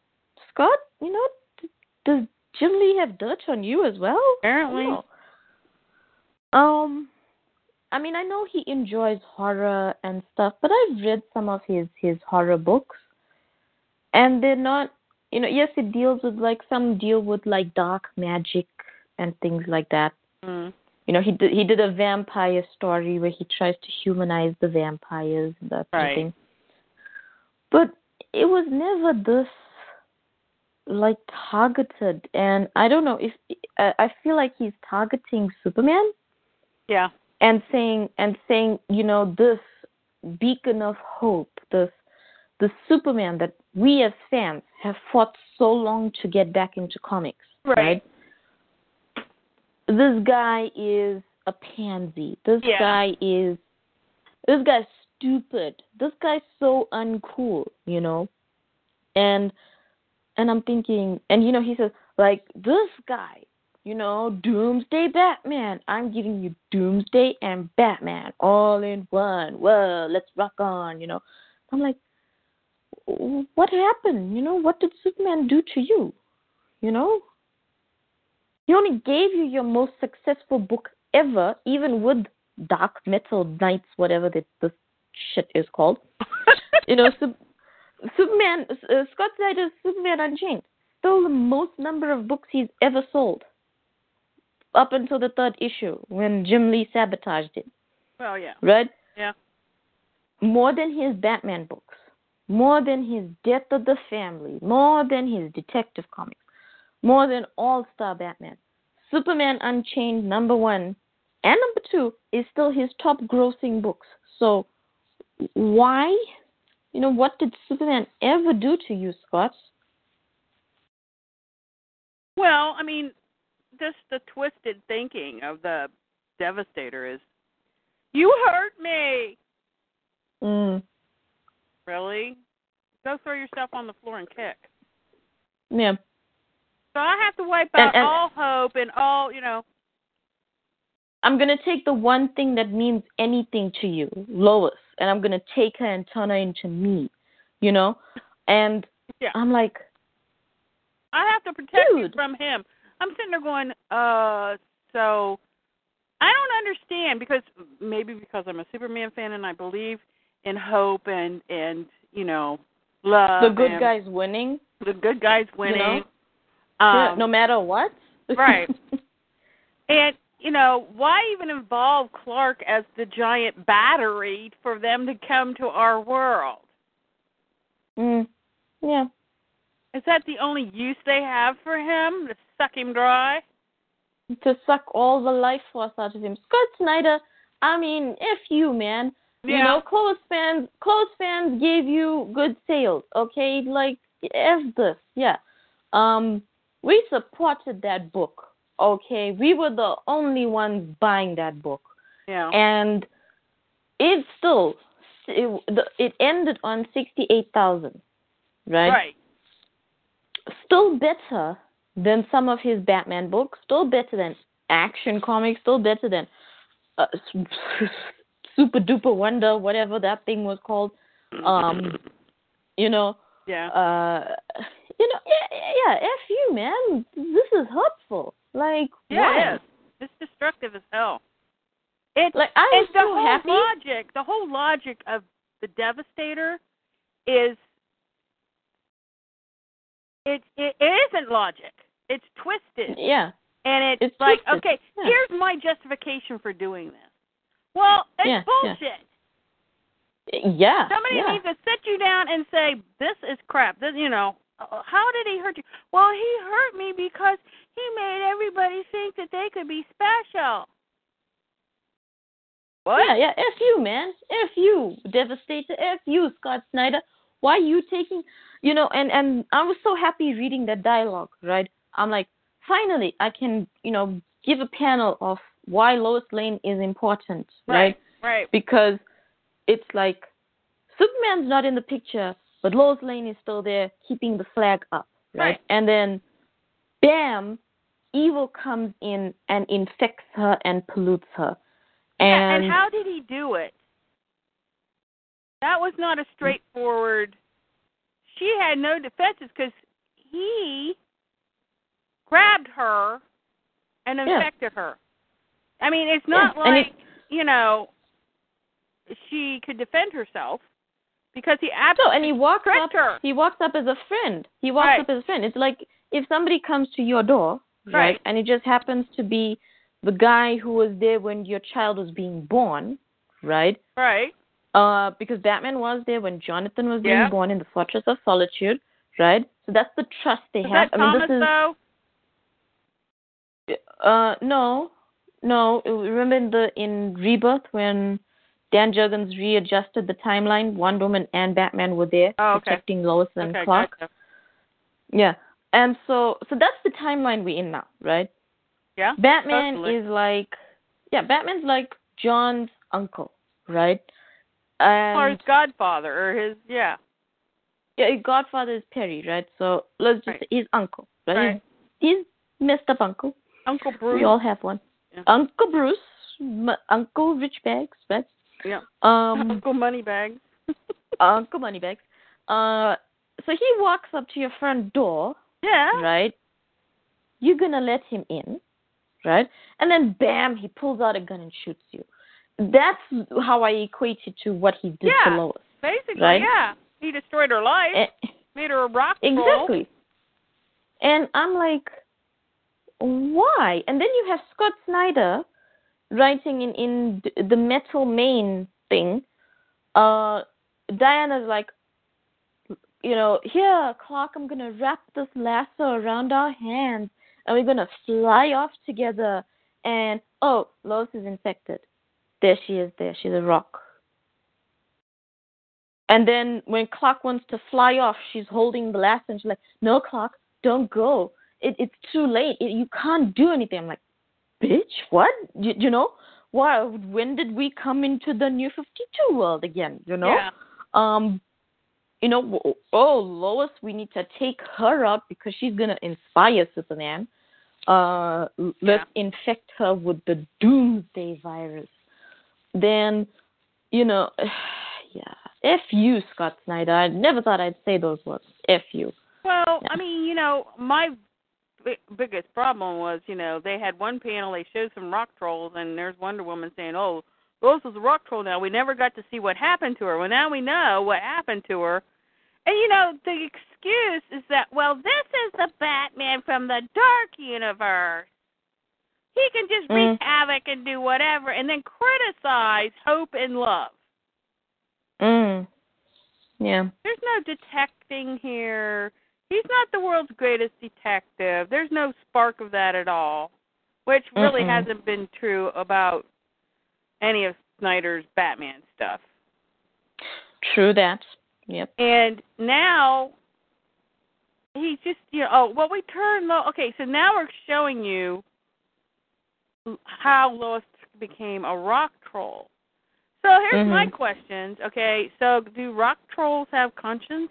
Speaker 3: Scott? You know, d- does Jim Lee have Dutch on you as well?
Speaker 2: Apparently.
Speaker 3: Um, I mean, I know he enjoys horror and stuff, but I've read some of his his horror books, and they're not you know, yes, it deals with like some deal with like dark magic and things like that.
Speaker 2: Mm.
Speaker 3: You know, he did he did a vampire story where he tries to humanize the vampires and that
Speaker 2: Right.
Speaker 3: of thing. But it was never this like targeted, and I don't know if I I feel like he's targeting Superman
Speaker 2: Yeah.
Speaker 3: and saying and saying you know this beacon of hope this the superman that we as fans have fought so long to get back into comics
Speaker 2: Right.
Speaker 3: this guy is a pansy this
Speaker 2: Yeah.
Speaker 3: guy is this guy's stupid this guy's so uncool you know and and i'm thinking and you know he says like this guy you know, Doomsday Batman. I'm giving you Doomsday and Batman all in one. Whoa, let's rock on, you know. I'm like, what happened? You know, what did Superman do to you? You know? He only gave you your most successful book ever, even with Dark Metal Knights, whatever the, the shit is called. you know, Sup- Superman, uh, Scott Snyder's Superman Unchained, still the most number of books he's ever sold up until the third issue when Jim Lee sabotaged it,
Speaker 2: Well, yeah.
Speaker 3: right?
Speaker 2: Yeah.
Speaker 3: More than his Batman books, more than his Death of the Family, more than his Detective Comics, more than All Star Batman. Superman Unchained number one and number two is still his top grossing books. So why? You know, what did Superman ever do to you, Scott?
Speaker 2: Well, I mean, just the twisted thinking of the Devastator is, you hurt me.
Speaker 3: Mm.
Speaker 2: Really? Go throw yourself on the floor and kick.
Speaker 3: Yeah.
Speaker 2: So I have to wipe out
Speaker 3: and-
Speaker 2: all hope and all, you know.
Speaker 3: I'm gonna take the one thing that means anything to you, Lois, and I'm gonna take her and turn her into me, you know? And
Speaker 2: Yeah.
Speaker 3: I'm like,
Speaker 2: I have to protect you from him. I'm sitting there going, uh, so I don't understand because maybe because I'm a Superman fan and I believe in hope and and you know love.
Speaker 3: the good guy's winning,
Speaker 2: the good guys winning.
Speaker 3: know?
Speaker 2: Um,
Speaker 3: no matter what.
Speaker 2: right. And you know, why even involve Clark as the giant battery for them to come to our world?
Speaker 3: mm, yeah.
Speaker 2: Is that the only use they have for him? To suck him dry?
Speaker 3: To suck all the life force out of him. Scott Snyder, I mean, if you, man. You know, close fans close fans gave you good sales, okay? Like F this, yeah. Um we supported that book, okay? We were the only ones buying that book.
Speaker 2: Yeah.
Speaker 3: And it still it, it ended on 68,000, right?
Speaker 2: right.
Speaker 3: Still better than some of his Batman books, still better than Action Comics, still better than uh, Super Duper Wonder, whatever that thing was called. Um, you know,
Speaker 2: Yeah.
Speaker 3: uh, you know, yeah, yeah, f you, man. This is hurtful. Like,
Speaker 2: yeah, it is. It's destructive as hell. It's
Speaker 3: Like, I was
Speaker 2: it's the whole
Speaker 3: happy.
Speaker 2: logic. The whole logic of the Devastator is it it, it isn't logic. It's twisted.
Speaker 3: Yeah,
Speaker 2: And it's,
Speaker 3: It's
Speaker 2: like,
Speaker 3: twisted.
Speaker 2: okay,
Speaker 3: Yeah.
Speaker 2: here's my justification for doing this. Well, it's
Speaker 3: Yeah, yeah.
Speaker 2: bullshit.
Speaker 3: yeah.
Speaker 2: Somebody
Speaker 3: yeah.
Speaker 2: needs to sit you down and say, "This is crap." This, you know, uh, how did he hurt you? Well, he hurt me because he made everybody think that they could be special. What?
Speaker 3: Yeah, yeah. F you, man. F you, Devastator. F you, Scott Snyder. Why you taking, you know? And and I was so happy reading that dialogue. Right. I'm like, finally, I can, you know, give a panel of why Lois Lane is important.
Speaker 2: Right. Right.
Speaker 3: Because it's like Superman's not in the picture, but Lois Lane is still there, keeping the flag up. Right.
Speaker 2: Right.
Speaker 3: And then, bam, evil comes in and infects her and pollutes her.
Speaker 2: Yeah,
Speaker 3: And,
Speaker 2: and how did he do it? That was not a straightforward. She had no defenses because he grabbed her and
Speaker 3: Yeah.
Speaker 2: infected her. I mean, it's not
Speaker 3: Yeah,
Speaker 2: like you know she could defend herself. because he
Speaker 3: So
Speaker 2: absolutely
Speaker 3: and he walks up.
Speaker 2: her.
Speaker 3: He walks up as a friend. He walks
Speaker 2: Right.
Speaker 3: up as a friend. It's like if somebody comes to your door, right,
Speaker 2: Right.
Speaker 3: and it just happens to be the guy who was there when your child was being born, right?
Speaker 2: Right.
Speaker 3: Uh, because Batman was there when Jonathan was being
Speaker 2: Yeah.
Speaker 3: born in the Fortress of Solitude, right? So that's the trust they
Speaker 2: Is
Speaker 3: have.
Speaker 2: that
Speaker 3: I mean,
Speaker 2: Thomas
Speaker 3: this is
Speaker 2: though?
Speaker 3: uh no, no. Remember in the in Rebirth when Dan Jurgens readjusted the timeline, Wonder Woman and Batman were there
Speaker 2: Oh, okay.
Speaker 3: protecting Lois and
Speaker 2: okay,
Speaker 3: Clark.
Speaker 2: gotcha.
Speaker 3: Yeah. And so so that's the timeline we're in now, right?
Speaker 2: Yeah.
Speaker 3: Batman
Speaker 2: totally.
Speaker 3: is like yeah, Batman's like Jon's uncle, right? And
Speaker 2: or his godfather, or his yeah.
Speaker 3: yeah, his godfather is Perry, right? So let's just
Speaker 2: Right.
Speaker 3: say his uncle, right?
Speaker 2: Right.
Speaker 3: His, his messed up uncle.
Speaker 2: Uncle Bruce.
Speaker 3: We all have one.
Speaker 2: Yeah.
Speaker 3: Uncle Bruce, m- Uncle Rich Bags, right?
Speaker 2: yeah.
Speaker 3: Um,
Speaker 2: Uncle Moneybags.
Speaker 3: Uncle Moneybags. Uh, so he walks up to your front door,
Speaker 2: yeah.
Speaker 3: right? You're gonna let him in, right? And then bam, he pulls out a gun and shoots you. That's how I equate it to what he did
Speaker 2: Yeah.
Speaker 3: to Lois.
Speaker 2: Basically,
Speaker 3: Right?
Speaker 2: yeah. He destroyed her life,
Speaker 3: Eh,
Speaker 2: made her a rock.
Speaker 3: Exactly. And I'm like, why? And then you have Scott Snyder writing in in the Metal Main thing. Uh, Diana's like, you know, here, Clark, I'm gonna wrap this lasso around our hands, and we're gonna fly off together. And oh, Lois is infected. There she is. There she's a rock. And then when Clark wants to fly off, she's holding the lasso and she's like, "No, Clark, don't go. It, it's too late. It, you can't do anything." I'm like, "Bitch, what? You, you know? Why? When did we come into the New Fifty Two world again? You know?
Speaker 2: Yeah.
Speaker 3: Um, you know, oh Lois, we need to take her out because she's gonna inspire Superman. Uh, let's infect her with the Doomsday virus. Then, you know, yeah, f you, Scott Snyder. I never thought I'd say those words. F you.
Speaker 2: Well,
Speaker 3: Yeah.
Speaker 2: I mean, you know, my bi- biggest problem was, you know, they had one panel, they showed some rock trolls, and there's Wonder Woman saying, "Oh, Rose was a rock troll." Now we never got to see what happened to her. Well, now we know what happened to her, and you know, the excuse is that, well, this is the Batman from the Dark Universe. He can just wreak
Speaker 3: Mm.
Speaker 2: havoc and do whatever, and then criticize Hope and Love.
Speaker 3: Mm. Yeah.
Speaker 2: There's no detecting here. He's not the world's greatest detective. There's no spark of that at all, which really
Speaker 3: Mm-mm.
Speaker 2: hasn't been true about any of Snyder's Batman stuff.
Speaker 3: True that. Yep.
Speaker 2: And now he's just, you know, oh, well, we turn low. Okay, so now we're showing you how Lois became a rock troll. So here's my
Speaker 3: Mhm.
Speaker 2: questions. Okay, so do rock trolls have conscience?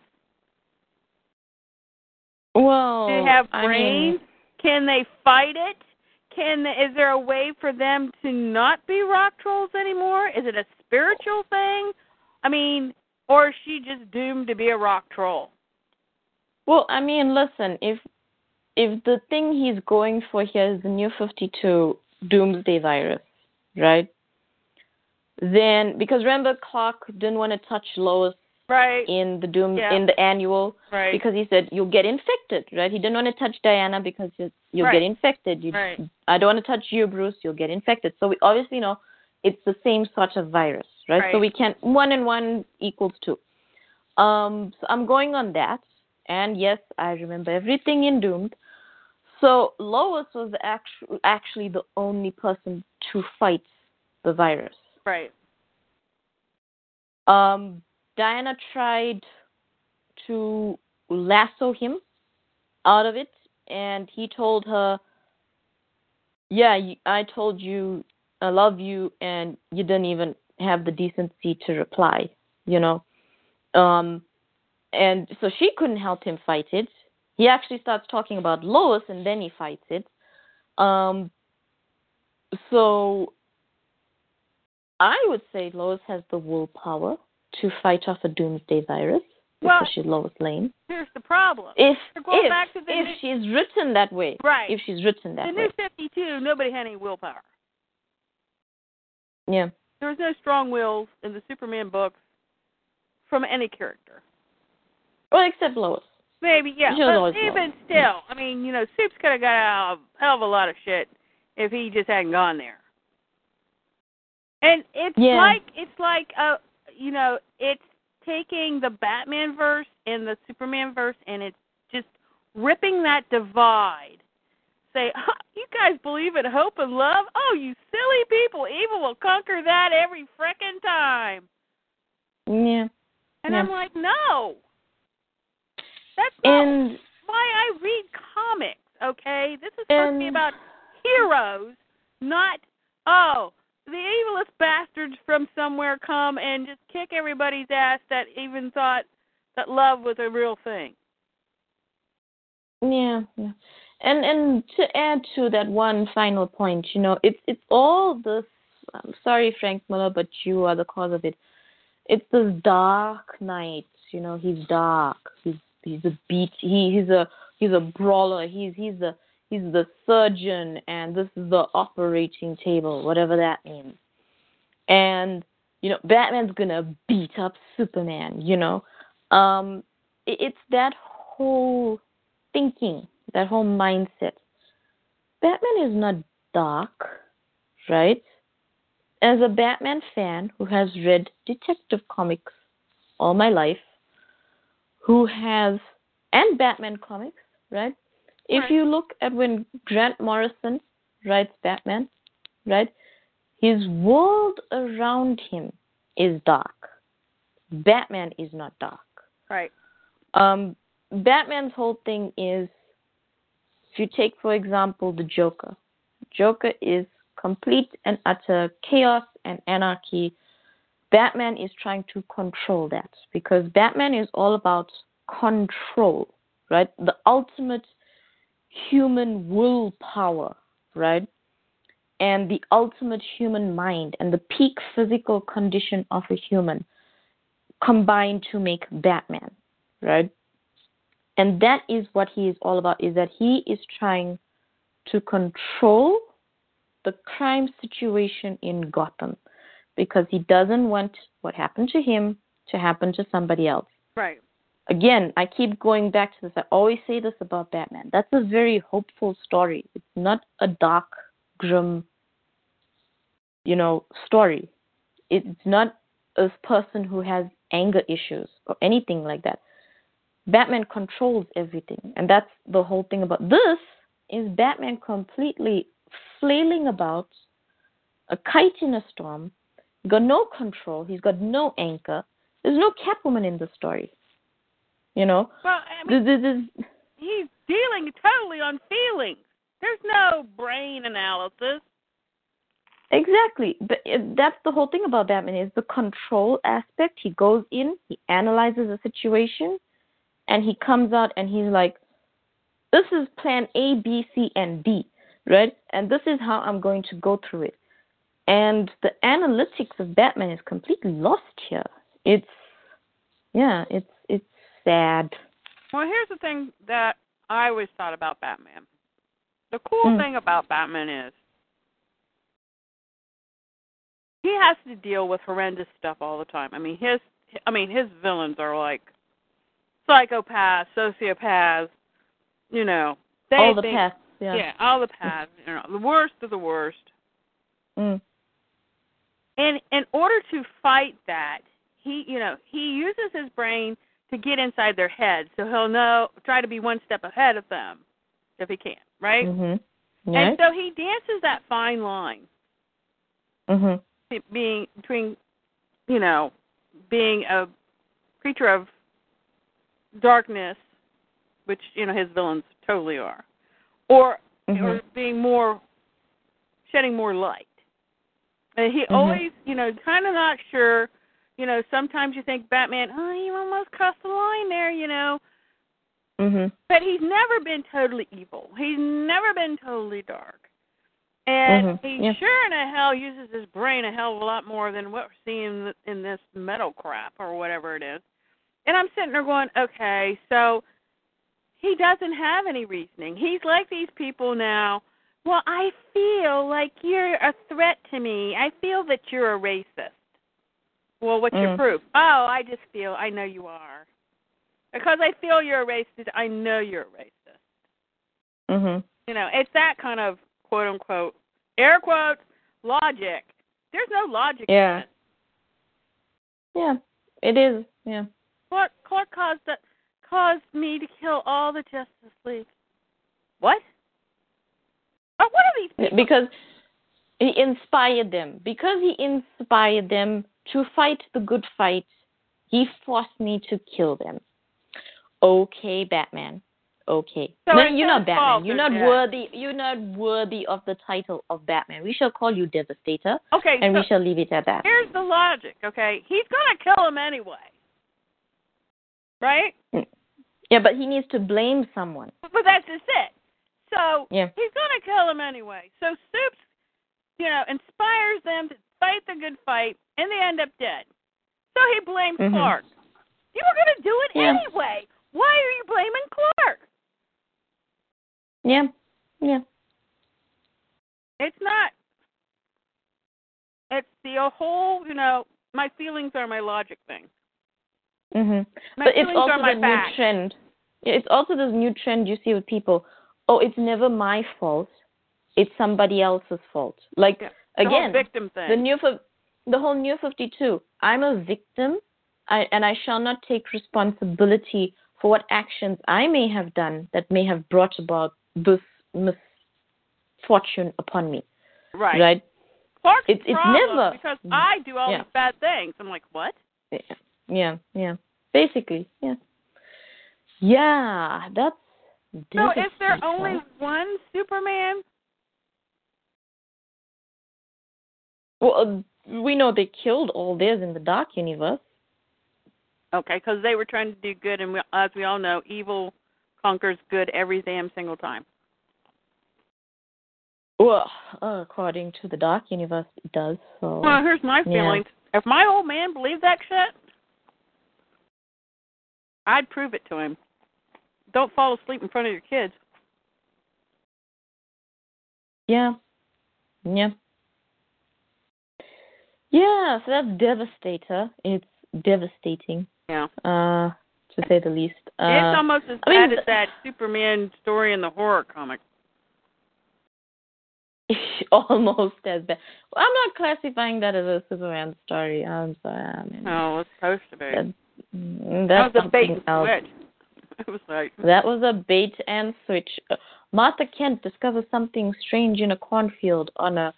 Speaker 3: Well,
Speaker 2: Do they have
Speaker 3: I mean,
Speaker 2: brains? Can they fight it? Can is there a way for them to not be rock trolls anymore? Is it a spiritual thing? I mean, or is she just doomed to be a rock troll?
Speaker 3: Well, I mean, listen, if if the thing he's going for here is the new 52 doomsday virus, right? Then because remember Clark didn't want to touch Lois
Speaker 2: Right.
Speaker 3: in the doom
Speaker 2: Yeah.
Speaker 3: in the annual
Speaker 2: Right.
Speaker 3: because he said you'll get infected, right? He didn't want to touch Diana because you- you'll
Speaker 2: Right.
Speaker 3: get infected. You,
Speaker 2: Right.
Speaker 3: I don't want to touch you, Bruce. You'll get infected. So we obviously know it's the same sort of virus, right? So we can one and one equals two. Um, so I'm going on that, and yes, I remember everything in Doomed. So Lois was actually actually the only person to fight the virus.
Speaker 2: right.
Speaker 3: Um, Diana tried to lasso him out of it, and he told her, "Yeah, I told you I love you, and you didn't even have the decency to reply." You know, um, and so she couldn't help him fight it. He actually starts talking about Lois, and then he fights it. Um, so I would say Lois has the willpower to fight off a doomsday virus because she's Lois Lane.
Speaker 2: Here's the problem.
Speaker 3: If if,
Speaker 2: the
Speaker 3: if
Speaker 2: new-
Speaker 3: she's written that way,
Speaker 2: Right.
Speaker 3: if she's written that
Speaker 2: the
Speaker 3: that
Speaker 2: new
Speaker 3: way,
Speaker 2: 52, nobody had any willpower.
Speaker 3: yeah,
Speaker 2: There was no strong wills in the Superman books from any character.
Speaker 3: Well, except Lois.
Speaker 2: Maybe, yeah. But even
Speaker 3: Lois.
Speaker 2: still, I mean, you know, Supes could have got out a hell of a lot of shit if he just hadn't gone there. And it's
Speaker 3: Yeah.
Speaker 2: like it's like uh you know, it's taking the Batman verse and the Superman verse and it's just ripping that divide. Say, huh, you guys believe in hope and love? Oh, you silly people! Evil will conquer that every frickin' time.
Speaker 3: Yeah.
Speaker 2: And
Speaker 3: Yeah.
Speaker 2: I'm like, no. That's not
Speaker 3: And
Speaker 2: why I read comics, okay? This is supposed to be about heroes, not oh, the evilest bastards from somewhere come and just kick everybody's ass that even thought that love was a real thing.
Speaker 3: Yeah, yeah. And and to add to that one final point, you know, it's it's all this. I'm sorry, Frank Miller, but you are the cause of it. It's this dark knight. You know, he's dark. He's he's a beat. He he's a he's a brawler. He's he's the he's the surgeon, and this is the operating table, whatever that means. And you know, Batman's gonna beat up Superman. You know, um, it, it's that whole thinking, that whole mindset. Batman is not dark, right? As a Batman fan who has read detective comics all my life, who has, and Batman comics, right? If
Speaker 2: Right.
Speaker 3: you look at when Grant Morrison writes Batman, right? His world around him is dark. Batman is not dark.
Speaker 2: Right.
Speaker 3: Um, Batman's whole thing is if you take, for example, the Joker, Joker is complete and utter chaos and anarchy. Batman is trying to control that because Batman is all about control, right? The ultimate human willpower, right? And the ultimate human mind and the peak physical condition of a human combined to make Batman, right? And that is what he is all about is that he is trying to control the crime situation in Gotham because he doesn't want what happened to him to happen to somebody else.
Speaker 2: Right.
Speaker 3: Again, I keep going back to this. I always say this about Batman. That's a very hopeful story. It's not a dark, grim, you know, story. It's not a person who has anger issues or anything like that. Batman controls everything, and that's the whole thing about this is Batman completely flailing about a kite in a storm. Got no control. He's got no anchor. There's no Catwoman in the story. You know,
Speaker 2: Well, I mean,
Speaker 3: this, this is
Speaker 2: he's dealing totally on feelings. There's no brain analysis.
Speaker 3: Exactly. But uh, that's the whole thing about Batman is the control aspect. He goes in, he analyzes a situation, and he comes out and he's like, "This is plan A, B, C, and D, right? And this is how I'm going to go through it." And the analytics of Batman is completely lost here. It's yeah, it's sad.
Speaker 2: Well, here's the thing that I always thought about Batman. The cool
Speaker 3: Mm.
Speaker 2: thing about Batman is he has to deal with horrendous stuff all the time. I mean, his I mean, his villains are like psychopaths, sociopaths, you know. They
Speaker 3: All the
Speaker 2: think,
Speaker 3: past, yeah.
Speaker 2: Yeah, all the paths, you know, the worst of the worst.
Speaker 3: Mm.
Speaker 2: And in order to fight that, he, you know, he uses his brain to get inside their head, so he'll know, try to be one step ahead of them, if he can, right?
Speaker 3: Mhm.
Speaker 2: And so he dances that fine line
Speaker 3: Mhm.
Speaker 2: being between, you know, being a creature of darkness, which you know his villains totally are, or or
Speaker 3: Mhm.
Speaker 2: being more shedding more light. And he
Speaker 3: Mhm.
Speaker 2: always, you know, kind of not sure. You know, sometimes you think Batman, oh, you almost crossed the line there, you know.
Speaker 3: Mhm.
Speaker 2: But he's never been totally evil. He's never been totally dark. And
Speaker 3: Mhm,
Speaker 2: he
Speaker 3: yeah.
Speaker 2: sure in the hell uses his brain a hell of a lot more than what we're seeing in this metal crap or whatever it is. And I'm sitting there going, okay, so he doesn't have any reasoning. He's like these people now. Well, I feel like you're a threat to me. I feel that you're a racist. Well, what's your
Speaker 3: Mm.
Speaker 2: proof? Oh, I just feel. I know you are. Because I feel you're a racist. I know you're a racist.
Speaker 3: Mhm.
Speaker 2: You know, it's that kind of quote unquote air quotes logic. There's no logic
Speaker 3: Yeah.
Speaker 2: in it.
Speaker 3: Yeah. It is. Yeah.
Speaker 2: Clark Clark caused the, caused me to kill all the Justice League. What? Oh, what are these people?
Speaker 3: Because he inspired them. Because he inspired them to fight the good fight, he forced me to kill them. Okay, Batman. Okay.
Speaker 2: So
Speaker 3: no, you're not Batman. You're not worthy. You're not worthy of the title of Batman. We shall call you Devastator,
Speaker 2: okay,
Speaker 3: and
Speaker 2: so
Speaker 3: we shall leave it at that.
Speaker 2: here's the logic. Okay, he's gonna kill him anyway, right? Hmm.
Speaker 3: Yeah, but he needs to blame someone.
Speaker 2: But that's just it. So
Speaker 3: Yeah.
Speaker 2: he's gonna kill him anyway. So Supes, you know, inspires them to fight the good fight, and they end up dead. So he blames
Speaker 3: Mhm.
Speaker 2: Clark. You were gonna do it
Speaker 3: Yeah.
Speaker 2: anyway. Why are you blaming Clark?
Speaker 3: Yeah. Yeah.
Speaker 2: It's not. It's the whole, you know, my feelings are my logic thing.
Speaker 3: Mhm. But it's also the new trend. It's also the new trend you see with people. Oh, it's never my fault. It's somebody else's fault. Like
Speaker 2: Yeah. The
Speaker 3: again,
Speaker 2: victim thing.
Speaker 3: the new the whole new 52. I'm a victim, I, and I shall not take responsibility for what actions I may have done that may have brought about this misfortune upon me.
Speaker 2: right.
Speaker 3: Right?
Speaker 2: Clark's
Speaker 3: It's- it's never-
Speaker 2: because I do all
Speaker 3: Yeah.
Speaker 2: these bad things. I'm like, what?
Speaker 3: Yeah, yeah, yeah. Basically, yeah. Yeah, that's.
Speaker 2: So is there only one Superman?
Speaker 3: Well, uh, we know they killed all theirs in the Dark Universe.
Speaker 2: Okay, because they were trying to do good, and we, as we all know, evil conquers good every damn single time.
Speaker 3: Well, uh, according to the Dark Universe, it does. So.
Speaker 2: Well, here's my
Speaker 3: Yeah.
Speaker 2: feelings. If my old man believed that shit, I'd prove it to him. Don't fall asleep in front of your kids.
Speaker 3: Yeah. Yeah. Yeah, so that's Devastator. It's devastating,
Speaker 2: Yeah.
Speaker 3: uh, to say the least. Uh,
Speaker 2: it's almost as
Speaker 3: I mean,
Speaker 2: bad as that Superman story in the horror comic.
Speaker 3: almost as bad. Well, I'm not classifying that as a Superman story. I'm sorry. I mean,
Speaker 2: No, it's supposed to be.
Speaker 3: that, mm,
Speaker 2: that was a bait and
Speaker 3: else.
Speaker 2: switch. It was like,
Speaker 3: That was a bait and switch. Uh, Martha Kent discovers something strange in a cornfield on a,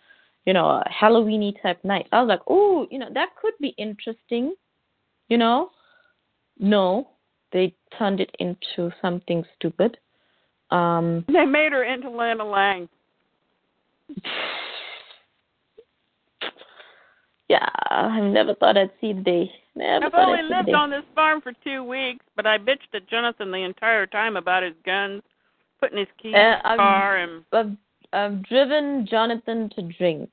Speaker 3: you know, a Halloweeny type night. I was like, oh, you know, that could be interesting. You know, no, they turned it into something stupid. Um,
Speaker 2: they made her into Lana Lang.
Speaker 3: yeah, I've never thought I'd see the day. Never
Speaker 2: I've only lived on this farm for two weeks, but I bitched at Jonathan the entire time about his guns, putting his keys
Speaker 3: Uh,
Speaker 2: in the
Speaker 3: I'm-
Speaker 2: car, and
Speaker 3: I've, I've driven Jonathan to drink.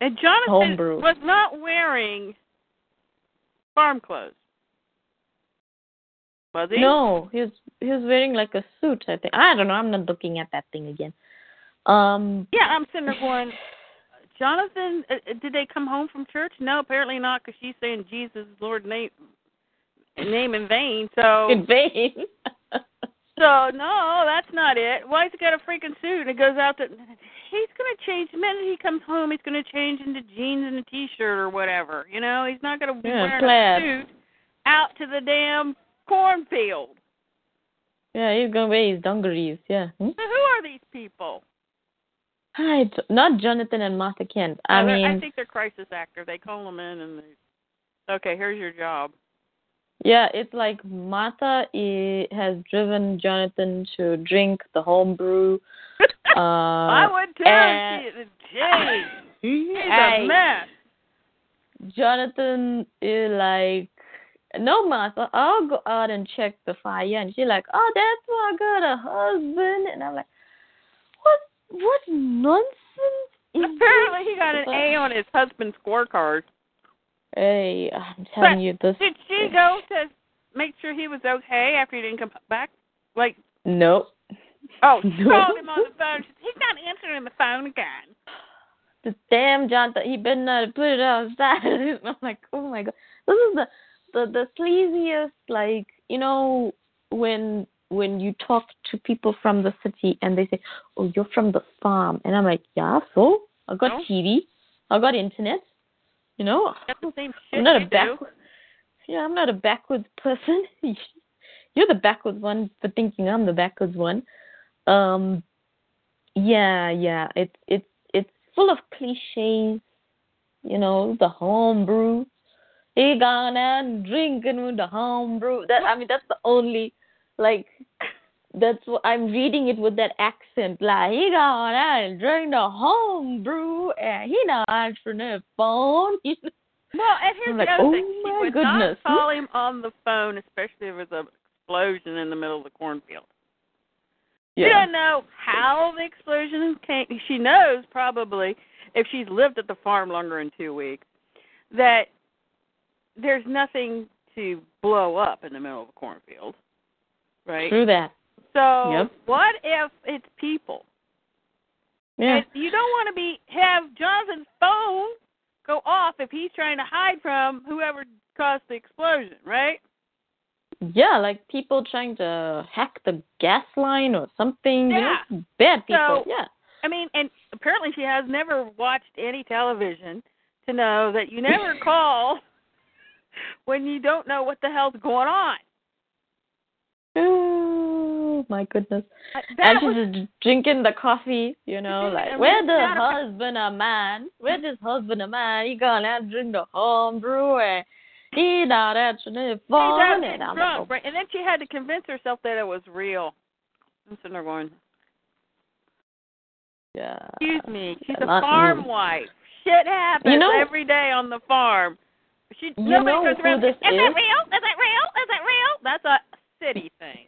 Speaker 2: and Jonathan
Speaker 3: Homebrew.
Speaker 2: was not wearing farm clothes. Was he?
Speaker 3: No, he was he was wearing like a suit. I think I don't know. I'm not looking at that thing again. Um,
Speaker 2: Yeah, I'm sitting there going, Jonathan, uh, uh, did they come home from church? No, apparently not, because she's saying Jesus, Lord name, name in vain. So,
Speaker 3: in vain.
Speaker 2: so no, that's not it. Why's he got a freaking suit? And it goes out that he's gonna change. The minute he comes home, he's gonna change into jeans and a t-shirt or whatever. You know, he's not gonna be
Speaker 3: Yeah,
Speaker 2: wearing
Speaker 3: plaid.
Speaker 2: a suit out to the damn cornfield.
Speaker 3: yeah, he's gonna wear his dungarees. Yeah. Hmm?
Speaker 2: So who are these people?
Speaker 3: I d- not Jonathan and Martha Kent. I
Speaker 2: Uh, they're- I think they're crisis actor. They call them in and they. Okay, here's your job.
Speaker 3: Yeah, it's like Martha i- has driven Jonathan to drink the homebrew. Uh,
Speaker 2: I would too.
Speaker 3: and-
Speaker 2: Jay, he's a mess.
Speaker 3: Jonathan is like, no, Martha, I'll go out and check the fire. And she's like, oh, that's why I got a husband. And I'm like, what, what nonsense is
Speaker 2: Apparently, he got an A on his husband's scorecard.
Speaker 3: Hey, I'm telling
Speaker 2: But
Speaker 3: you this.
Speaker 2: Did she go to make sure he was okay after he didn't come back? Like,
Speaker 3: nope.
Speaker 2: oh, she called him on the phone. He's not answering the phone again.
Speaker 3: this damn John, he better not put it outside. and I'm like, oh my god, this is the the the sleaziest. Like you know when when you talk to people from the city and they say, oh, you're from the farm, and I'm like, yeah, so I got. TV, I got internet. You know,
Speaker 2: That's the same shit
Speaker 3: I'm not a back.
Speaker 2: do.
Speaker 3: Yeah, I'm not a backwards person. You're the backwards one for thinking I'm the backwards one. Um, yeah, yeah. It's it's it's full of cliches. You know, the homebrew. He gone out and drinking with the homebrew. That I mean, that's the only like. That's what I'm reading it with that accent. Like he gone out and drink the homebrew, and he not answering the phone. You know?
Speaker 2: Well, and here's
Speaker 3: I'm
Speaker 2: the
Speaker 3: like,
Speaker 2: other
Speaker 3: oh
Speaker 2: thing. She
Speaker 3: my
Speaker 2: would
Speaker 3: goodness.
Speaker 2: not call him on the phone, especially if there was an explosion in the middle of the cornfield. Yeah. She doesn't know how the explosion came. She knows probably if she's lived at the farm longer than two weeks that there's nothing to blow up in the middle of a cornfield, right?
Speaker 3: True that.
Speaker 2: So
Speaker 3: Yep.
Speaker 2: what if it's people?
Speaker 3: Yeah.
Speaker 2: And you don't want to be have Jonathan's phone go off if he's trying to hide from whoever caused the explosion, right?
Speaker 3: Yeah, like people trying to hack the gas line or something.
Speaker 2: Yeah.
Speaker 3: You know, bad people.
Speaker 2: So-
Speaker 3: yeah.
Speaker 2: I mean, and apparently she has never watched any television to know that you never call when you don't know what the hell's going on.
Speaker 3: Uh, Oh my goodness.
Speaker 2: Uh,
Speaker 3: and she's
Speaker 2: was,
Speaker 3: just drinking the coffee, you know, like where the husband a man? Where this husband a man? He gone out and drink the home brew and he not
Speaker 2: she's
Speaker 3: phone and
Speaker 2: drunk, right? And then she had to convince herself that it was real. I'm sitting there going,
Speaker 3: yeah.
Speaker 2: Excuse me, she's a
Speaker 3: Not-
Speaker 2: farm wife. Shit happens
Speaker 3: You know-
Speaker 2: every day on the farm. She
Speaker 3: You
Speaker 2: nobody
Speaker 3: know
Speaker 2: goes
Speaker 3: who
Speaker 2: around.
Speaker 3: this
Speaker 2: is that
Speaker 3: is?
Speaker 2: real? Is that real? Is that real? That's a city thing.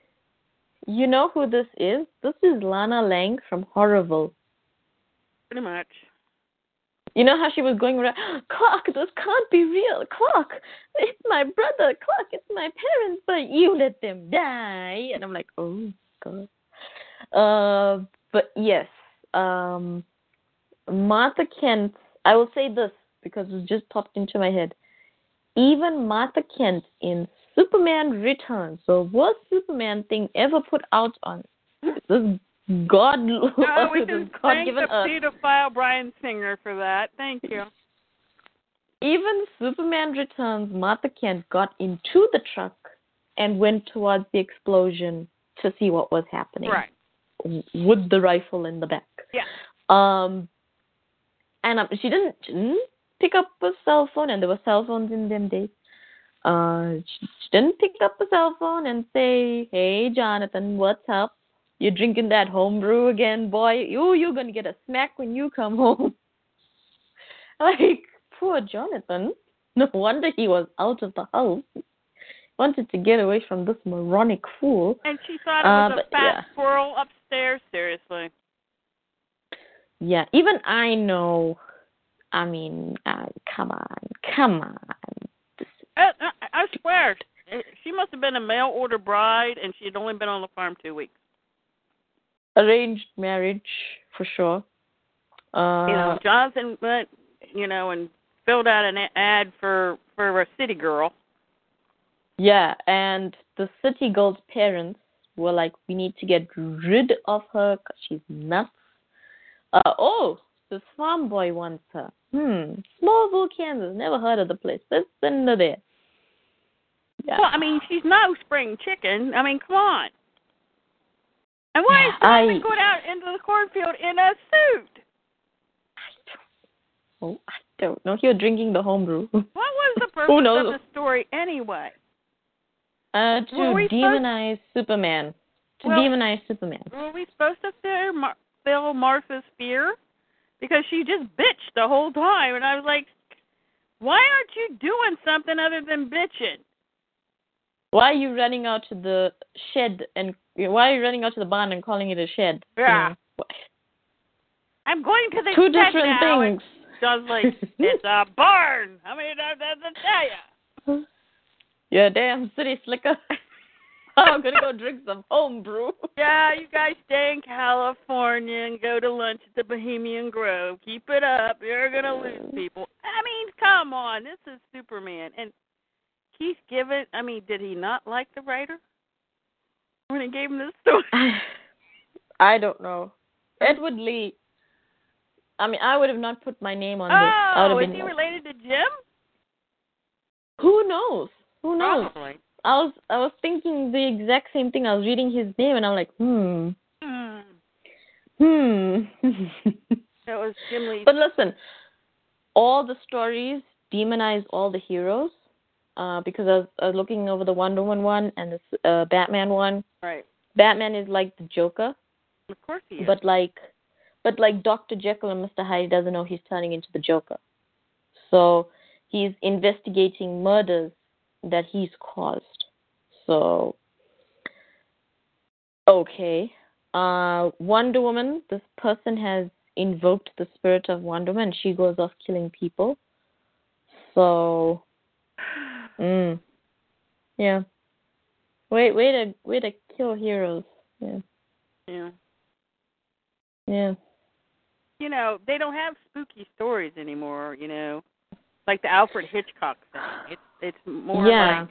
Speaker 3: You know who this is? This is Lana Lang from Horrible.
Speaker 2: Pretty much.
Speaker 3: You know how she was going around, Clark, this can't be real. Clark, it's my brother. Clark, it's my parents, but you let them die. And I'm like, oh, God. Uh, but yes, um, Martha Kent, I will say this because it just popped into my head. Even Martha Kent in Superman Returns, the worst Superman thing ever put out on this God,
Speaker 2: Oh, we
Speaker 3: this
Speaker 2: can
Speaker 3: God
Speaker 2: thank
Speaker 3: given
Speaker 2: the pedophile Bryan Singer for that. Thank you.
Speaker 3: Even Superman Returns, Martha Kent got into the truck and went towards the explosion to see what was happening
Speaker 2: Right.
Speaker 3: with the rifle in the back.
Speaker 2: Yeah.
Speaker 3: Um, and um, she didn't, she didn't pick up a cell phone, and there were cell phones in them days. Uh, she, she didn't pick up the cell phone and say, "Hey, Jonathan, what's up? You're drinking that homebrew again, boy? You you're gonna get a smack when you come home." like poor Jonathan. No wonder he was out of the house. Wanted to get away from this moronic fool.
Speaker 2: And she thought it
Speaker 3: Uh,
Speaker 2: was a fat
Speaker 3: yeah.
Speaker 2: squirrel upstairs. Seriously.
Speaker 3: Yeah, even I know. I mean, uh, come on, come on. This,
Speaker 2: I, I, I swear, she must have been a mail order bride, and she had only been on the farm two weeks.
Speaker 3: arranged marriage for sure. Uh,
Speaker 2: you know, Jonathan went, you know, and filled out an ad for for a city girl.
Speaker 3: yeah, and the city girl's parents were like, "We need to get rid of her because she's nuts." Uh, oh, this farm boy wants her. Hmm, Smallville, Kansas. Never heard of the place. Let's send her there. Yeah.
Speaker 2: Well, I mean, she's no spring chicken. I mean, come on. And why is
Speaker 3: I-
Speaker 2: going out into the cornfield in a suit?
Speaker 3: Oh, I don't know. He was drinking the homebrew.
Speaker 2: What was the purpose
Speaker 3: knows?
Speaker 2: of the story anyway?
Speaker 3: Uh, to
Speaker 2: we supposed-
Speaker 3: demonize Superman. To
Speaker 2: Well-
Speaker 3: demonize Superman.
Speaker 2: Were we supposed to feel, Mar- feel Martha's fear? Because she just bitched the whole time, and I was like, why aren't you doing something other than bitching?
Speaker 3: Why are you running out to the shed and why are you running out to the barn and calling it a shed? You
Speaker 2: Yeah.
Speaker 3: know,
Speaker 2: I'm going to the
Speaker 3: Two different things.
Speaker 2: And like, it's a barn. How many times does it tell you?
Speaker 3: You're damn city slicker. Oh, I'm gonna go drink some home brew.
Speaker 2: Yeah, you guys stay in California and go to lunch at the Bohemian Grove. Keep it up. You're gonna lose people. I mean, come on. This is Superman. And Keith Giffen, I mean, did he not like the writer when he gave him this story?
Speaker 3: I don't know. Edward Lee. I mean, I would have not put my name on this. I
Speaker 2: Oh, is he related to Jim?
Speaker 3: Who knows? Who knows?
Speaker 2: Probably.
Speaker 3: I was I was thinking the exact same thing. I was reading his name and I'm like, hmm,
Speaker 2: Hmm.
Speaker 3: hmm.
Speaker 2: That was Jim Lee.
Speaker 3: but listen, all the stories demonize all the heroes. Uh, because I was, I was looking over the Wonder Woman one and the uh, Batman one.
Speaker 2: right.
Speaker 3: Batman is like the Joker,
Speaker 2: Of course he is.
Speaker 3: but like, but like Doctor Jekyll and Mister Hyde doesn't know he's turning into the Joker, so he's investigating murders that he's caused. So, okay, uh, Wonder Woman. This person has invoked the spirit of Wonder Woman. She goes off killing people. So, mm, yeah. Wait, way to way to kill heroes. Yeah,
Speaker 2: yeah.
Speaker 3: yeah.
Speaker 2: You know, they don't have spooky stories anymore, you know. Like the Alfred Hitchcock thing. It's it's more
Speaker 3: Yeah.
Speaker 2: like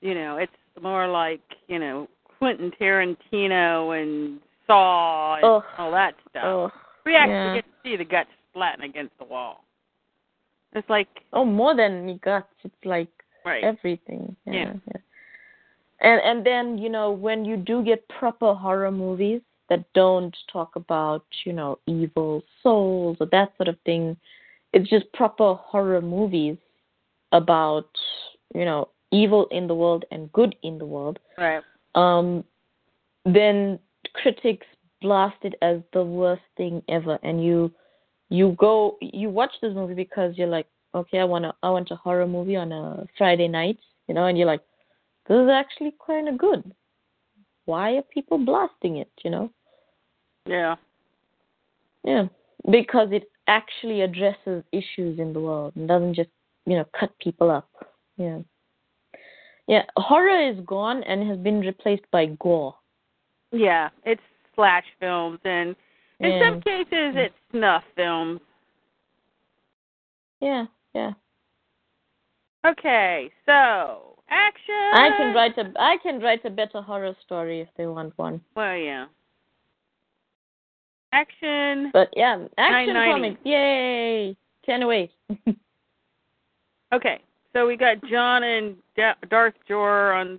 Speaker 2: you know, it's more like, you know, Quentin Tarantino and Saw and
Speaker 3: Ugh.
Speaker 2: all that stuff.
Speaker 3: Oh,
Speaker 2: we actually
Speaker 3: yeah.
Speaker 2: get to see the guts splatting against the wall. It's like
Speaker 3: oh, more than me guts. It's like
Speaker 2: right.
Speaker 3: everything. Yeah,
Speaker 2: Yeah.
Speaker 3: yeah. And and then you know when you do get proper horror movies that don't talk about you know evil souls or that sort of thing, it's just proper horror movies about you know evil in the world and good in the world.
Speaker 2: Right.
Speaker 3: Um, then critics blast it as the worst thing ever, and you you go you watch this movie because you're like, okay, I want to I want a horror movie on a Friday night, you know, and you're like, this is actually kind of good. Why are people blasting it? You know,
Speaker 2: Yeah.
Speaker 3: yeah, because it actually addresses issues in the world and doesn't just you know cut people up. Yeah, yeah, horror is gone and has been replaced by gore.
Speaker 2: Yeah. It's slash films and in
Speaker 3: Yeah.
Speaker 2: some cases it's snuff films.
Speaker 3: Yeah, yeah.
Speaker 2: Okay, so action.
Speaker 3: I can write a I can write a better horror story if they want one.
Speaker 2: Well, yeah. Action.
Speaker 3: But yeah, action comics, yay! Can't wait.
Speaker 2: Okay, so we got John and Da- Darth Jor on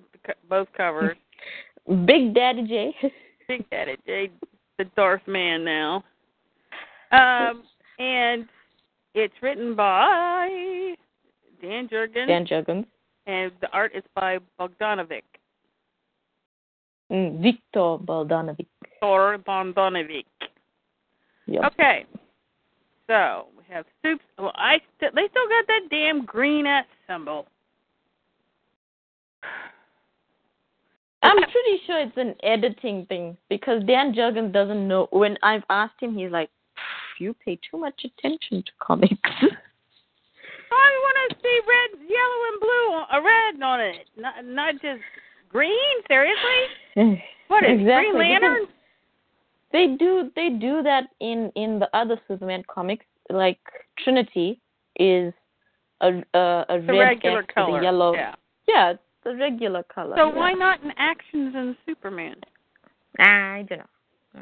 Speaker 2: both covers.
Speaker 3: Big Daddy J.
Speaker 2: Big Daddy J, the Darth man now. Um, and it's written by Dan Jurgens,
Speaker 3: Dan Jurgens.
Speaker 2: and the art is by Bogdanovic.
Speaker 3: Mm, Victor Bogdanovic.
Speaker 2: Thor Bogdanovic.
Speaker 3: Yep.
Speaker 2: Okay. So we have Supes. Well, I st- they still got that damn green S symbol.
Speaker 3: I'm pretty sure it's an editing thing because Dan Jurgens doesn't know. When I've asked him, he's like, "You pay too much attention to comics."
Speaker 2: I want to see red, yellow, and blue, on, uh, red on it, not not just green. Seriously, what is
Speaker 3: exactly.
Speaker 2: Green Lantern?
Speaker 3: because They do they do that in in the other Superman comics. Like Trinity is a a, a red
Speaker 2: regular
Speaker 3: S
Speaker 2: color.
Speaker 3: a yellow.
Speaker 2: Yeah.
Speaker 3: Yeah, the regular color.
Speaker 2: So
Speaker 3: yeah.
Speaker 2: why not in Actions and Superman?
Speaker 3: I don't know.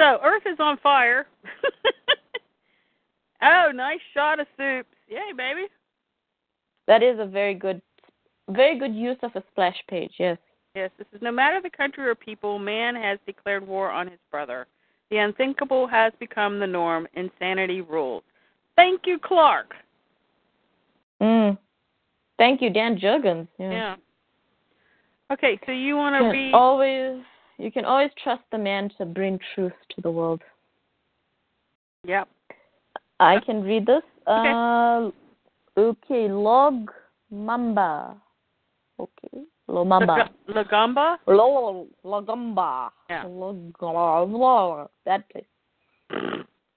Speaker 2: So Earth is on fire. oh, nice shot of Supes. Yay, baby.
Speaker 3: That is a very good, very good use of a splash page. Yes.
Speaker 2: Yes, this is no matter the country or people, man has declared war on his brother. The unthinkable has become the norm. Insanity rules. Thank you, Clark.
Speaker 3: Mm. Thank you, Dan Jurgens. Yeah.
Speaker 2: Yeah. Okay, so you want to be
Speaker 3: always you can always trust the man to bring truth to the world.
Speaker 2: Yep.
Speaker 3: I can read this.
Speaker 2: Okay.
Speaker 3: Uh, okay, log mamba. Okay, lomamba.
Speaker 2: Lag- Lagamba?
Speaker 3: Lo- Logamba.
Speaker 2: Yeah.
Speaker 3: Logamba. That place.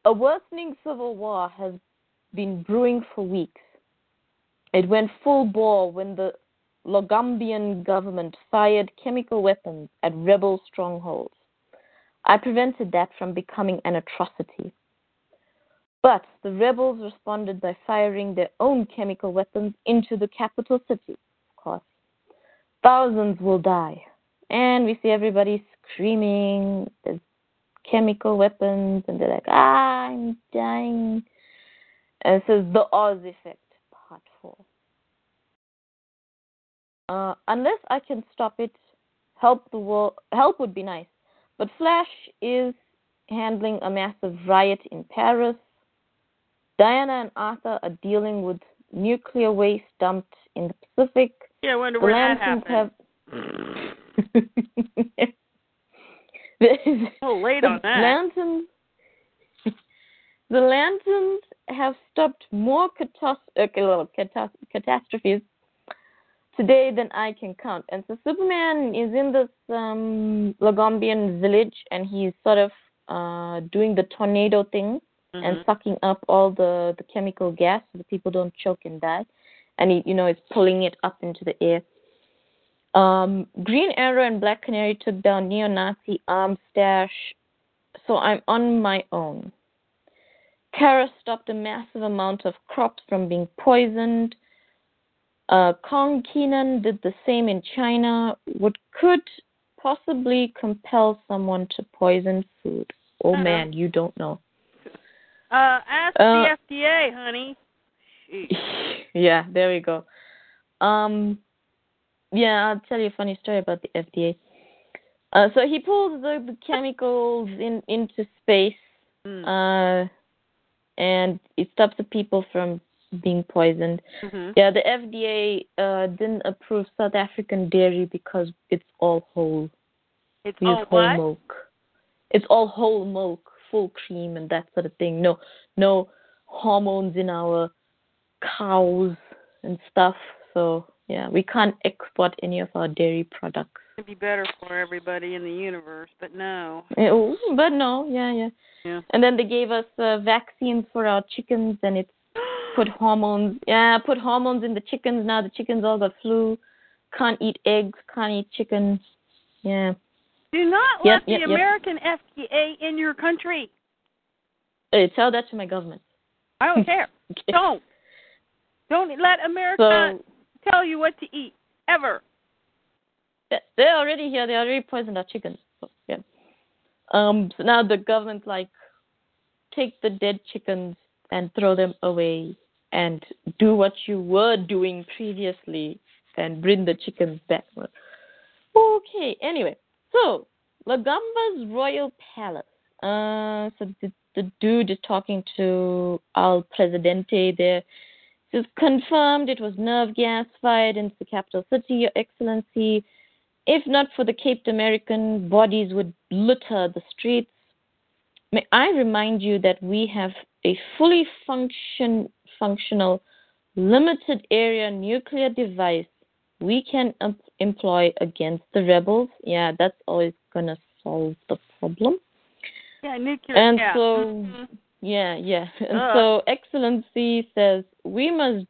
Speaker 3: A worsening civil war has been brewing for weeks. It went full bore when the Logombian government fired chemical weapons at rebel strongholds. I prevented that from becoming an atrocity. But the rebels responded by firing their own chemical weapons into the capital city, of course. Thousands will die. And we see everybody screaming, there's chemical weapons, and they're like, ah, I'm dying. And says the Oz effect, part four. Uh, unless I can stop it, help the world. Help would be nice. But Flash is handling a massive riot in Paris. Diana and Arthur are dealing with nuclear waste dumped in the Pacific.
Speaker 2: Yeah, I wonder
Speaker 3: The
Speaker 2: where that
Speaker 3: lanterns
Speaker 2: happened.
Speaker 3: have. The-
Speaker 2: Oh, late
Speaker 3: the
Speaker 2: on that.
Speaker 3: lanterns. the lanterns have stopped more catas- uh, catastrophes today than I can count. And so Superman is in this um, Lagombian village, and he's sort of uh, doing the tornado thing and
Speaker 2: Mhm.
Speaker 3: sucking up all the the chemical gas so the people don't choke and die. And he, you know, is pulling it up into the air. Um, Green Arrow and Black Canary took down neo-Nazi arm stash, so I'm on my own. Kara stopped a massive amount of crops from being poisoned. Uh, Kong Kenan did the same in China, what could possibly compel someone to poison food. Oh
Speaker 2: Uh-uh.
Speaker 3: man, you don't know.
Speaker 2: Uh, ask
Speaker 3: Uh,
Speaker 2: the FDA, honey.
Speaker 3: Yeah, there we go. Um, yeah, I'll tell you a funny story about the FDA. Uh, so he pulls the, the chemicals in into space,
Speaker 2: Mm.
Speaker 3: uh, and it stops the people from being poisoned.
Speaker 2: Mhm.
Speaker 3: Yeah, the FDA uh, didn't approve South African dairy because it's all whole.
Speaker 2: It's
Speaker 3: We use
Speaker 2: all
Speaker 3: whole
Speaker 2: what?
Speaker 3: milk. It's all whole milk, full cream, and that sort of thing. No, no hormones in our cows and stuff. So yeah, we can't export any of our dairy products.
Speaker 2: It'd be better for everybody in the universe, but no.
Speaker 3: Eh, oh, But no, yeah, yeah.
Speaker 2: Yeah.
Speaker 3: And then they gave us uh, vaccines for our chickens, and it's put hormones. Yeah, put hormones in the chickens. Now the chickens all got flu. Can't eat eggs. Can't eat chicken. Yeah.
Speaker 2: Do not
Speaker 3: Yep,
Speaker 2: let the
Speaker 3: yep, yep.
Speaker 2: American FDA in your country.
Speaker 3: Hey, tell that to my government.
Speaker 2: I don't care.
Speaker 3: Okay.
Speaker 2: Don't. Don't let America
Speaker 3: So
Speaker 2: tell you what to eat ever.
Speaker 3: They're already here. They already poisoned our chickens. So, yeah. Um. So now the government's like, take the dead chickens and throw them away, and do what you were doing previously, and bring the chickens back. Okay. Anyway, so Lagamba's royal palace. Uh. So the the dude is talking to Al Presidente there. It's confirmed it was nerve gas fired into the capital city, Your Excellency. If not for the Caped American, bodies would litter the streets. May I remind you that we have a fully function, functional, limited area nuclear device we can em- employ against the rebels. Yeah, that's always going to solve the problem.
Speaker 2: Yeah, nuclear.
Speaker 3: And
Speaker 2: yeah.
Speaker 3: so,
Speaker 2: Mhm.
Speaker 3: yeah, yeah. And
Speaker 2: Ugh.
Speaker 3: so, Excellency says we must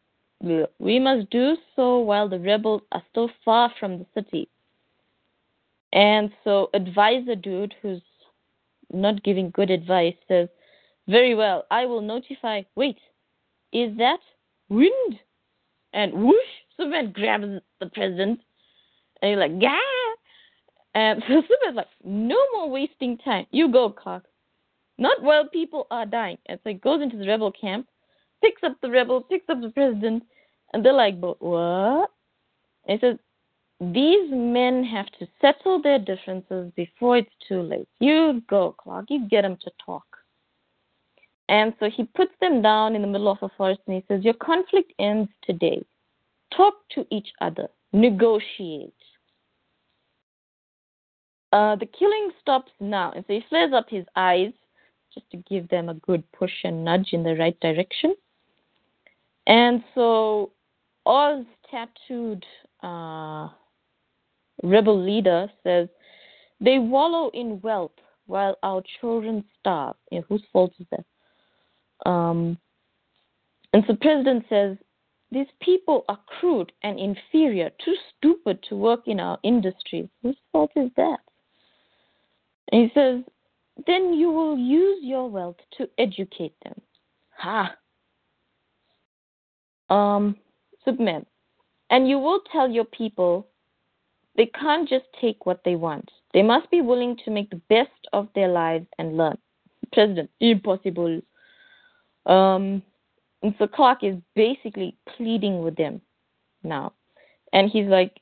Speaker 3: we must do so while the rebels are still far from the city. And so, advisor dude, who's not giving good advice, says, "Very well, I will notify." Wait, is that wind? And whoosh, Superman grabs the president, and he's like, Gah! And so Superman's like, "No more wasting time. You go, Clark." Not while people are dying. And so he goes into the rebel camp, picks up the rebel, picks up the president, and they're like, but what? And he says, these men have to settle their differences before it's too late. You go, Clark. You get them to talk. And so he puts them down in the middle of a forest and he says, Your conflict ends today. Talk to each other. Negotiate. Uh, the killing stops now. And so he flares up his eyes just to give them a good push and nudge in the right direction. And so Oz tattooed uh, rebel leader says, They wallow in wealth while our children starve. Yeah, whose fault is that? Um, and so President says, these people are crude and inferior, too stupid to work in our industries. Whose fault is that? And he says, then you will use your wealth to educate them. Ha! Um. And you will tell your people they can't just take what they want. They must be willing to make the best of their lives and learn. President, impossible. Um, and so Clark is basically pleading with them now. And he's like,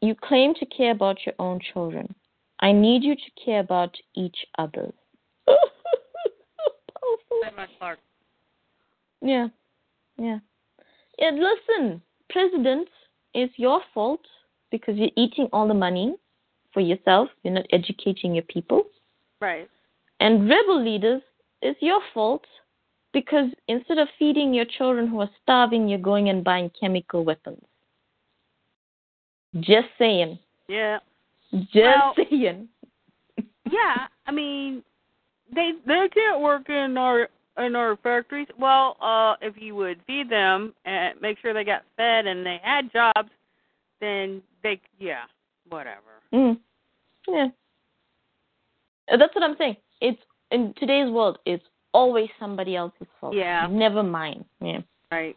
Speaker 3: You claim to care about your own children. I need you to care about each other's.
Speaker 2: Clark.
Speaker 3: Yeah. Yeah. Yeah, listen, President, it's your fault because you're eating all the money for yourself. You're not educating your people.
Speaker 2: Right.
Speaker 3: And rebel leaders, it's your fault because instead of feeding your children who are starving, you're going and buying chemical weapons. Just saying.
Speaker 2: Yeah.
Speaker 3: Just
Speaker 2: Well-
Speaker 3: saying.
Speaker 2: Yeah. I mean, they they can't work in our in our factories. Well, uh, if you would feed them and make sure they got fed and they had jobs, then they yeah, whatever.
Speaker 3: Mm. Yeah. That's what I'm saying. It's in today's world, it's always somebody else's fault.
Speaker 2: Yeah.
Speaker 3: Never mine. Yeah.
Speaker 2: Right.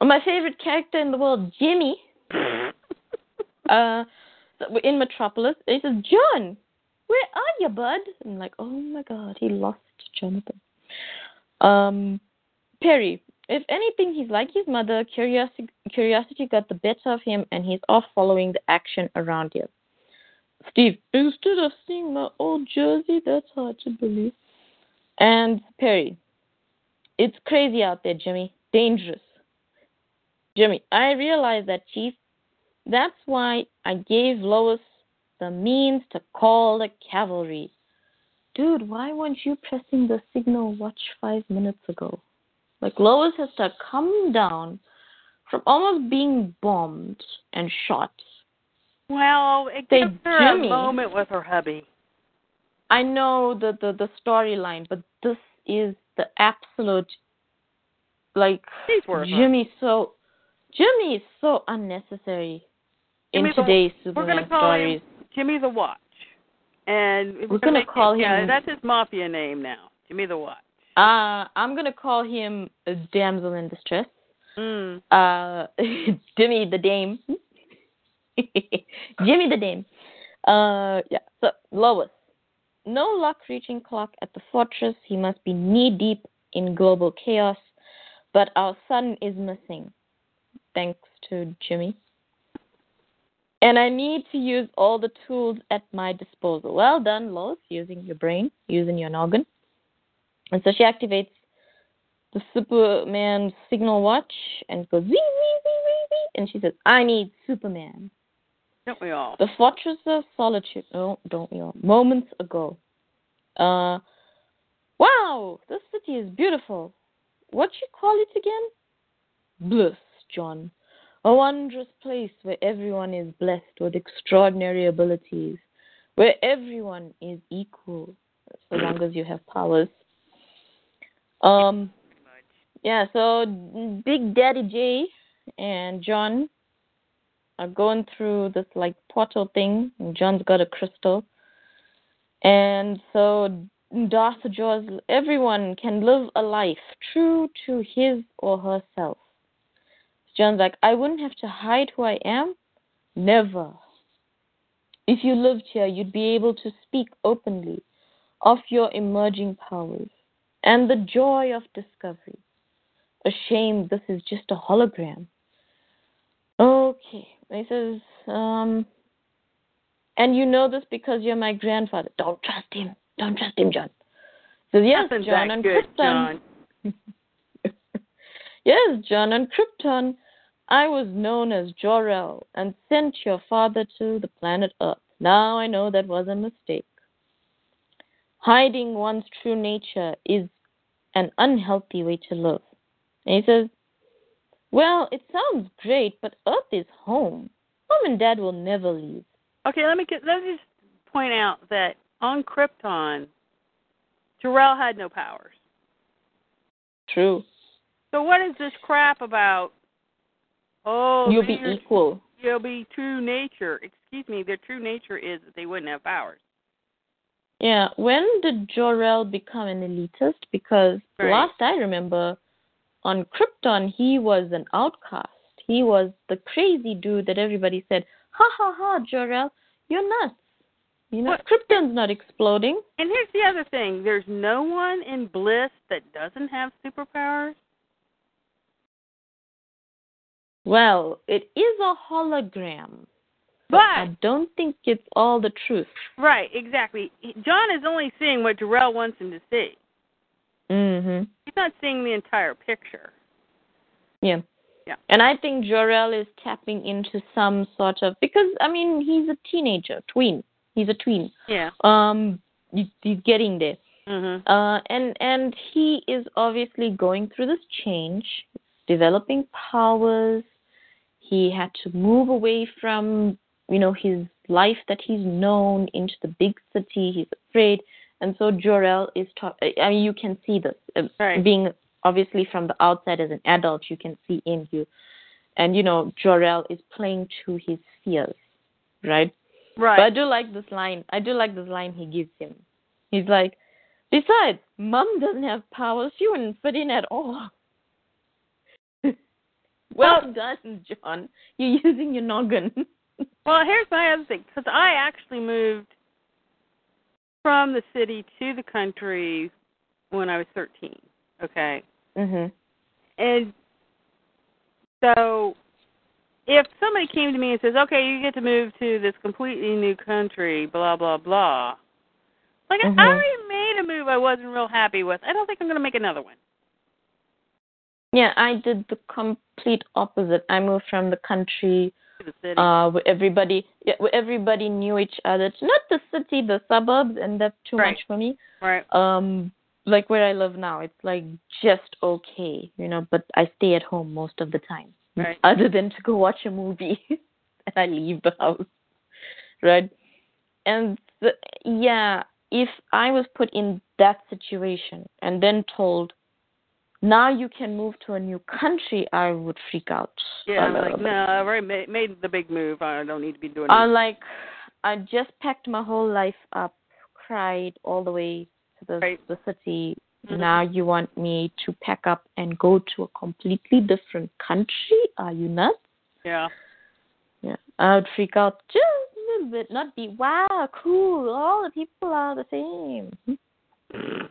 Speaker 3: Well, my favorite character in the world, Jimmy, uh, in Metropolis, he says, John, where are you, bud? I'm like, oh my god, he lost Jonathan. Um, Perry, if anything, he's like his mother. Curiosity, curiosity got the better of him, and he's off following the action around here. Steve, instead of seeing my old jersey, that's hard to believe. And Perry, it's crazy out there, Jimmy. Dangerous. Jimmy, I realize that, Chief. That's why I gave Lois the means to call the cavalry. Dude, why weren't you pressing the signal watch five minutes ago? Like, Lois has to come down from almost being bombed and shot.
Speaker 2: Well, it
Speaker 3: Say,
Speaker 2: gives her
Speaker 3: Jimmy.
Speaker 2: a moment with her hubby.
Speaker 3: I know the, the, the storyline, but this is the absolute, like. Jimmy so Jimmy is so unnecessary in
Speaker 2: the-
Speaker 3: today's
Speaker 2: We're
Speaker 3: Superman stories.
Speaker 2: him Jimmy the Watch, and
Speaker 3: We're gonna
Speaker 2: make
Speaker 3: call
Speaker 2: it, Yeah, that's his mafia name now. Jimmy the Watch.
Speaker 3: Uh I'm gonna call him a damsel in distress.
Speaker 2: Mm.
Speaker 3: Uh Jimmy the Dame. Jimmy the Dame. Uh yeah. So Lois. No luck reaching Clark at the fortress. He must be knee deep in global chaos. But our son is missing. Thanks to Jimmy. And I need to use all the tools at my disposal. Well done, Lois, using your brain, using your noggin. And so she activates the Superman signal watch and goes, wee, wee, wee, wee, wee. And she says, I need Superman.
Speaker 2: Don't we all?
Speaker 3: The Fortress of Solitude. Oh, don't we all? Moments ago. Uh, wow, this city is beautiful. What you call it again? Bliss, John. A wondrous place where everyone is blessed with extraordinary abilities, where everyone is equal, so long as you have powers. Um, yeah, so Big Daddy J and John are going through this like portal thing. John's got a crystal, and so Darth Jaws, everyone can live a life true to his or herself. John's like, I wouldn't have to hide who I am. Never. If you lived here, you'd be able to speak openly of your emerging powers and the joy of discovery. A shame this is just a hologram. Okay. He says, um, and you know this because you're my grandfather. Don't trust him. Don't trust him, John. He says, yes, John, on
Speaker 2: good,
Speaker 3: Krypton.
Speaker 2: John.
Speaker 3: yes, John, on Krypton, I was known as Jor-El and sent your father to the planet Earth. Now I know that was a mistake. Hiding one's true nature is an unhealthy way to live. And he says, Well, it sounds great, but Earth is home. Mom and Dad will never leave.
Speaker 2: Okay, let me get, let me just point out that on Krypton, Jor-El had no powers.
Speaker 3: True.
Speaker 2: So what is this crap about? Oh,
Speaker 3: You'll be equal.
Speaker 2: You'll be true nature. Excuse me, their true nature is that they wouldn't have powers.
Speaker 3: Yeah. When did Jor-El become an elitist? Because
Speaker 2: Right.
Speaker 3: last I remember, on Krypton, he was an outcast. He was the crazy dude that everybody said, "Ha ha ha, Jor-El, you're nuts." You know,
Speaker 2: What-
Speaker 3: Krypton's not exploding.
Speaker 2: And here's the other thing: there's no one in Bliss that doesn't have superpowers.
Speaker 3: Well, it is a hologram, but I don't think it's all the truth.
Speaker 2: right, exactly. John is only seeing what Jor-El wants him to see.
Speaker 3: Mhm.
Speaker 2: Not seeing the entire picture.
Speaker 3: Yeah.
Speaker 2: Yeah.
Speaker 3: And I think Jor-El is tapping into some sort of because I mean he's a teenager, tween. He's a tween.
Speaker 2: Yeah.
Speaker 3: Um, he- he's getting there.
Speaker 2: Mm-hmm.
Speaker 3: Uh, and and he is obviously going through this change, developing powers. He had to move away from you know his life that he's known into the big city. He's afraid, and so Jor-El is. Ta- I mean, you can see this uh,
Speaker 2: Right.
Speaker 3: being obviously from the outside as an adult. You can see in you, and you know Jor-El is playing to his fears, right?
Speaker 2: Right.
Speaker 3: But I do like this line. I do like this line he gives him. He's like, besides, mom doesn't have powers. She wouldn't fit in at all. well done, Jon. You're using your noggin.
Speaker 2: Well, here's my other thing, because I actually moved from the city to the country when I was 13. Okay,
Speaker 3: mhm.
Speaker 2: and so if somebody came to me and says, "Okay, you get to move to this completely new country," blah blah blah, like
Speaker 3: Mhm.
Speaker 2: I already made a move I wasn't real happy with. I don't think I'm going to make another one.
Speaker 3: Yeah, I did the complete opposite. I moved from the country
Speaker 2: To the city.
Speaker 3: Uh where everybody yeah, where everybody knew each other. It's not the city, the suburbs, and that's too
Speaker 2: Right.
Speaker 3: much for me.
Speaker 2: right.
Speaker 3: um like where I live now, it's like just okay, you know, but I stay at home most of the time.
Speaker 2: Right.
Speaker 3: Other than to go watch a movie and I leave the house. Right? And the, yeah, if I was put in that situation and then told now you can move to a new country, I would freak out.
Speaker 2: Yeah, I'm like, no, I've already made, made the big move. I don't need to be doing
Speaker 3: I'm
Speaker 2: it.
Speaker 3: like, I just packed my whole life up, cried all the way to the
Speaker 2: Right.
Speaker 3: the city.
Speaker 2: Mhm.
Speaker 3: Now you want me to pack up and go to a completely different country? Are you nuts?
Speaker 2: Yeah.
Speaker 3: Yeah, I would freak out just a little bit, not be wow, cool. All the people are the same.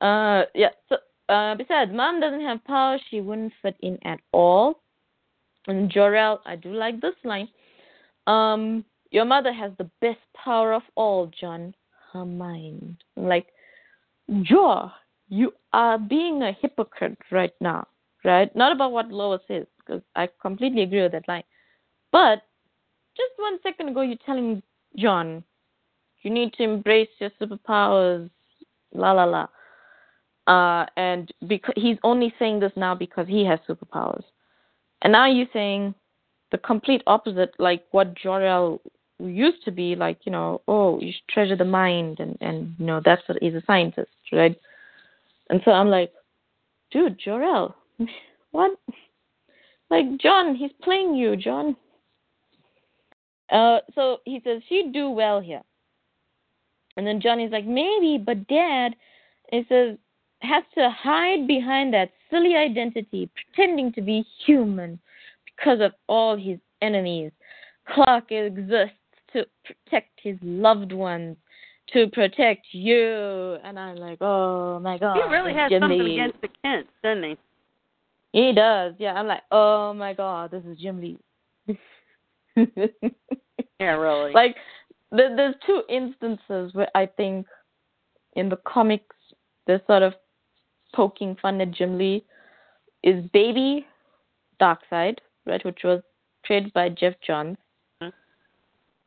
Speaker 3: Uh, yeah. So, uh, besides, mom doesn't have power. She wouldn't fit in at all. And Jor-El, I do like this line. Um, your mother has the best power of all, Jon. Her mind. I'm like, Jor, you are being a hypocrite right now, right? Not about what Lois is, because I completely agree with that line. But just one second ago, you're telling Jon, you need to embrace your superpowers, la la la. Uh, and because he's only saying this now because he has superpowers, and now you're saying the complete opposite, like what Jor-El used to be, like you know, oh, you treasure the mind, and and you know that's what he's a scientist, right? And so I'm like, dude, Jor-El, what? Like Jon, he's playing you, Jon. Uh, so he says she'd do well here. And then Johnny's like, maybe, but Dad, he says, has to hide behind that silly identity, pretending to be human because of all his enemies. Clark exists to protect his loved ones, to protect you. And I'm like, oh my God.
Speaker 2: He really has
Speaker 3: Jim
Speaker 2: something
Speaker 3: Lee.
Speaker 2: against the Kents, doesn't he?
Speaker 3: He does, yeah. I'm like, oh my God, this is Jim Lee.
Speaker 2: Yeah, really.
Speaker 3: like there's two instances where I think in the comics they're sort of poking fun at Jim Lee is Baby Darkseid, right, which was created by Geoff Johns.
Speaker 2: Mhm.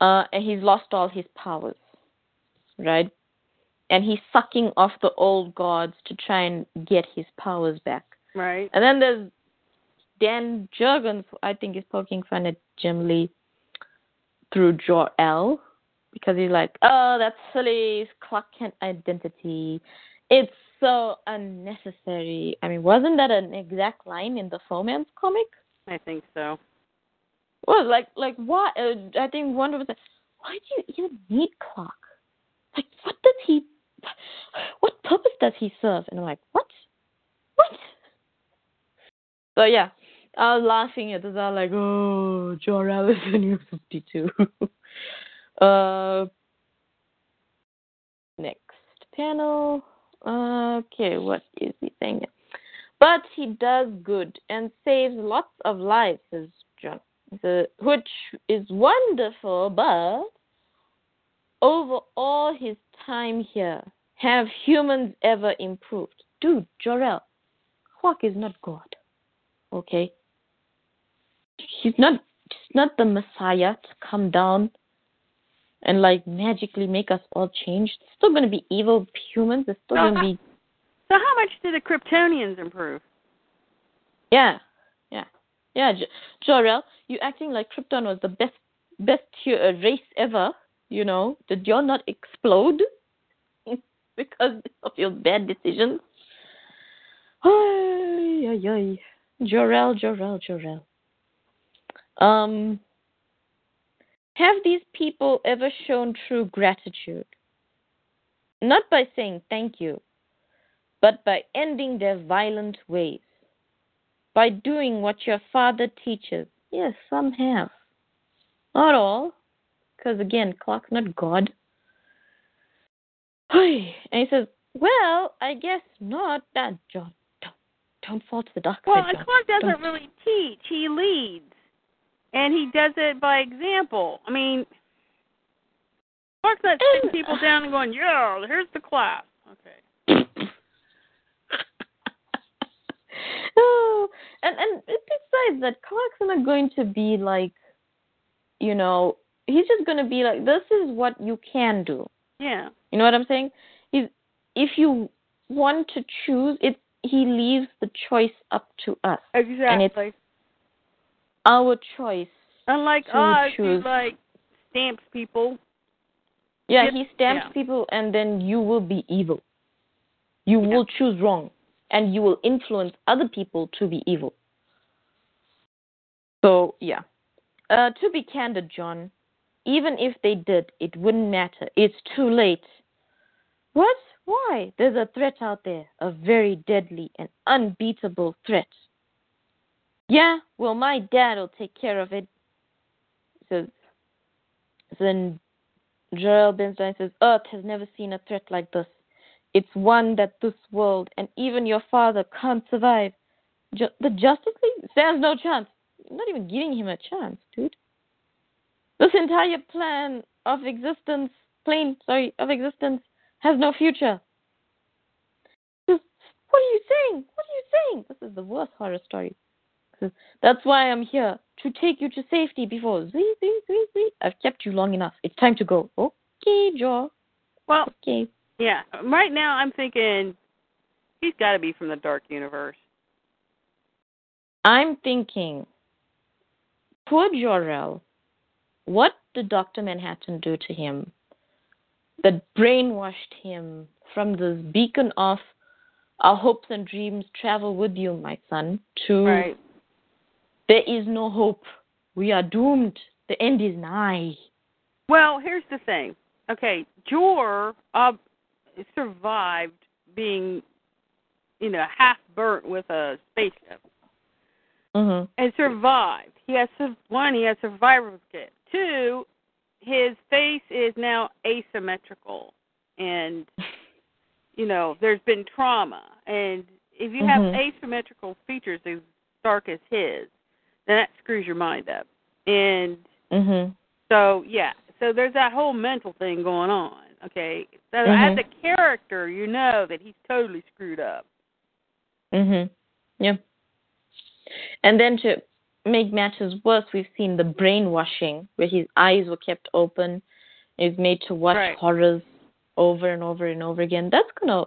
Speaker 3: Uh, and he's lost all his powers, right? And he's sucking off the old gods to try and get his powers back.
Speaker 2: right.
Speaker 3: And then there's Dan Jurgens, I think is poking fun at Jim Lee through Jor-El because he's like, oh, that's silly, Clark Kent identity. It's so unnecessary. I mean, wasn't that an exact line in the Foman's comic?
Speaker 2: I think so.
Speaker 3: Well, like, like what? Uh, I think Wonder was like, why do you even need Clark? Like, what does he? What purpose does he serve? And I'm like, what? What? So yeah, I was laughing at this. I was like, oh, Jor-El is the new 52. uh, next panel. Okay, what is he saying? But he does good and saves lots of lives, says Jon. The, which is wonderful, but over all his time here, have humans ever improved? Dude, Jor-El, Quark is not God. Okay? He's not he's not the Messiah to come down and like magically make us all change. There's still gonna be evil humans, there's still gonna be
Speaker 2: So how much did the Kryptonians improve?
Speaker 3: Yeah. Yeah. Yeah, J- Jor-El, you acting like Krypton was the best best uh, race ever, you know? Did y'all not explode because of your bad decisions? Ay, ay, ay. Jor-El, Jor-El, Jor-El. Um, have these people ever shown true gratitude? Not by saying thank you, but by ending their violent ways. By doing what your father teaches. Yes, some have. Not all, because again, Clark's not God. And he says, Well, I guess not. That Jon, don't, don't fall to the dark
Speaker 2: Well,
Speaker 3: side. Jon.
Speaker 2: Clark doesn't
Speaker 3: Don't.
Speaker 2: really teach; he leads, and he does it by example. I mean, Clark's not sitting people down and going, "Yeah, here's the class." Okay.
Speaker 3: oh, and and besides that, Clark's not going to be like, you know, he's just going to be like, this is what you can do.
Speaker 2: Yeah.
Speaker 3: You know what I'm saying? He's if you want to choose, it he leaves the choice up to us,
Speaker 2: Exactly.
Speaker 3: Our choice.
Speaker 2: Unlike us,
Speaker 3: choose.
Speaker 2: who like stamps people.
Speaker 3: Yeah, he stamps
Speaker 2: yeah.
Speaker 3: people, and then you will be evil. You
Speaker 2: Yeah.
Speaker 3: will choose wrong, and you will influence other people to be evil. So yeah, uh, to be candid, Jon, even if they did, it wouldn't matter. It's too late. What? Why? There's a threat out there, a very deadly and unbeatable threat. Yeah, well, my dad will take care of it. Says, then Joel Benstein says, Earth has never seen a threat like this. It's one that this world and even your father can't survive. Ju- the Justice League stands no chance. Not even giving him a chance, dude. This entire plan of existence, plane, sorry, of existence, has no future. What are you saying? What are you saying? This is the worst horror story. That's why I'm here to take you to safety before zee zee zee zee. I've kept you long enough. It's time to go. Okay, Joe.
Speaker 2: Well,
Speaker 3: Okay.
Speaker 2: yeah. Right now, I'm thinking he's got to be from the Dark Universe.
Speaker 3: I'm thinking, poor Jor-El, what did Dr. Manhattan do to him that brainwashed him from this beacon of our hopes and dreams travel with you, my son, to
Speaker 2: Right.
Speaker 3: There is no hope. We are doomed. The end is nigh.
Speaker 2: Well, here's the thing. Okay, Jor uh, survived being, you know, half burnt with a spaceship,
Speaker 3: Mm-hmm.
Speaker 2: and survived. He has one. He has survivor's kit. Two, his face is now asymmetrical, and you know, there's been trauma. And if you have
Speaker 3: Mhm.
Speaker 2: asymmetrical features as dark as his, that screws your mind up. And
Speaker 3: Mm-hmm.
Speaker 2: so yeah, so there's that whole mental thing going on. Okay, so
Speaker 3: Mhm.
Speaker 2: as a character, you know that he's totally screwed up.
Speaker 3: Mhm. Yeah. And then to make matters worse, we've seen the brainwashing where his eyes were kept open. He's made to watch
Speaker 2: Right.
Speaker 3: horrors over and over and over again. That's gonna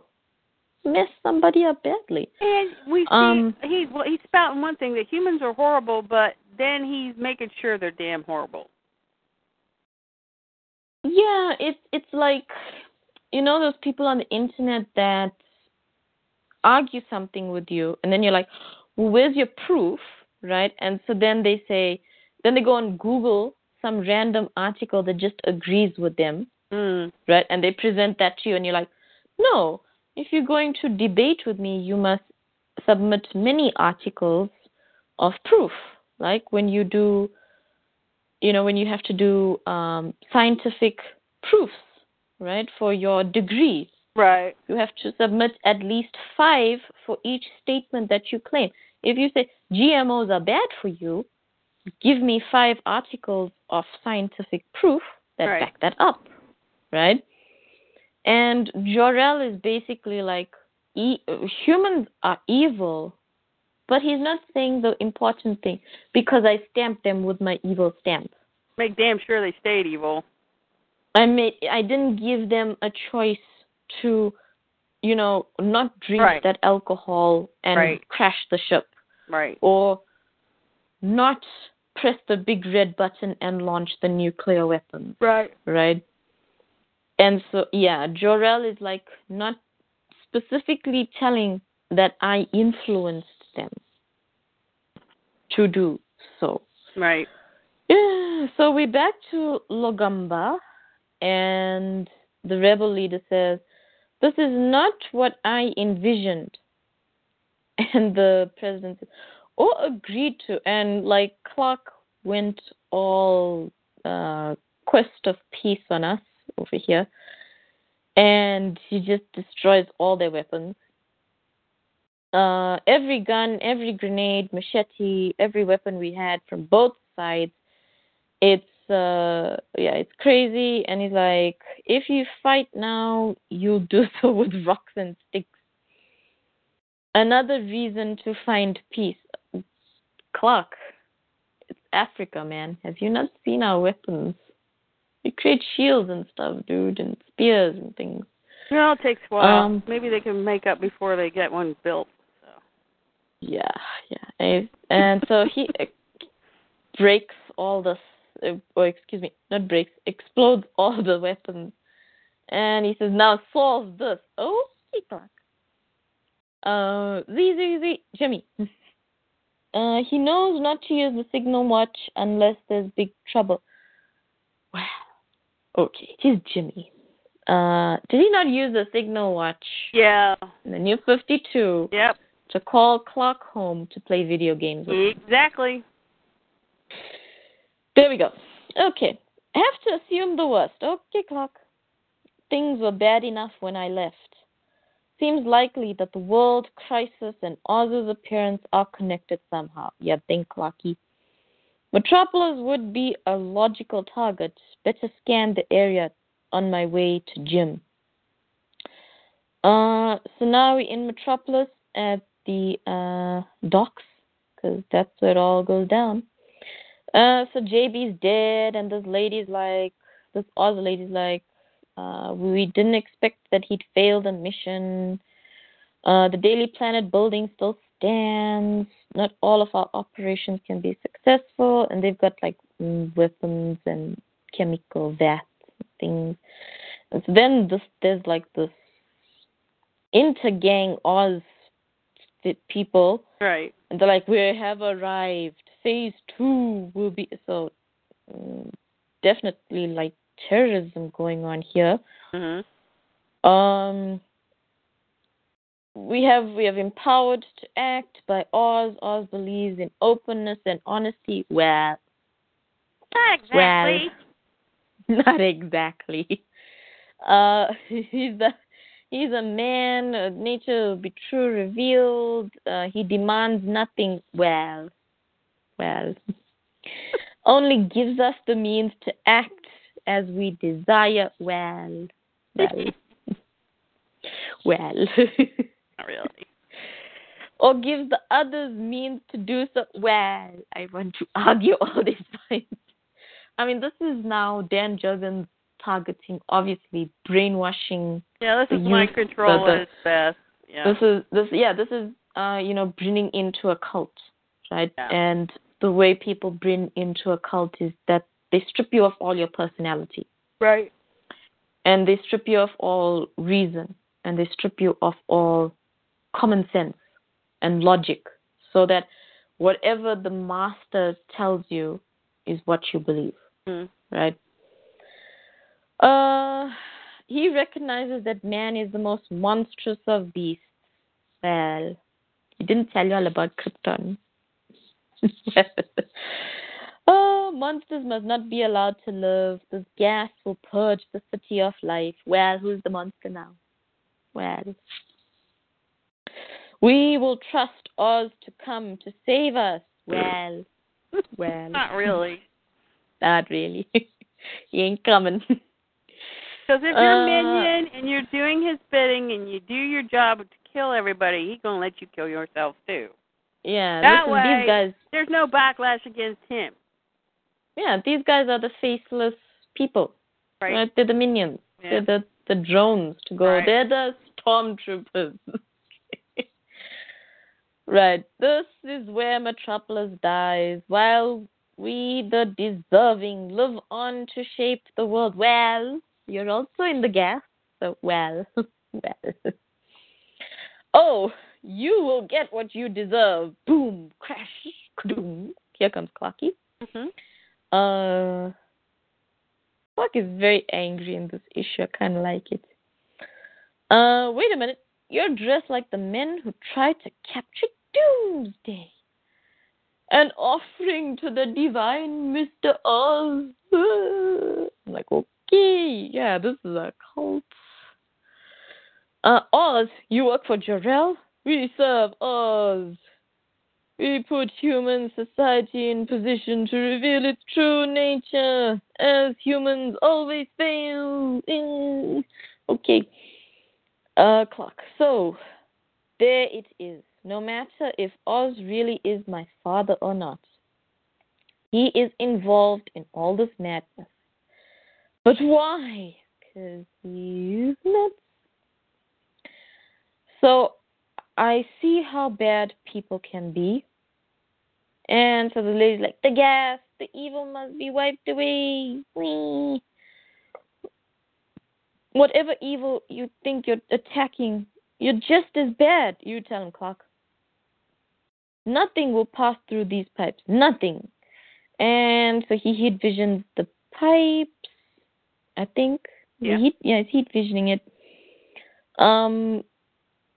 Speaker 3: mess somebody up badly.
Speaker 2: And we see
Speaker 3: Um,
Speaker 2: he's well, he's spouting one thing that humans are horrible, but then he's making sure they're damn horrible.
Speaker 3: Yeah, it's it's like you know those people on the internet that argue something with you, and then you're like, well, where's your proof, right? And so then they say, then they go and Google some random article that just agrees with them,
Speaker 2: Mm.
Speaker 3: right? And they present that to you, and you're like, no, if you're going to debate with me, you must submit many articles of proof, like when you do, you know, when you have to do um, scientific proofs, right, for your degree.
Speaker 2: Right.
Speaker 3: You have to submit at least five for each statement that you claim. If you say GMOs are bad for you, give me five articles of scientific proof that
Speaker 2: Right.
Speaker 3: back that up, right? And Jor-El is basically like e- humans are evil, but he's not saying the important thing because I stamped them with my evil stamp.
Speaker 2: Make damn sure they stayed evil.
Speaker 3: I made I didn't give them a choice to, you know, not drink
Speaker 2: Right.
Speaker 3: that alcohol and
Speaker 2: Right.
Speaker 3: crash the ship
Speaker 2: Right.
Speaker 3: or not press the big red button and launch the nuclear weapons,
Speaker 2: Right.
Speaker 3: right? And so yeah, Jor-El is like not specifically telling that I influenced them to do so.
Speaker 2: Right.
Speaker 3: Yeah, so we're back to Logamba, and the rebel leader says, This is not what I envisioned. And the president says, Oh, agreed to. And like Clark went all uh, quest of peace on us over here, and he just destroys all their weapons. Uh, every gun, every grenade, machete, every weapon we had from both sides it's uh yeah it's crazy. And he's like if you fight now you'll do so with rocks and sticks. Another reason to find peace clark. It's africa man. Have you not seen our weapons we create shields and stuff dude and spears and things
Speaker 2: Well, it takes a while.
Speaker 3: Um,
Speaker 2: Maybe they can make up before they get one built. So.
Speaker 3: Yeah, yeah. And, and so he breaks all the, uh, or excuse me, not breaks, explodes all the weapons. And he says, now solve this. Oh, he clock. Uh, Z, Z, Z, Jimmy. Uh, he knows not to use the signal watch unless there's big trouble. Well, okay, is Jimmy. Uh, did he not use the signal watch
Speaker 2: Yeah.
Speaker 3: in the new 52?
Speaker 2: Yep.
Speaker 3: to call Clock home to play video games with.
Speaker 2: Exactly.
Speaker 3: There we go. Okay. I have to assume the worst. Okay, Clock. Things were bad enough when I left. Seems likely that the world crisis and Oz's appearance are connected somehow. Yeah, think, Clarky. Metropolis would be a logical target. Better scan the area on my way to Jim. Uh, so now we're in Metropolis at the uh, docks, because that's where it all goes down. Uh, so JB's dead, and this lady's like, this Oz lady's like, uh, we didn't expect that he'd failed a mission. Uh, the Daily Planet building still stands. Not all of our operations can be successful, and they've got like mm, weapons and chemical vats and things. And so then this, there's like this intergang Oz people
Speaker 2: Right.
Speaker 3: and they're like, "We have arrived. Phase two will be so mm, definitely like terrorism going on here."
Speaker 2: Mhm.
Speaker 3: Um, we have we have empowered to act by Oz. Oz believes in openness and honesty. Well,
Speaker 2: Not exactly.
Speaker 3: not exactly. Uh, he's the he's a man. Uh, nature will be true revealed. Uh, he demands nothing. Well, well, only gives us the means to act as we desire. Well, well, well.
Speaker 2: Not really.
Speaker 3: or gives the others means to do so. Well, I want to argue all these points. I mean, this is now Dan Jurgens targeting, obviously brainwashing.
Speaker 2: Yeah, this is mind control
Speaker 3: the-
Speaker 2: at its best. Yeah.
Speaker 3: This is this, yeah, this is uh, you know, bringing into a cult, right?
Speaker 2: Yeah.
Speaker 3: And the way people bring into a cult is that they strip you of all your personality,
Speaker 2: right.
Speaker 3: and they strip you of all reason, and they strip you of all common sense and logic so that whatever the master tells you is what you believe,
Speaker 2: Mm.
Speaker 3: right? Uh, he recognizes that man is the most monstrous of beasts. Well, he didn't tell you all about Krypton. oh, monsters must not be allowed to live. This gas will purge the city of life. Well, who's the monster now? Well, we will trust Oz to come to save us. Well, well,
Speaker 2: Not really.
Speaker 3: not really. he ain't coming.
Speaker 2: Because if you're a
Speaker 3: Uh,
Speaker 2: minion and you're doing his bidding and you do your job to kill everybody, he's gonna let you kill yourself too.
Speaker 3: yeah,
Speaker 2: That
Speaker 3: listen,
Speaker 2: way-
Speaker 3: these guys.
Speaker 2: There's no backlash against him,
Speaker 3: Yeah, these guys are the faceless people.
Speaker 2: right?
Speaker 3: Right? They're the minions.
Speaker 2: Yeah.
Speaker 3: They're the the drones to go.
Speaker 2: Right.
Speaker 3: They're the stormtroopers. right. This is where Metropolis dies, while we, the deserving, live on to shape the world. Well, you're also in the gas, so well, well. oh, you will get what you deserve. Boom, crash, kadoom. Here comes Clocky.
Speaker 2: hmm
Speaker 3: Uh, Clark is very angry in this issue. I kind of like it. Uh, wait a minute. You're dressed like the men who tried to capture Doomsday. An offering to the divine Mr. Oz. I'm like, okay, yeah, this is a cult. Uh, Oz, you work for Jarrell? We serve Oz. We put human society in position to reveal its true nature, as humans always fail. Eh. Okay. Uh, clock. So, there it is. No matter if Oz really is my father or not, he is involved in all this madness. But why? Because he's nuts. So, I see how bad people can be. And so the lady's like, the gas, the evil must be wiped away. Whee. Whatever evil you think you're attacking, you're just as bad. You tell him, Clock. Nothing will pass through these pipes. Nothing. And so he heat visions the pipes, I think.
Speaker 2: Yeah.
Speaker 3: He, yeah, he's heat visioning it. Um,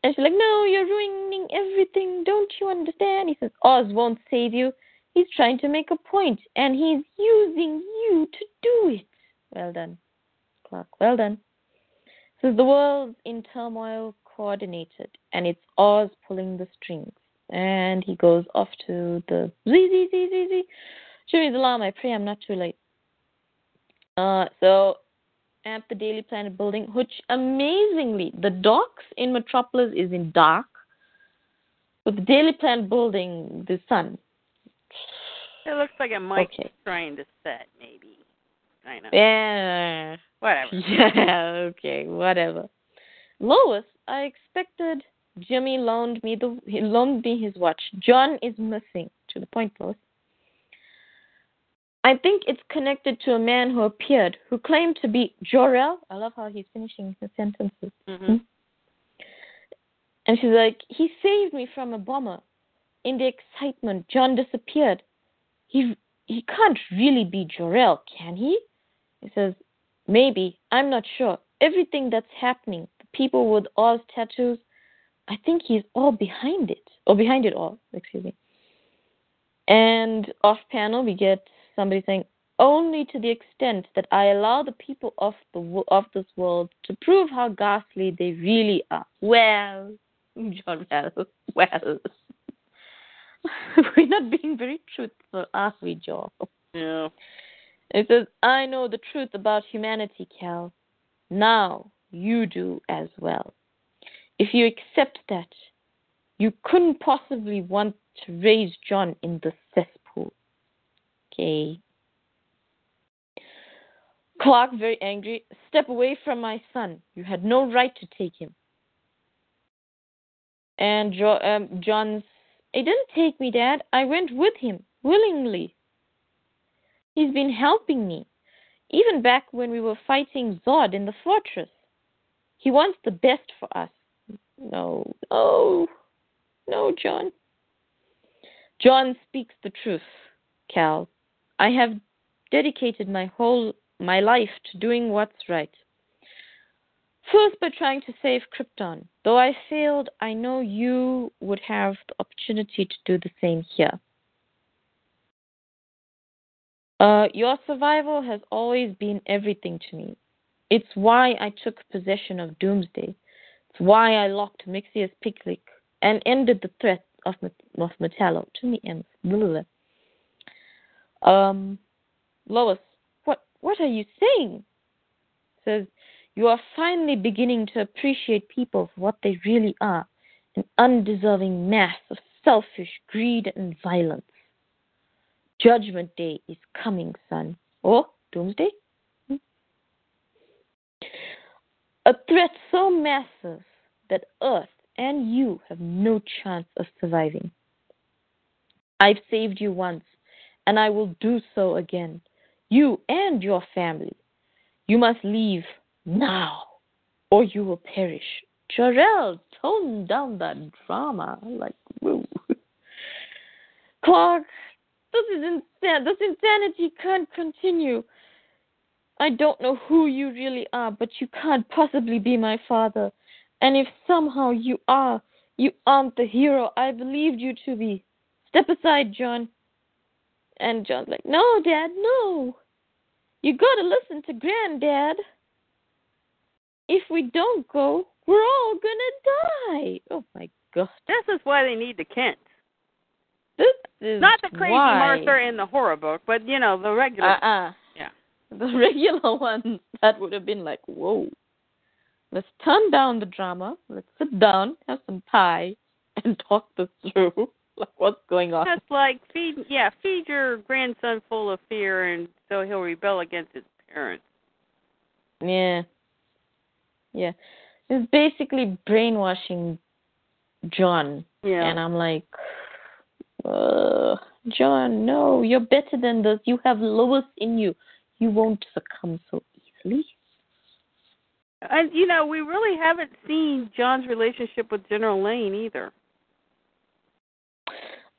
Speaker 3: and she's like, No, you're ruining everything. Don't you understand? He says, Oz won't save you. He's trying to make a point, and he's using you to do it. Well done, Clark. Well done. Says the world's in turmoil, coordinated, and it's Oz pulling the strings. And he goes off to the Z Z Z Z Z. Jimmy's alarm. I pray I'm not too late. Uh, so at the Daily Planet building, which amazingly, the docks in Metropolis is in dark, but the Daily Planet building, the sun.
Speaker 2: It looks like it might
Speaker 3: Okay.
Speaker 2: be trying to set, maybe. I know.
Speaker 3: Yeah.
Speaker 2: Whatever.
Speaker 3: Yeah, okay, whatever. Lois, I expected Jimmy loaned me the he loaned me his watch. Jon is missing. To the point, Lois. I think it's connected to a man who appeared, who claimed to be Jor-El. I love how he's finishing his sentences.
Speaker 2: hmm
Speaker 3: And she's like, he saved me from a bomber. In the excitement, Jon disappeared. He he can't really be Jor-El, can he? He says, maybe. I'm not sure. Everything that's happening, the people with Oz tattoos, I think he's all behind it, or behind it all. Excuse me. And off panel, we get somebody saying, only to the extent that I allow the people of the of this world to prove how ghastly they really are. Well, Jon, well, well. We're not being very truthful, are we, Joe?
Speaker 2: Yeah.
Speaker 3: It says, I know the truth about humanity, Kal. Now you do as well. If you accept that, you couldn't possibly want to raise Jon in the cesspool. Okay. Clark, very angry, step away from my son. You had no right to take him. And jo- um, Jon's, he didn't take me, Dad. I went with him willingly. He's been helping me, even back when we were fighting Zod in the fortress. He wants the best for us. No, no, no, Jon. Jon speaks the truth, Kal. I have dedicated my whole my life to doing what's right. First, by trying to save Krypton. Though I failed, I know you would have the opportunity to do the same here. Uh, your survival has always been everything to me. It's why I took possession of Doomsday. Why I locked Mixius Piglik and ended the threat of, of Metallo. To me, and um, Lois, what what are you saying? Says you are finally beginning to appreciate people for what they really are an undeserving mass of selfish greed and violence. Judgment Day is coming, son. Or Doomsday? Hmm? A threat so massive that Earth and you have no chance of surviving. I've saved you once, and I will do so again. You and your family. You must leave now, or you will perish. Jor-El, tone down that drama. Like, woo. Clark, this is insane. This insanity can't continue. I don't know who you really are, but you can't possibly be my father. And if somehow you are, you aren't the hero I believed you to be. Step aside, Jon. And Jon's like, No, Dad, no. You gotta listen to Granddad if we don't go, we're all gonna die. Oh my god.
Speaker 2: This is why they need the Kent.
Speaker 3: This is
Speaker 2: Not the crazy
Speaker 3: why.
Speaker 2: Martha in the horror book, but you know, the regular
Speaker 3: Uh-uh.
Speaker 2: Yeah.
Speaker 3: The regular ones that would have been like, whoa. Let's turn down the drama. Let's sit down, have some pie, and talk this through. like what's going on?
Speaker 2: Just like feed yeah, feed your grandson full of fear and so he'll rebel against his parents.
Speaker 3: Yeah. Yeah. It's basically brainwashing Jon.
Speaker 2: Yeah.
Speaker 3: And I'm like, uh, Jon, no, you're better than this. You have Lois in you. You won't succumb so easily.
Speaker 2: And you know, we really haven't seen Jon's relationship with General Lane either.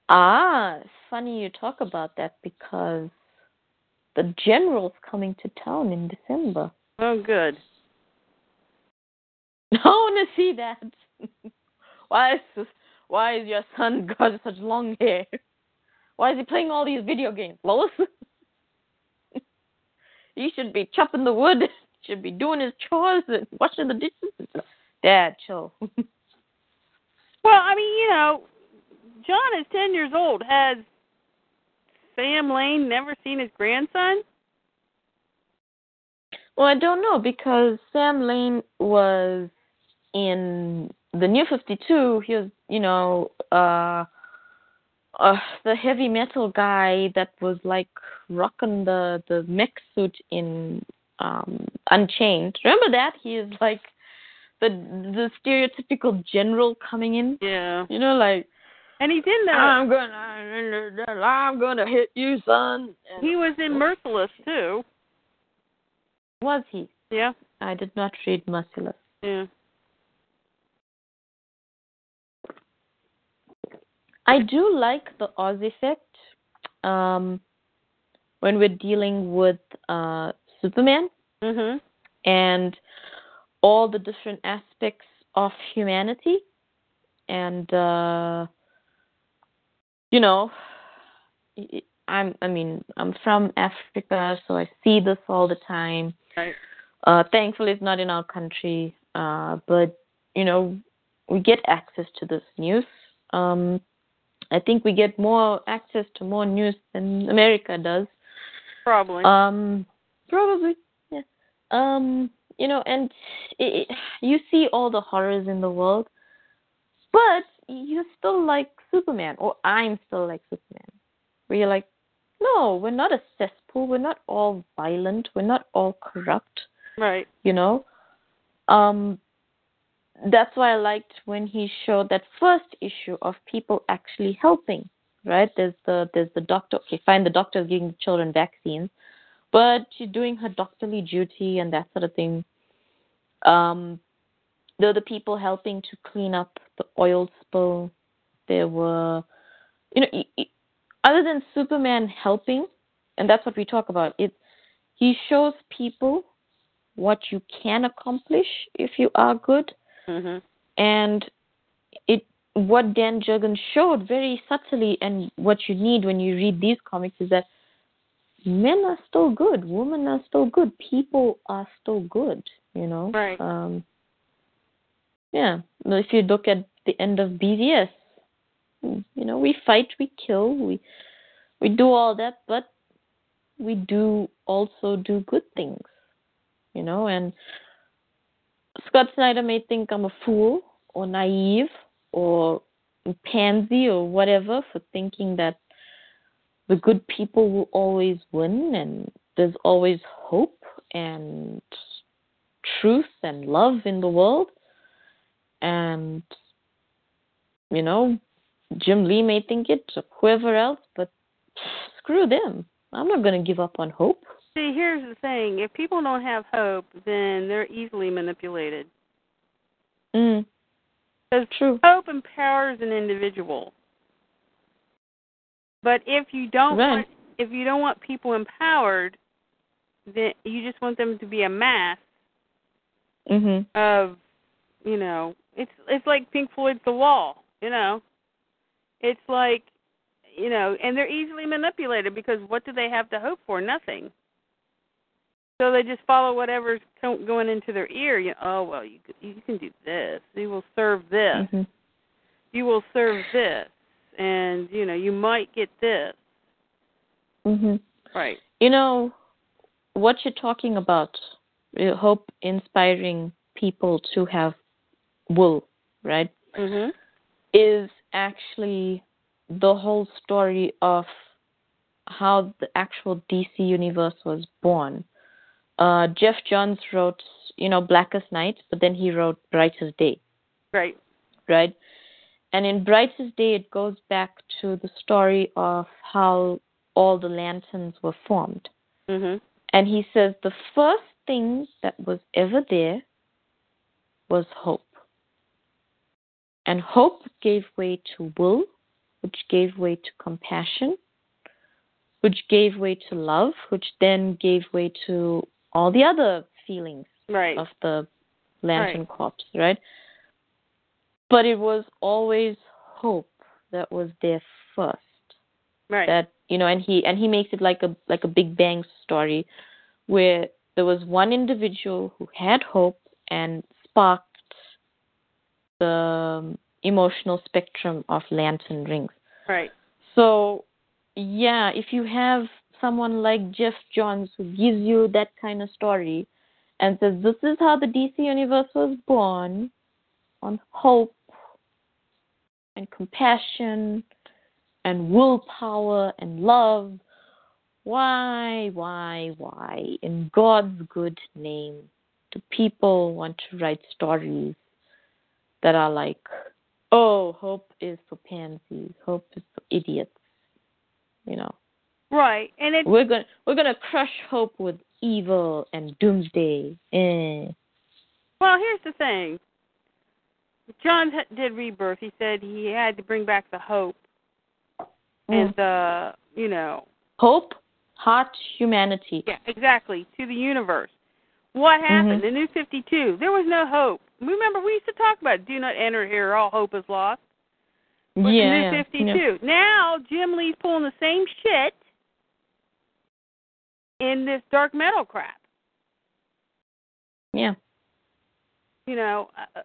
Speaker 3: Ah, it's funny you talk about that because the general's coming to town in December.
Speaker 2: Oh good.
Speaker 3: I want to see that. why is this, why is your son got such long hair? Why is he playing all these video games, Lois? he should be chopping the wood. Should be doing his chores and washing the dishes. Dad, chill.
Speaker 2: Well, I mean, you know, Jon is ten years old. Has Sam Lane never seen his grandson?
Speaker 3: well, I don't know because Sam Lane was in the New Fifty Two. He was, you know, uh, uh, the heavy metal guy that was like rocking the the mech suit in um Unchained. Remember that? He is like the the stereotypical general coming in.
Speaker 2: Yeah.
Speaker 3: You know, like
Speaker 2: And he's in the
Speaker 3: I'm gonna I'm gonna hit you, son. And
Speaker 2: he was in Merciless too.
Speaker 3: was he?
Speaker 2: Yeah.
Speaker 3: I did not read Merciless.
Speaker 2: Yeah.
Speaker 3: I do like the Oz effect um, when we're dealing with uh, Superman
Speaker 2: Mhm.
Speaker 3: and all the different aspects of humanity. And, uh, you know, I'm, I mean, I'm from Africa, so I see this all the time.
Speaker 2: Right.
Speaker 3: Uh, thankfully, it's not in our country, uh, but you know, we get access to this news. Um, I think we get more access to more news than America does.
Speaker 2: Probably.
Speaker 3: Um, probably, yeah. Um, you know, and it, it, you see all the horrors in the world, but you still like Superman, or I'm still like Superman. Where you're like, no, we're not a cesspool. We're not all violent. We're not all corrupt
Speaker 2: right.
Speaker 3: you know um that's why i liked when he showed that first issue of people actually helping right there's the there's the doctor okay fine the doctor's giving children vaccines but she's doing her doctorly duty and that sort of thing um there were the people helping to clean up the oil spill. There were, you know, other than Superman helping, and that's what we talk about. It he shows people what you can accomplish if you are good,
Speaker 2: Mhm.
Speaker 3: and it what Dan Jurgens showed very subtly, and what you need when you read these comics is that men are still good, women are still good, people are still good. You know,
Speaker 2: Right.
Speaker 3: Um, yeah, if you look at the end of BVS, you know, we fight, we kill, we we do all that, but we do also do good things, you know. And Scott Snyder may think I'm a fool or naive or pansy or whatever for thinking that the good people will always win and there's always hope and truth and love in the world. And, you know, Jim Lee may think it, or whoever else, but screw them. I'm not going to give up on hope.
Speaker 2: See, here's the thing: if people don't have hope, then they're easily manipulated.
Speaker 3: Mm,
Speaker 2: Because
Speaker 3: true.
Speaker 2: hope empowers an individual. But if you don't
Speaker 3: Right.
Speaker 2: want, if you don't want people empowered, then you just want them to be a mass
Speaker 3: Mhm.
Speaker 2: of, you know, it's it's like Pink Floyd's The Wall, you know. It's like, you know, and they're easily manipulated because what do they have to hope for? Nothing. So they just follow whatever's going into their ear. You oh well, you you can do this. You will serve this.
Speaker 3: Mhm.
Speaker 2: You will serve this, and you know you might get this.
Speaker 3: Mhm.
Speaker 2: Right.
Speaker 3: You know what you're talking about. uh, Hope inspiring people to have will, right?
Speaker 2: Mhm.
Speaker 3: Is actually the whole story of how the actual DC universe was born. Uh, Geoff Johns wrote, you know, Blackest Night, but then he wrote Brightest Day.
Speaker 2: Right.
Speaker 3: right? And in Brightest Day, it goes back to the story of how all the lanterns were formed.
Speaker 2: Mhm.
Speaker 3: And he says the first thing that was ever there was hope. And hope gave way to will, which gave way to compassion, which gave way to love, which then gave way to all the other feelings
Speaker 2: Right.
Speaker 3: of the lantern corps, right? But it was always hope that was there first.
Speaker 2: right.
Speaker 3: That you know, and he and he makes it like a like a Big Bang story, where there was one individual who had hope and sparked the um, emotional spectrum of lantern rings.
Speaker 2: right.
Speaker 3: So, yeah, if you have someone like Geoff Johns who gives you that kind of story and says, This is how the DC universe was born on hope and compassion and willpower and love, why, why, why, in God's good name, do people want to write stories that are like, oh, hope is for pansies, hope is for idiots. You know,
Speaker 2: Right. And it
Speaker 3: we're gonna we're gonna crush hope with evil and doomsday. Eh.
Speaker 2: Well, here's the thing. John did rebirth. He said he had to bring back the hope and
Speaker 3: Mm.
Speaker 2: the, you know,
Speaker 3: Hope, hot humanity.
Speaker 2: yeah, exactly, to the universe. What happened?
Speaker 3: Mhm.
Speaker 2: The New 52. There was no hope. Remember, we used to talk about do not enter here, all hope is lost. With
Speaker 3: yeah,
Speaker 2: the New
Speaker 3: yeah,
Speaker 2: 52. Now, Jim Lee's pulling the same shit in this dark metal crap.
Speaker 3: yeah.
Speaker 2: You know, uh,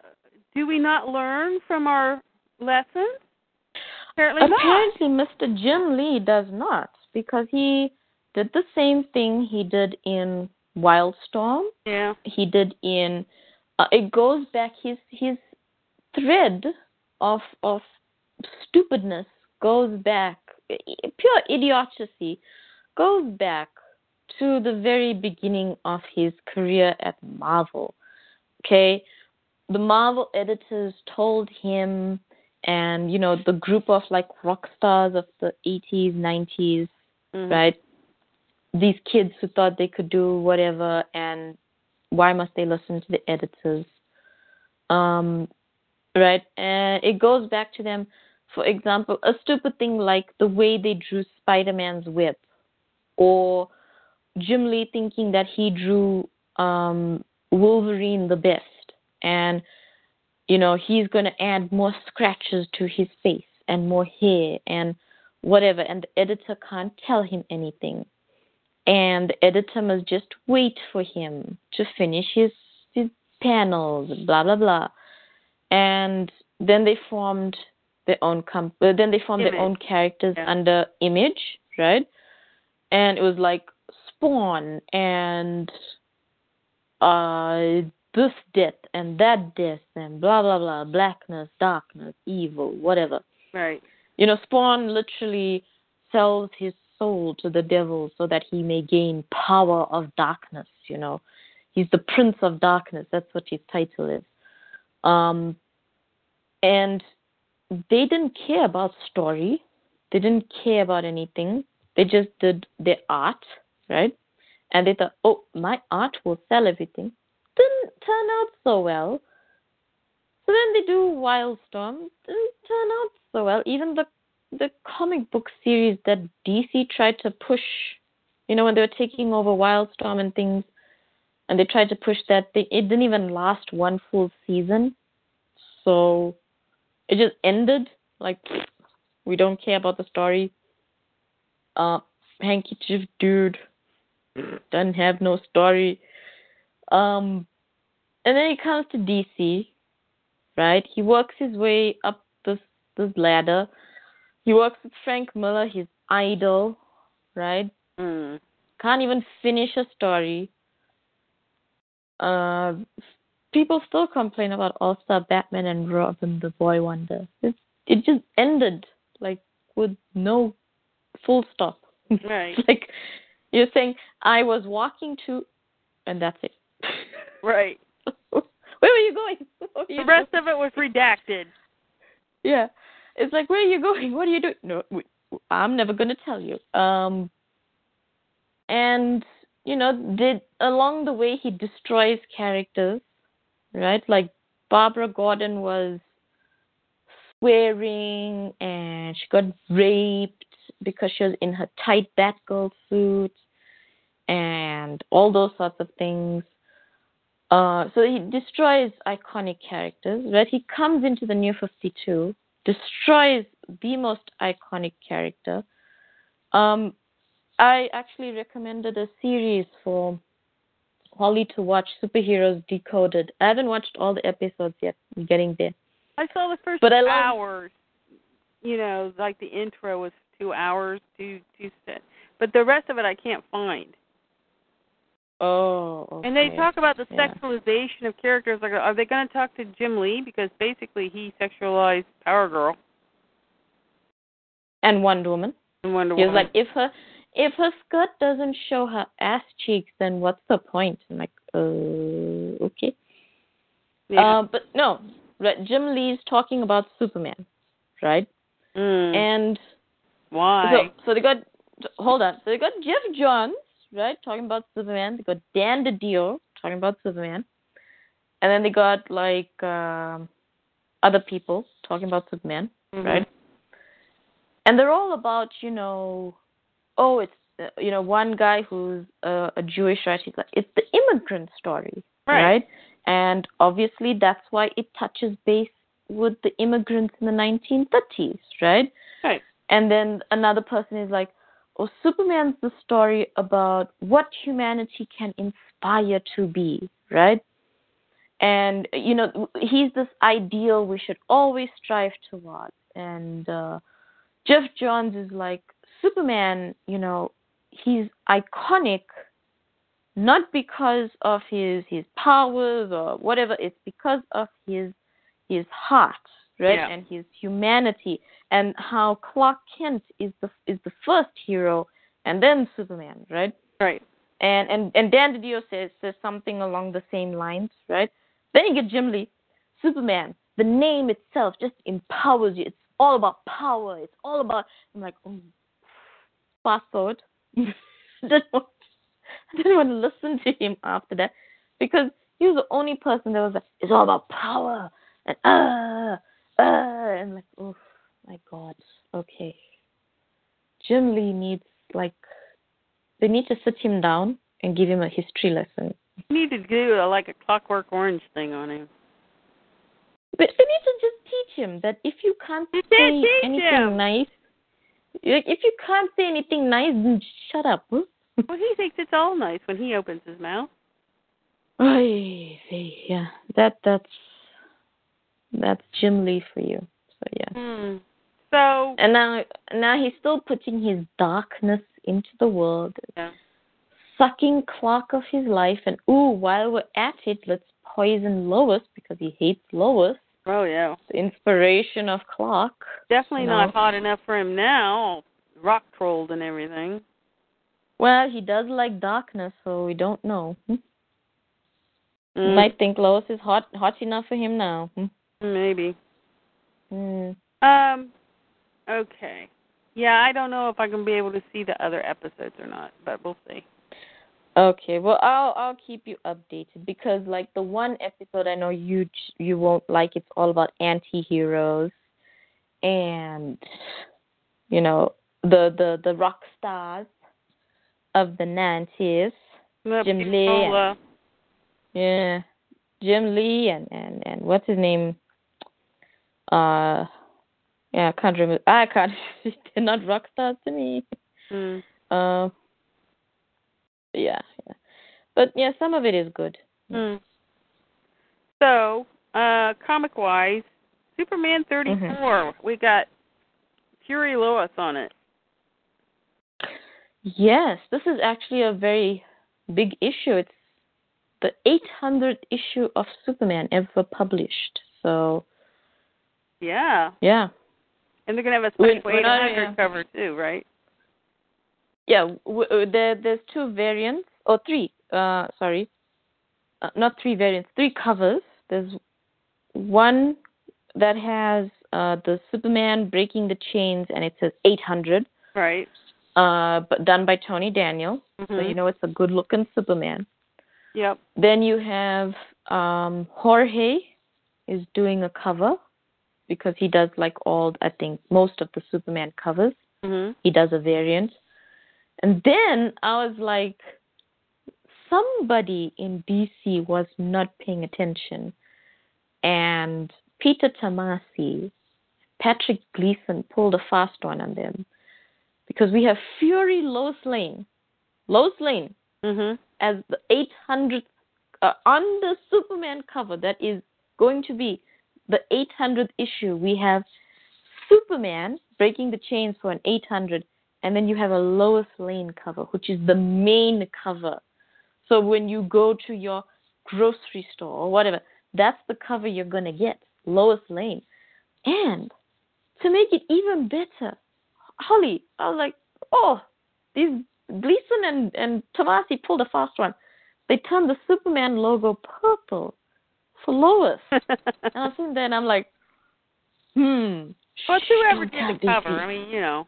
Speaker 2: do we not learn from our lessons? Apparently not.
Speaker 3: Apparently, Mr. Jim Lee does not because he did the same thing he did in Wildstorm.
Speaker 2: Yeah.
Speaker 3: He did in. Uh, it goes back his his thread of of stupidness goes back pure idiocy goes back to the very beginning of his career at Marvel. Okay, the Marvel editors told him and you know the group of like rock stars of the 80s 90s
Speaker 2: Mhm.
Speaker 3: right these kids who thought they could do whatever and why must they listen to the editors Um, right? And it goes back to them, for example, a stupid thing like the way they drew Spider Man's web, or Jim Lee thinking that he drew um, Wolverine the best. And, you know, he's going to add more scratches to his face and more hair and whatever. And the editor can't tell him anything. And the editor must just wait for him to finish his, his panels, blah, blah, blah. And then they formed their own comp- then they formed
Speaker 2: Image.
Speaker 3: their own characters
Speaker 2: Yeah.
Speaker 3: under Image, right? And it was like Spawn and uh this death and that death and blah blah blah blackness darkness evil whatever.
Speaker 2: Right.
Speaker 3: you know spawn literally sells his soul to the devil so that he may gain power of darkness you know. He's the prince of darkness. That's what his title is. Um and they didn't care about story. They didn't care about anything. They just did their art right? And they thought oh my art will sell everything didn't turn out so well so then they do Wildstorm. Didn't turn out so well. Even the the comic book series that DC tried to push, you know, when they were taking over Wildstorm and things, and they tried to push that thing, it didn't even last one full season. So it just ended. Like we don't care about the story. Uh, handkerchief dude doesn't have no story. Um, and then he comes to DC right? He works his way up this this ladder. He works with Frank Miller, his idol, right?
Speaker 2: Mm.
Speaker 3: Can't even finish a story. Uh, people still complain about All Star Batman and Robin the Boy Wonder. It it just ended like with no full stop.
Speaker 2: Right.
Speaker 3: like you're saying, I was walking to, and that's it.
Speaker 2: Right.
Speaker 3: Where were you going? Were you
Speaker 2: The rest of it was redacted.
Speaker 3: Yeah. It's like, where are you going? What are you doing? No, I'm never going to tell you. Um, and, you know, did along the way he destroys characters, right? Like Barbara Gordon was swearing and she got raped because she was in her tight Batgirl suit and all those sorts of things. Uh, so he destroys iconic characters, right? He comes into the New 52, destroys the most iconic character. Um, I actually recommended a series for Holly to watch, Superheroes Decoded. I haven't watched all the episodes yet. I'm getting there.
Speaker 2: I saw the first
Speaker 3: But I
Speaker 2: hours. You know, like the intro was two hours, two two set. But the rest of it I can't find.
Speaker 3: Oh, okay.
Speaker 2: And they talk about the
Speaker 3: Yeah.
Speaker 2: sexualization of characters. Like, are they going to talk to Jim Lee because basically he sexualized Power Girl
Speaker 3: and Wonder Woman.
Speaker 2: and Wonder Woman.
Speaker 3: He was like, if her if her skirt doesn't show her ass cheeks, then what's the point? I'm like, uh, okay.
Speaker 2: yeah.
Speaker 3: Uh, but no, right, Jim Lee's talking about Superman, right?
Speaker 2: mm.
Speaker 3: And
Speaker 2: why?
Speaker 3: so, so they got hold on. So they got Geoff Johns, right, talking about Superman. They got Dan DiDio talking about Superman, and then they got like um, other people talking about Superman,
Speaker 2: Mhm.
Speaker 3: right? And they're all about you know, oh, it's uh, you know one guy who's a, a Jewish, right? He's like it's the immigrant story,
Speaker 2: Right.
Speaker 3: And obviously that's why it touches base with the immigrants in the 1930s, right?
Speaker 2: Right.
Speaker 3: And then another person is like, oh, Superman's the story about what humanity can inspire to be, right? And, you know, he's this ideal we should always strive towards. And uh, Geoff Johns is like, Superman, you know, he's iconic not because of his his powers or whatever it's because of his his heart right
Speaker 2: Yeah.
Speaker 3: and his humanity and how clark kent is the is the first hero and then superman right?
Speaker 2: Right.
Speaker 3: and and and dan didio says says something along the same lines right? Then you get jim lee. Superman the name itself just empowers you. It's all about power. It's all about i'm like oh fast forward. Didn't want, I didn't want to listen to him after that because he was the only person that was like, it's all about power and uh, uh, and like, oh my god, okay. Jim Lee needs like, they need to sit him down and give him a history lesson.
Speaker 2: You need to do a, like a Clockwork Orange thing on him.
Speaker 3: But they need to just teach him that if you can't
Speaker 2: You
Speaker 3: say anything
Speaker 2: him.
Speaker 3: nice, like if you can't say anything nice, then shut up. Huh?
Speaker 2: Well, he thinks it's all nice when he opens his mouth.
Speaker 3: Yeah, that that's that's Jim Lee for you. So yeah,
Speaker 2: Hmm. So
Speaker 3: and now now he's still putting his darkness into the world,
Speaker 2: yeah.
Speaker 3: sucking Clark of his life, and ooh, while we're at it, let's poison Lois because he hates Lois,
Speaker 2: Oh yeah.
Speaker 3: the inspiration of Clark.
Speaker 2: Definitely
Speaker 3: No.
Speaker 2: not hot enough for him now. Rock trolled and everything.
Speaker 3: Well, he does like darkness, so we don't know. Hmm? You
Speaker 2: Mm,
Speaker 3: might think Lois is hot hot enough for him now. Hmm?
Speaker 2: maybe.
Speaker 3: Hmm.
Speaker 2: Um. Okay. Yeah, I don't know if I can be able to see the other episodes or not, but we'll see.
Speaker 3: Okay, well I'll I'll keep you updated because like the one episode I know you you won't like it's all about anti-heroes and you know the the the rock stars of the 90s.
Speaker 2: The
Speaker 3: Jim Lee.
Speaker 2: uh,
Speaker 3: Yeah. Jim Lee and and and what's his name? Uh yeah, I can't remember. I can't. They're not rock stars to me.
Speaker 2: mm,
Speaker 3: Uh, yeah, yeah. But yeah, some of it is good.
Speaker 2: mm. So, uh, comic wise, Superman 34.
Speaker 3: Mm-hmm.
Speaker 2: We got Fury Lois on it.
Speaker 3: Yes, this is actually a very big issue. It's the 800th issue of Superman ever published. So,
Speaker 2: Yeah.
Speaker 3: yeah.
Speaker 2: And they're gonna have a special
Speaker 3: when I,
Speaker 2: 800
Speaker 3: uh,
Speaker 2: cover too, right?
Speaker 3: Yeah, w- uh, there there's two variants or three. Uh, sorry, uh, not three variants, three covers. There's one that has uh, the Superman breaking the chains, and it says 800,
Speaker 2: Right.
Speaker 3: uh, but done by Tony Daniel. So
Speaker 2: Mhm.
Speaker 3: you know it's a good-looking Superman.
Speaker 2: Yep.
Speaker 3: Then you have um, Jorge is doing a cover because he does like all I think most of the Superman covers
Speaker 2: Mhm.
Speaker 3: he does a variant. And then I was like, somebody in DC was not paying attention. And Peter Tomasi, Patrick Gleason pulled a fast one on them. Because we have Fury Lois Lane. Lois Lane
Speaker 2: Mhm.
Speaker 3: as the 800th uh, on the Superman cover that is going to be the 800th issue. We have Superman breaking the chains for an 800, and then you have a Lois Lane cover, which is the main cover. So when you go to your grocery store or whatever, that's the cover you're gonna get, Lois Lane. And to make it even better, Holly, I was like, oh, these Gleason and and Tomasi pulled a fast one. They turned the Superman logo purple for Lois. and I was sitting there and I'm like, hmm. Shh,
Speaker 2: whoever did the cover,
Speaker 3: DC.
Speaker 2: I mean, you know.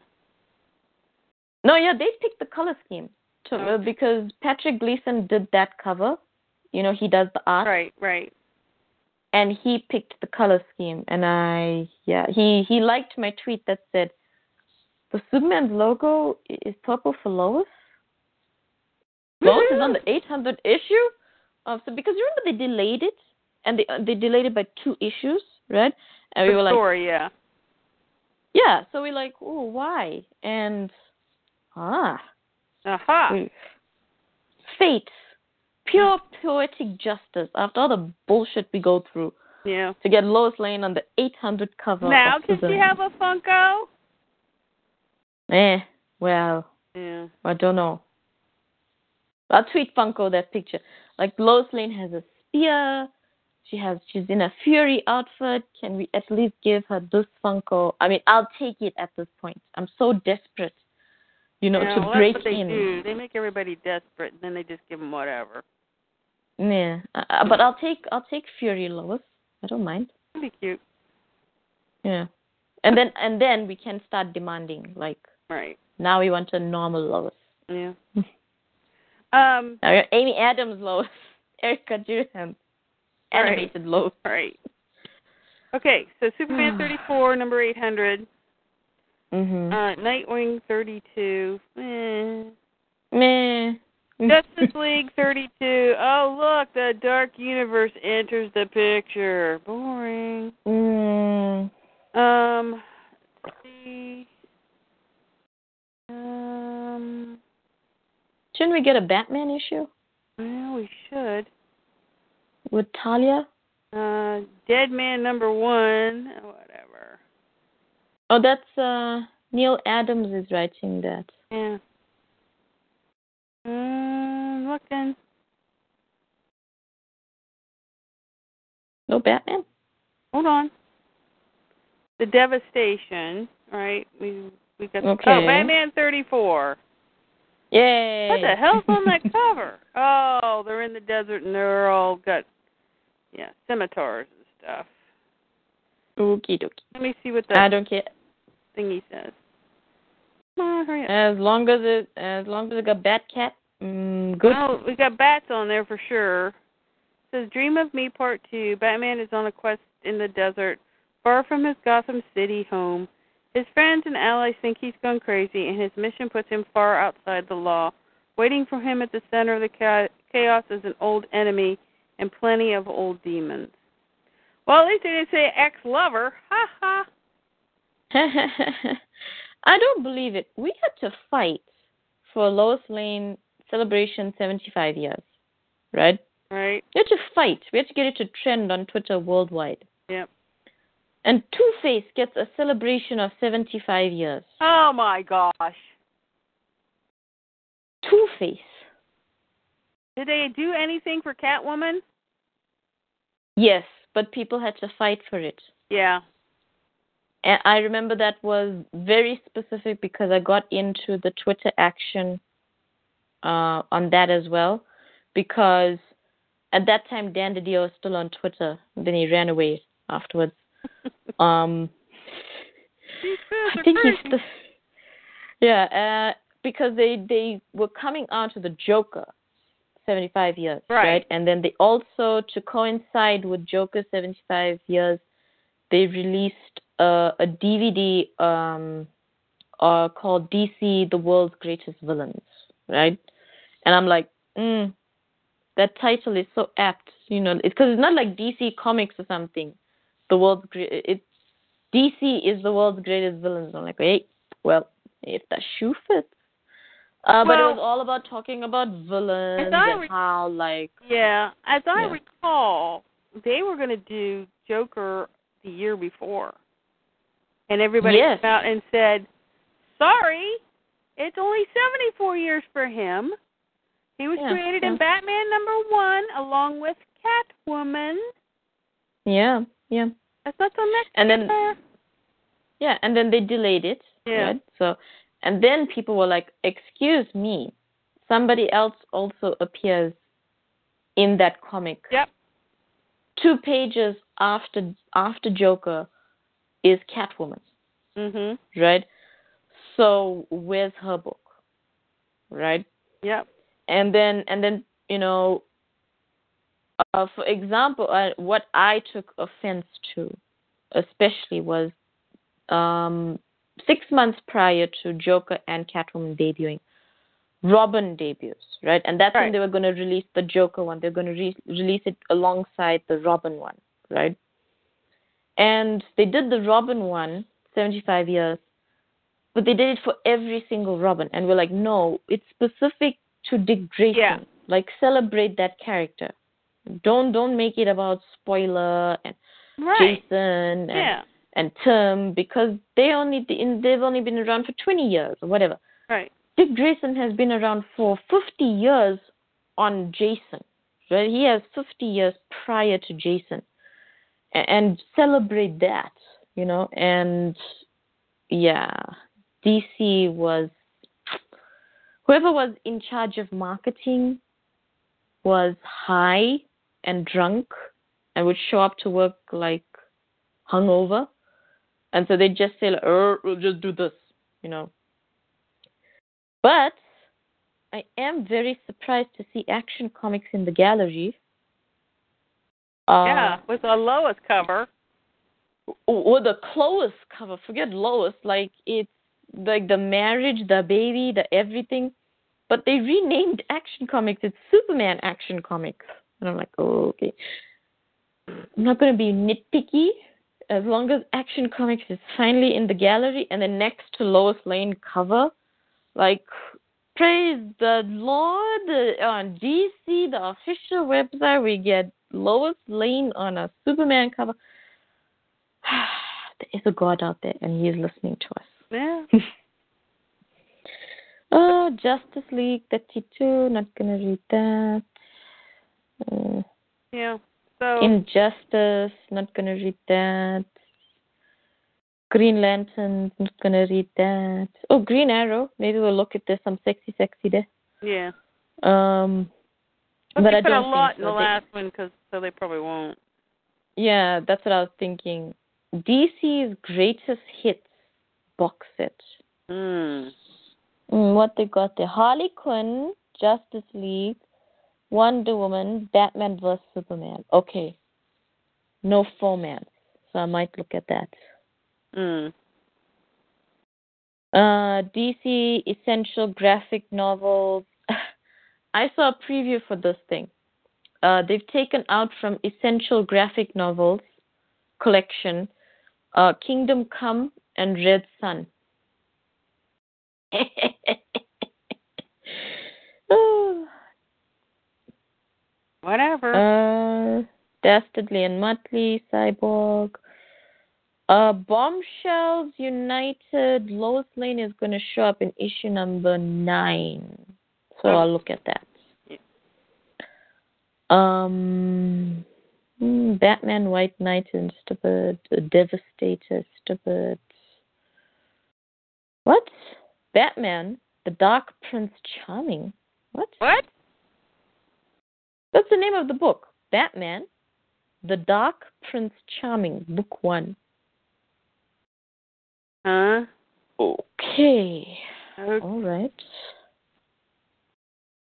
Speaker 3: No, yeah, they picked the color scheme to, uh, because Patrick Gleason did that cover. You know, he does the art,
Speaker 2: Right, right.
Speaker 3: and he picked the color scheme. And I, yeah, he he liked my tweet that said, "The Superman's logo is purple for Lois." Lois is on the 800 issue. Um, so because remember they delayed it, and they they delayed it by two issues, right? And we
Speaker 2: the
Speaker 3: were like,
Speaker 2: story, yeah.
Speaker 3: yeah. So we're like, oh, why? And ah,
Speaker 2: Aha.
Speaker 3: we- fate, pure poetic justice. After all the bullshit we go through
Speaker 2: Yeah.
Speaker 3: to get Lois Lane on the 800 cover.
Speaker 2: Now, can she have a Funko?
Speaker 3: Eh, well,
Speaker 2: Yeah.
Speaker 3: I don't know. I'll tweet Funko that picture. Like Lois Lane has a spear. She has she's in a Fury outfit. Can we at least give her this Funko? I mean, I'll take it at this point. I'm so desperate, you know,
Speaker 2: yeah,
Speaker 3: to
Speaker 2: well,
Speaker 3: break
Speaker 2: that's what they do. They make everybody desperate, and then they just give them whatever.
Speaker 3: Yeah, uh, uh, but I'll take I'll take Fury Lois. I don't mind.
Speaker 2: That'd be cute.
Speaker 3: Yeah, and then and then we can start demanding like
Speaker 2: Right.
Speaker 3: now we want a normal Lois.
Speaker 2: Yeah. um.
Speaker 3: Amy Adams Lois. Erica Durance
Speaker 2: All right.
Speaker 3: animated Lois.
Speaker 2: Right. Okay, so Superman 34, number 800.
Speaker 3: Mhm.
Speaker 2: Uh, Nightwing 32. Eh.
Speaker 3: Meh.
Speaker 2: Justice League 32. Oh, look, the Dark Universe enters the picture. Boring.
Speaker 3: Mm.
Speaker 2: Um, let's see. Um,
Speaker 3: Shouldn't we get a Batman issue
Speaker 2: well, we should.
Speaker 3: With Talia?
Speaker 2: Uh, Deadman number one. Whatever.
Speaker 3: Oh, that's uh Neal Adams is writing that.
Speaker 2: Yeah. Um, looking.
Speaker 3: No Batman?
Speaker 2: Hold on. The Devastation. All right. We we got.
Speaker 3: Okay.
Speaker 2: Oh, Batman 34.
Speaker 3: Yay!
Speaker 2: What the hell's on that cover? Oh, they're in the desert and they're all got, yeah, scimitars and stuff.
Speaker 3: Okie dokie.
Speaker 2: Let me see what the
Speaker 3: I don't care.
Speaker 2: thingy says. Come on, hurry up.
Speaker 3: As long as it as long as it got Batcat, mm, good.
Speaker 2: Oh, we got bats on there for sure. It says Dream of Me Part Two. Batman is on a quest in the desert, far from his Gotham City home. His friends and allies think he's gone crazy, and his mission puts him far outside the law. Waiting for him at the center of the chaos is an old enemy and plenty of old demons. Well, at least they didn't say ex-lover. Ha ha.
Speaker 3: I don't believe it. We had to fight for Lois Lane celebration 75 years, right?
Speaker 2: Right.
Speaker 3: We had to fight. We had to get it to trend on Twitter worldwide.
Speaker 2: Yep.
Speaker 3: And Two Face gets a celebration of 75 years.
Speaker 2: Oh my gosh.
Speaker 3: Two Face.
Speaker 2: Did they do anything for Catwoman?
Speaker 3: Yes, but people had to fight for it.
Speaker 2: Yeah.
Speaker 3: And I remember that was very specific because I got into the Twitter action uh, on that as well. Because at that time, Dan Didio was still on Twitter. Then he ran away afterwards. um, I think he's still. Yeah, uh, because they they were coming out to the Joker, 75 years,
Speaker 2: Right.
Speaker 3: And then they also, to coincide with Joker's 75 years, they released a, a DVD um, uh, called DC: The World's Greatest Villains, right? And I'm like, mm, that title is so apt, you know, because it's not like DC Comics or something. The world's great. It's DC is the world's greatest villains. I'm like, hey, well, if that shoe fits. Uh, but it was all about talking about villains and
Speaker 2: re-
Speaker 3: how, like,
Speaker 2: Yeah, as I
Speaker 3: Yeah.
Speaker 2: recall, they were going to do Joker the year before, and everybody
Speaker 3: Yes.
Speaker 2: came out and said, "Sorry, it's only seventy-four years for him. He was
Speaker 3: Yeah,
Speaker 2: created
Speaker 3: yeah.
Speaker 2: in Batman number one, along with Catwoman.
Speaker 3: yeah, yeah,
Speaker 2: That's not till next
Speaker 3: And then- yeah. And then they delayed it,
Speaker 2: Yeah.
Speaker 3: right? So, and then people were like, "Excuse me, somebody else also appears in that comic."
Speaker 2: Yep.
Speaker 3: Two pages after after Joker is Catwoman.
Speaker 2: Mm-hmm.
Speaker 3: right? So where's her book, right?
Speaker 2: Yep.
Speaker 3: And then and then you know, uh, for example, uh, what I took offense to, especially was um, six months prior to Joker and Catwoman debuting, Robin debuts, right? And that's
Speaker 2: Right.
Speaker 3: when they were going to release the Joker one. They're going to re- release it alongside the Robin one, right? And they did the Robin one, 75 years, but they did it for every single Robin. And we're like, no, it's specific to Dick Grayson.
Speaker 2: Yeah.
Speaker 3: Like, celebrate that character. Don't don't make it about spoiler and
Speaker 2: Right.
Speaker 3: Jason and
Speaker 2: Yeah.
Speaker 3: And term because they only they've only been around for 20 years or whatever.
Speaker 2: Right.
Speaker 3: Dick Grayson has been around for 50 years on Jason. Right? He has 50 years prior to Jason. A- And celebrate that, you know? And yeah, DC was whoever was in charge of marketing was high and drunk and would show up to work like hungover. And so they just say, like, er, we'll just do this, you know. But I am very surprised to see Action Comics in the gallery Uh,
Speaker 2: yeah, with a Lois cover.
Speaker 3: With the Clois cover. Forget Lois. Like it's like the marriage, the baby, the everything. But they renamed Action Comics. It's Superman Action Comics. And I'm like, oh, okay. I'm not going to be nitpicky as long as Action Comics is finally in the gallery and the next to Lois Lane cover. Like, praise the Lord. On DC, the official website, we get Lois Lane on a Superman cover. there is a God out there, and He is listening to us.
Speaker 2: Yeah.
Speaker 3: oh, Justice League 32. Not gonna read that. Uh,
Speaker 2: yeah. So
Speaker 3: Injustice. Not gonna read that. Green Lantern. Not gonna read that. Oh, Green Arrow. Maybe we'll look at this. Some sexy, sexy there.
Speaker 2: yeah.
Speaker 3: Um,
Speaker 2: But,
Speaker 3: but
Speaker 2: they
Speaker 3: I
Speaker 2: put a lot in
Speaker 3: so.
Speaker 2: the
Speaker 3: They-
Speaker 2: last one, cause, so they probably won't.
Speaker 3: Yeah, that's what I was thinking. DC's greatest hits box set.
Speaker 2: Hmm.
Speaker 3: Mm, what they got there? Harley Quinn, Justice League, Wonder Woman, Batman vs Superman. Okay. No formats, so I might look at that.
Speaker 2: Hmm.
Speaker 3: Uh, DC Essential Graphic Novels. I saw a preview for this thing. Uh, they've taken out from Essential Graphic Novels collection uh, Kingdom Come and Red Sun.
Speaker 2: Whatever.
Speaker 3: uh, Dastardly and Muttley, Cyborg. Uh, Bombshells United, Lois Lane is going to show up in issue number nine. So
Speaker 2: Oh.
Speaker 3: I'll look at that. Um, hmm, Batman White Knight and stupid. Devastator, stupid. What? Batman, the Dark Prince Charming. What?
Speaker 2: what?
Speaker 3: That's the name of the book. Batman, The Dark Prince Charming, Book One.
Speaker 2: Huh?
Speaker 3: Okay.
Speaker 2: Okay.
Speaker 3: All right.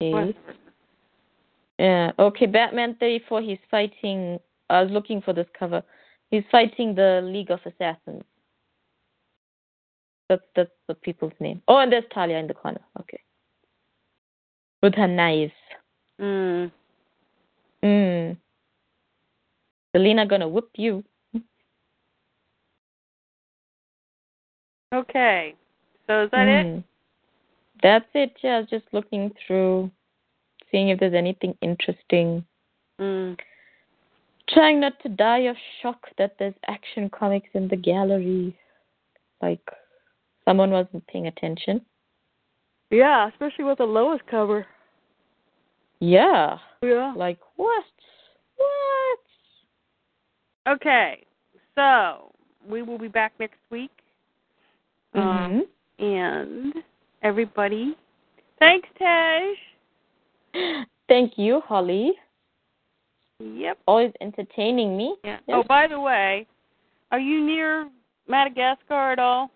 Speaker 3: Okay. Yeah. Okay. Batman 34. He's fighting. I was looking for this cover. He's fighting the League of Assassins. That's that's the people's name. Oh, and there's Talia in the corner. Okay. With her knives.
Speaker 2: Hmm.
Speaker 3: Mm. Selina gonna whip you.
Speaker 2: Okay. So is that it?
Speaker 3: Mm. That's it. Yeah, I was just looking through, seeing if there's anything interesting.
Speaker 2: Hmm.
Speaker 3: Trying not to die of shock that there's action comics in the gallery. Like someone wasn't paying attention.
Speaker 2: Yeah, especially with the Lois cover.
Speaker 3: Yeah.
Speaker 2: Yeah.
Speaker 3: Like what? What?
Speaker 2: Okay. So we will be back next week. Um,
Speaker 3: Mhm.
Speaker 2: and everybody, thanks, Tej.
Speaker 3: Thank you, Holly.
Speaker 2: Yep.
Speaker 3: Always entertaining me.
Speaker 2: Yeah.
Speaker 3: Yes.
Speaker 2: Oh, by the way, are you near Madagascar at all?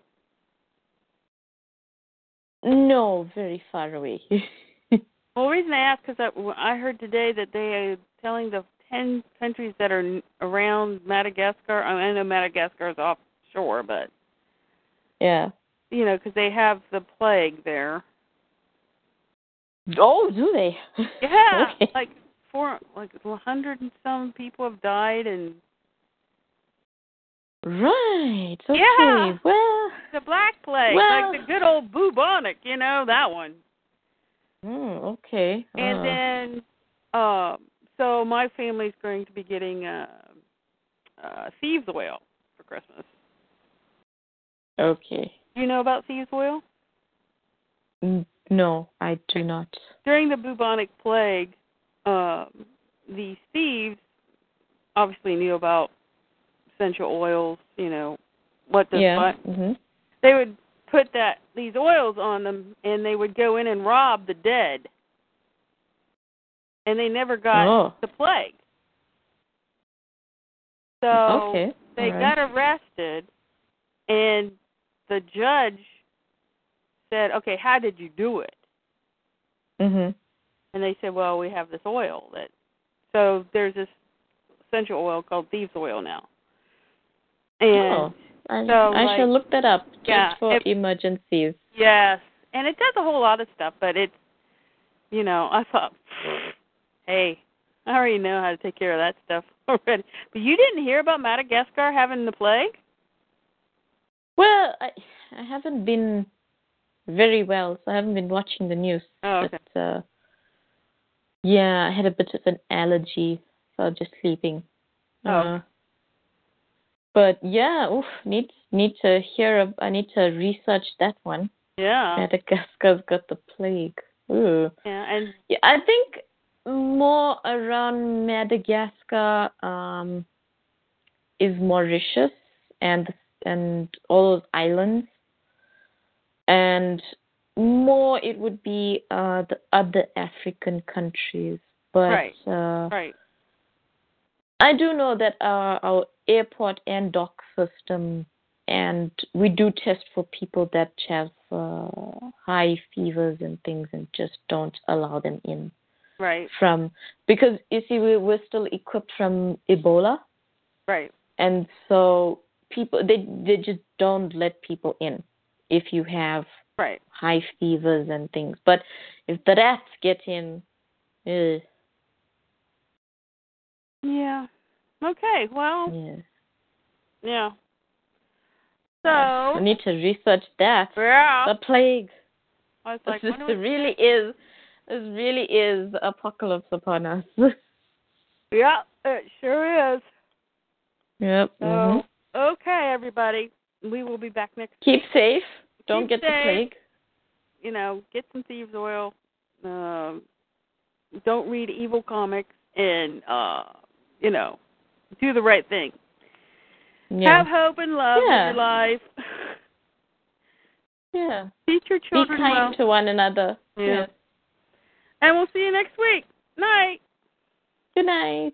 Speaker 3: No, very far away.
Speaker 2: Well, the reason I ask because I, I heard today that they are telling the ten countries that are around Madagascar. I know Madagascar is offshore, but
Speaker 3: yeah.
Speaker 2: you know, because they have the plague there.
Speaker 3: Oh, do they?
Speaker 2: Yeah,
Speaker 3: okay.
Speaker 2: like four, like a hundred and some people have died, and
Speaker 3: Right. Okay.
Speaker 2: Yeah.
Speaker 3: Well.
Speaker 2: the black plague,
Speaker 3: Well-
Speaker 2: like the good old bubonic, you know that one.
Speaker 3: Mm, okay.
Speaker 2: And
Speaker 3: Uh,
Speaker 2: then, um, so my family's going to be getting uh, uh, thieves oil for Christmas.
Speaker 3: Okay.
Speaker 2: Do you know about thieves oil?
Speaker 3: No, I do not.
Speaker 2: During the bubonic plague, um, the thieves obviously knew about essential oils. You know what to
Speaker 3: yeah.
Speaker 2: what.
Speaker 3: hmm
Speaker 2: They would put that these oils on them, and they would go in and rob the dead. And they never got
Speaker 3: Oh.
Speaker 2: the plague. So
Speaker 3: okay.
Speaker 2: they
Speaker 3: all
Speaker 2: got arrested, and the judge said, "Okay, how did you do it?"
Speaker 3: Mhm.
Speaker 2: And they said, "Well, we have this oil that." So there's this essential oil called thieves oil now. And
Speaker 3: oh, I,
Speaker 2: so,
Speaker 3: I
Speaker 2: like-
Speaker 3: shall look that up just
Speaker 2: Yeah,
Speaker 3: for
Speaker 2: it-
Speaker 3: emergencies.
Speaker 2: yes, and it does a whole lot of stuff, but it's you know I thought, hey, I already know how to take care of that stuff already. But you didn't hear about Madagascar having the plague?
Speaker 3: Well, I I haven't been very well, so I haven't been watching the news.
Speaker 2: Oh, okay.
Speaker 3: But uh, yeah, I had a bit of an allergy, so I'm just sleeping.
Speaker 2: Oh.
Speaker 3: Uh, but yeah, oof, need need to hear. I need to research that one.
Speaker 2: Yeah,
Speaker 3: Madagascar's got the plague. Ooh.
Speaker 2: yeah, and
Speaker 3: Yeah, I think more around Madagascar um, is Mauritius and and all those islands, and more it would be uh, the other African countries. But
Speaker 2: Right.
Speaker 3: uh,
Speaker 2: right,
Speaker 3: I do know that our, our airport and dock system, and we do test for people that have uh, high fevers and things, and just don't allow them in
Speaker 2: right,
Speaker 3: from because you see we we're still equipped from Ebola,
Speaker 2: right,
Speaker 3: and so people they they just don't let people in if you have
Speaker 2: right.
Speaker 3: high fevers and things. But if the rats get in, eh,
Speaker 2: Yeah. Okay. Well,
Speaker 3: yeah.
Speaker 2: yeah. So
Speaker 3: I need to research that.
Speaker 2: yeah,
Speaker 3: The plague.
Speaker 2: I was like,
Speaker 3: this
Speaker 2: we-
Speaker 3: really is this really is apocalypse upon us.
Speaker 2: yeah, it sure is.
Speaker 3: yep.
Speaker 2: So
Speaker 3: mhm.
Speaker 2: okay, everybody, we will be back next.
Speaker 3: Keep safe. Don't
Speaker 2: Keep
Speaker 3: get the plague.
Speaker 2: You know, get some thieves oil. Um, don't read evil comics, and uh, you know, do the right thing.
Speaker 3: Yeah.
Speaker 2: Have hope and love
Speaker 3: Yeah.
Speaker 2: in your life.
Speaker 3: yeah.
Speaker 2: Teach your children.
Speaker 3: Be kind
Speaker 2: well.
Speaker 3: to one another.
Speaker 2: Yeah. And we'll see you next week. Night.
Speaker 3: Good night.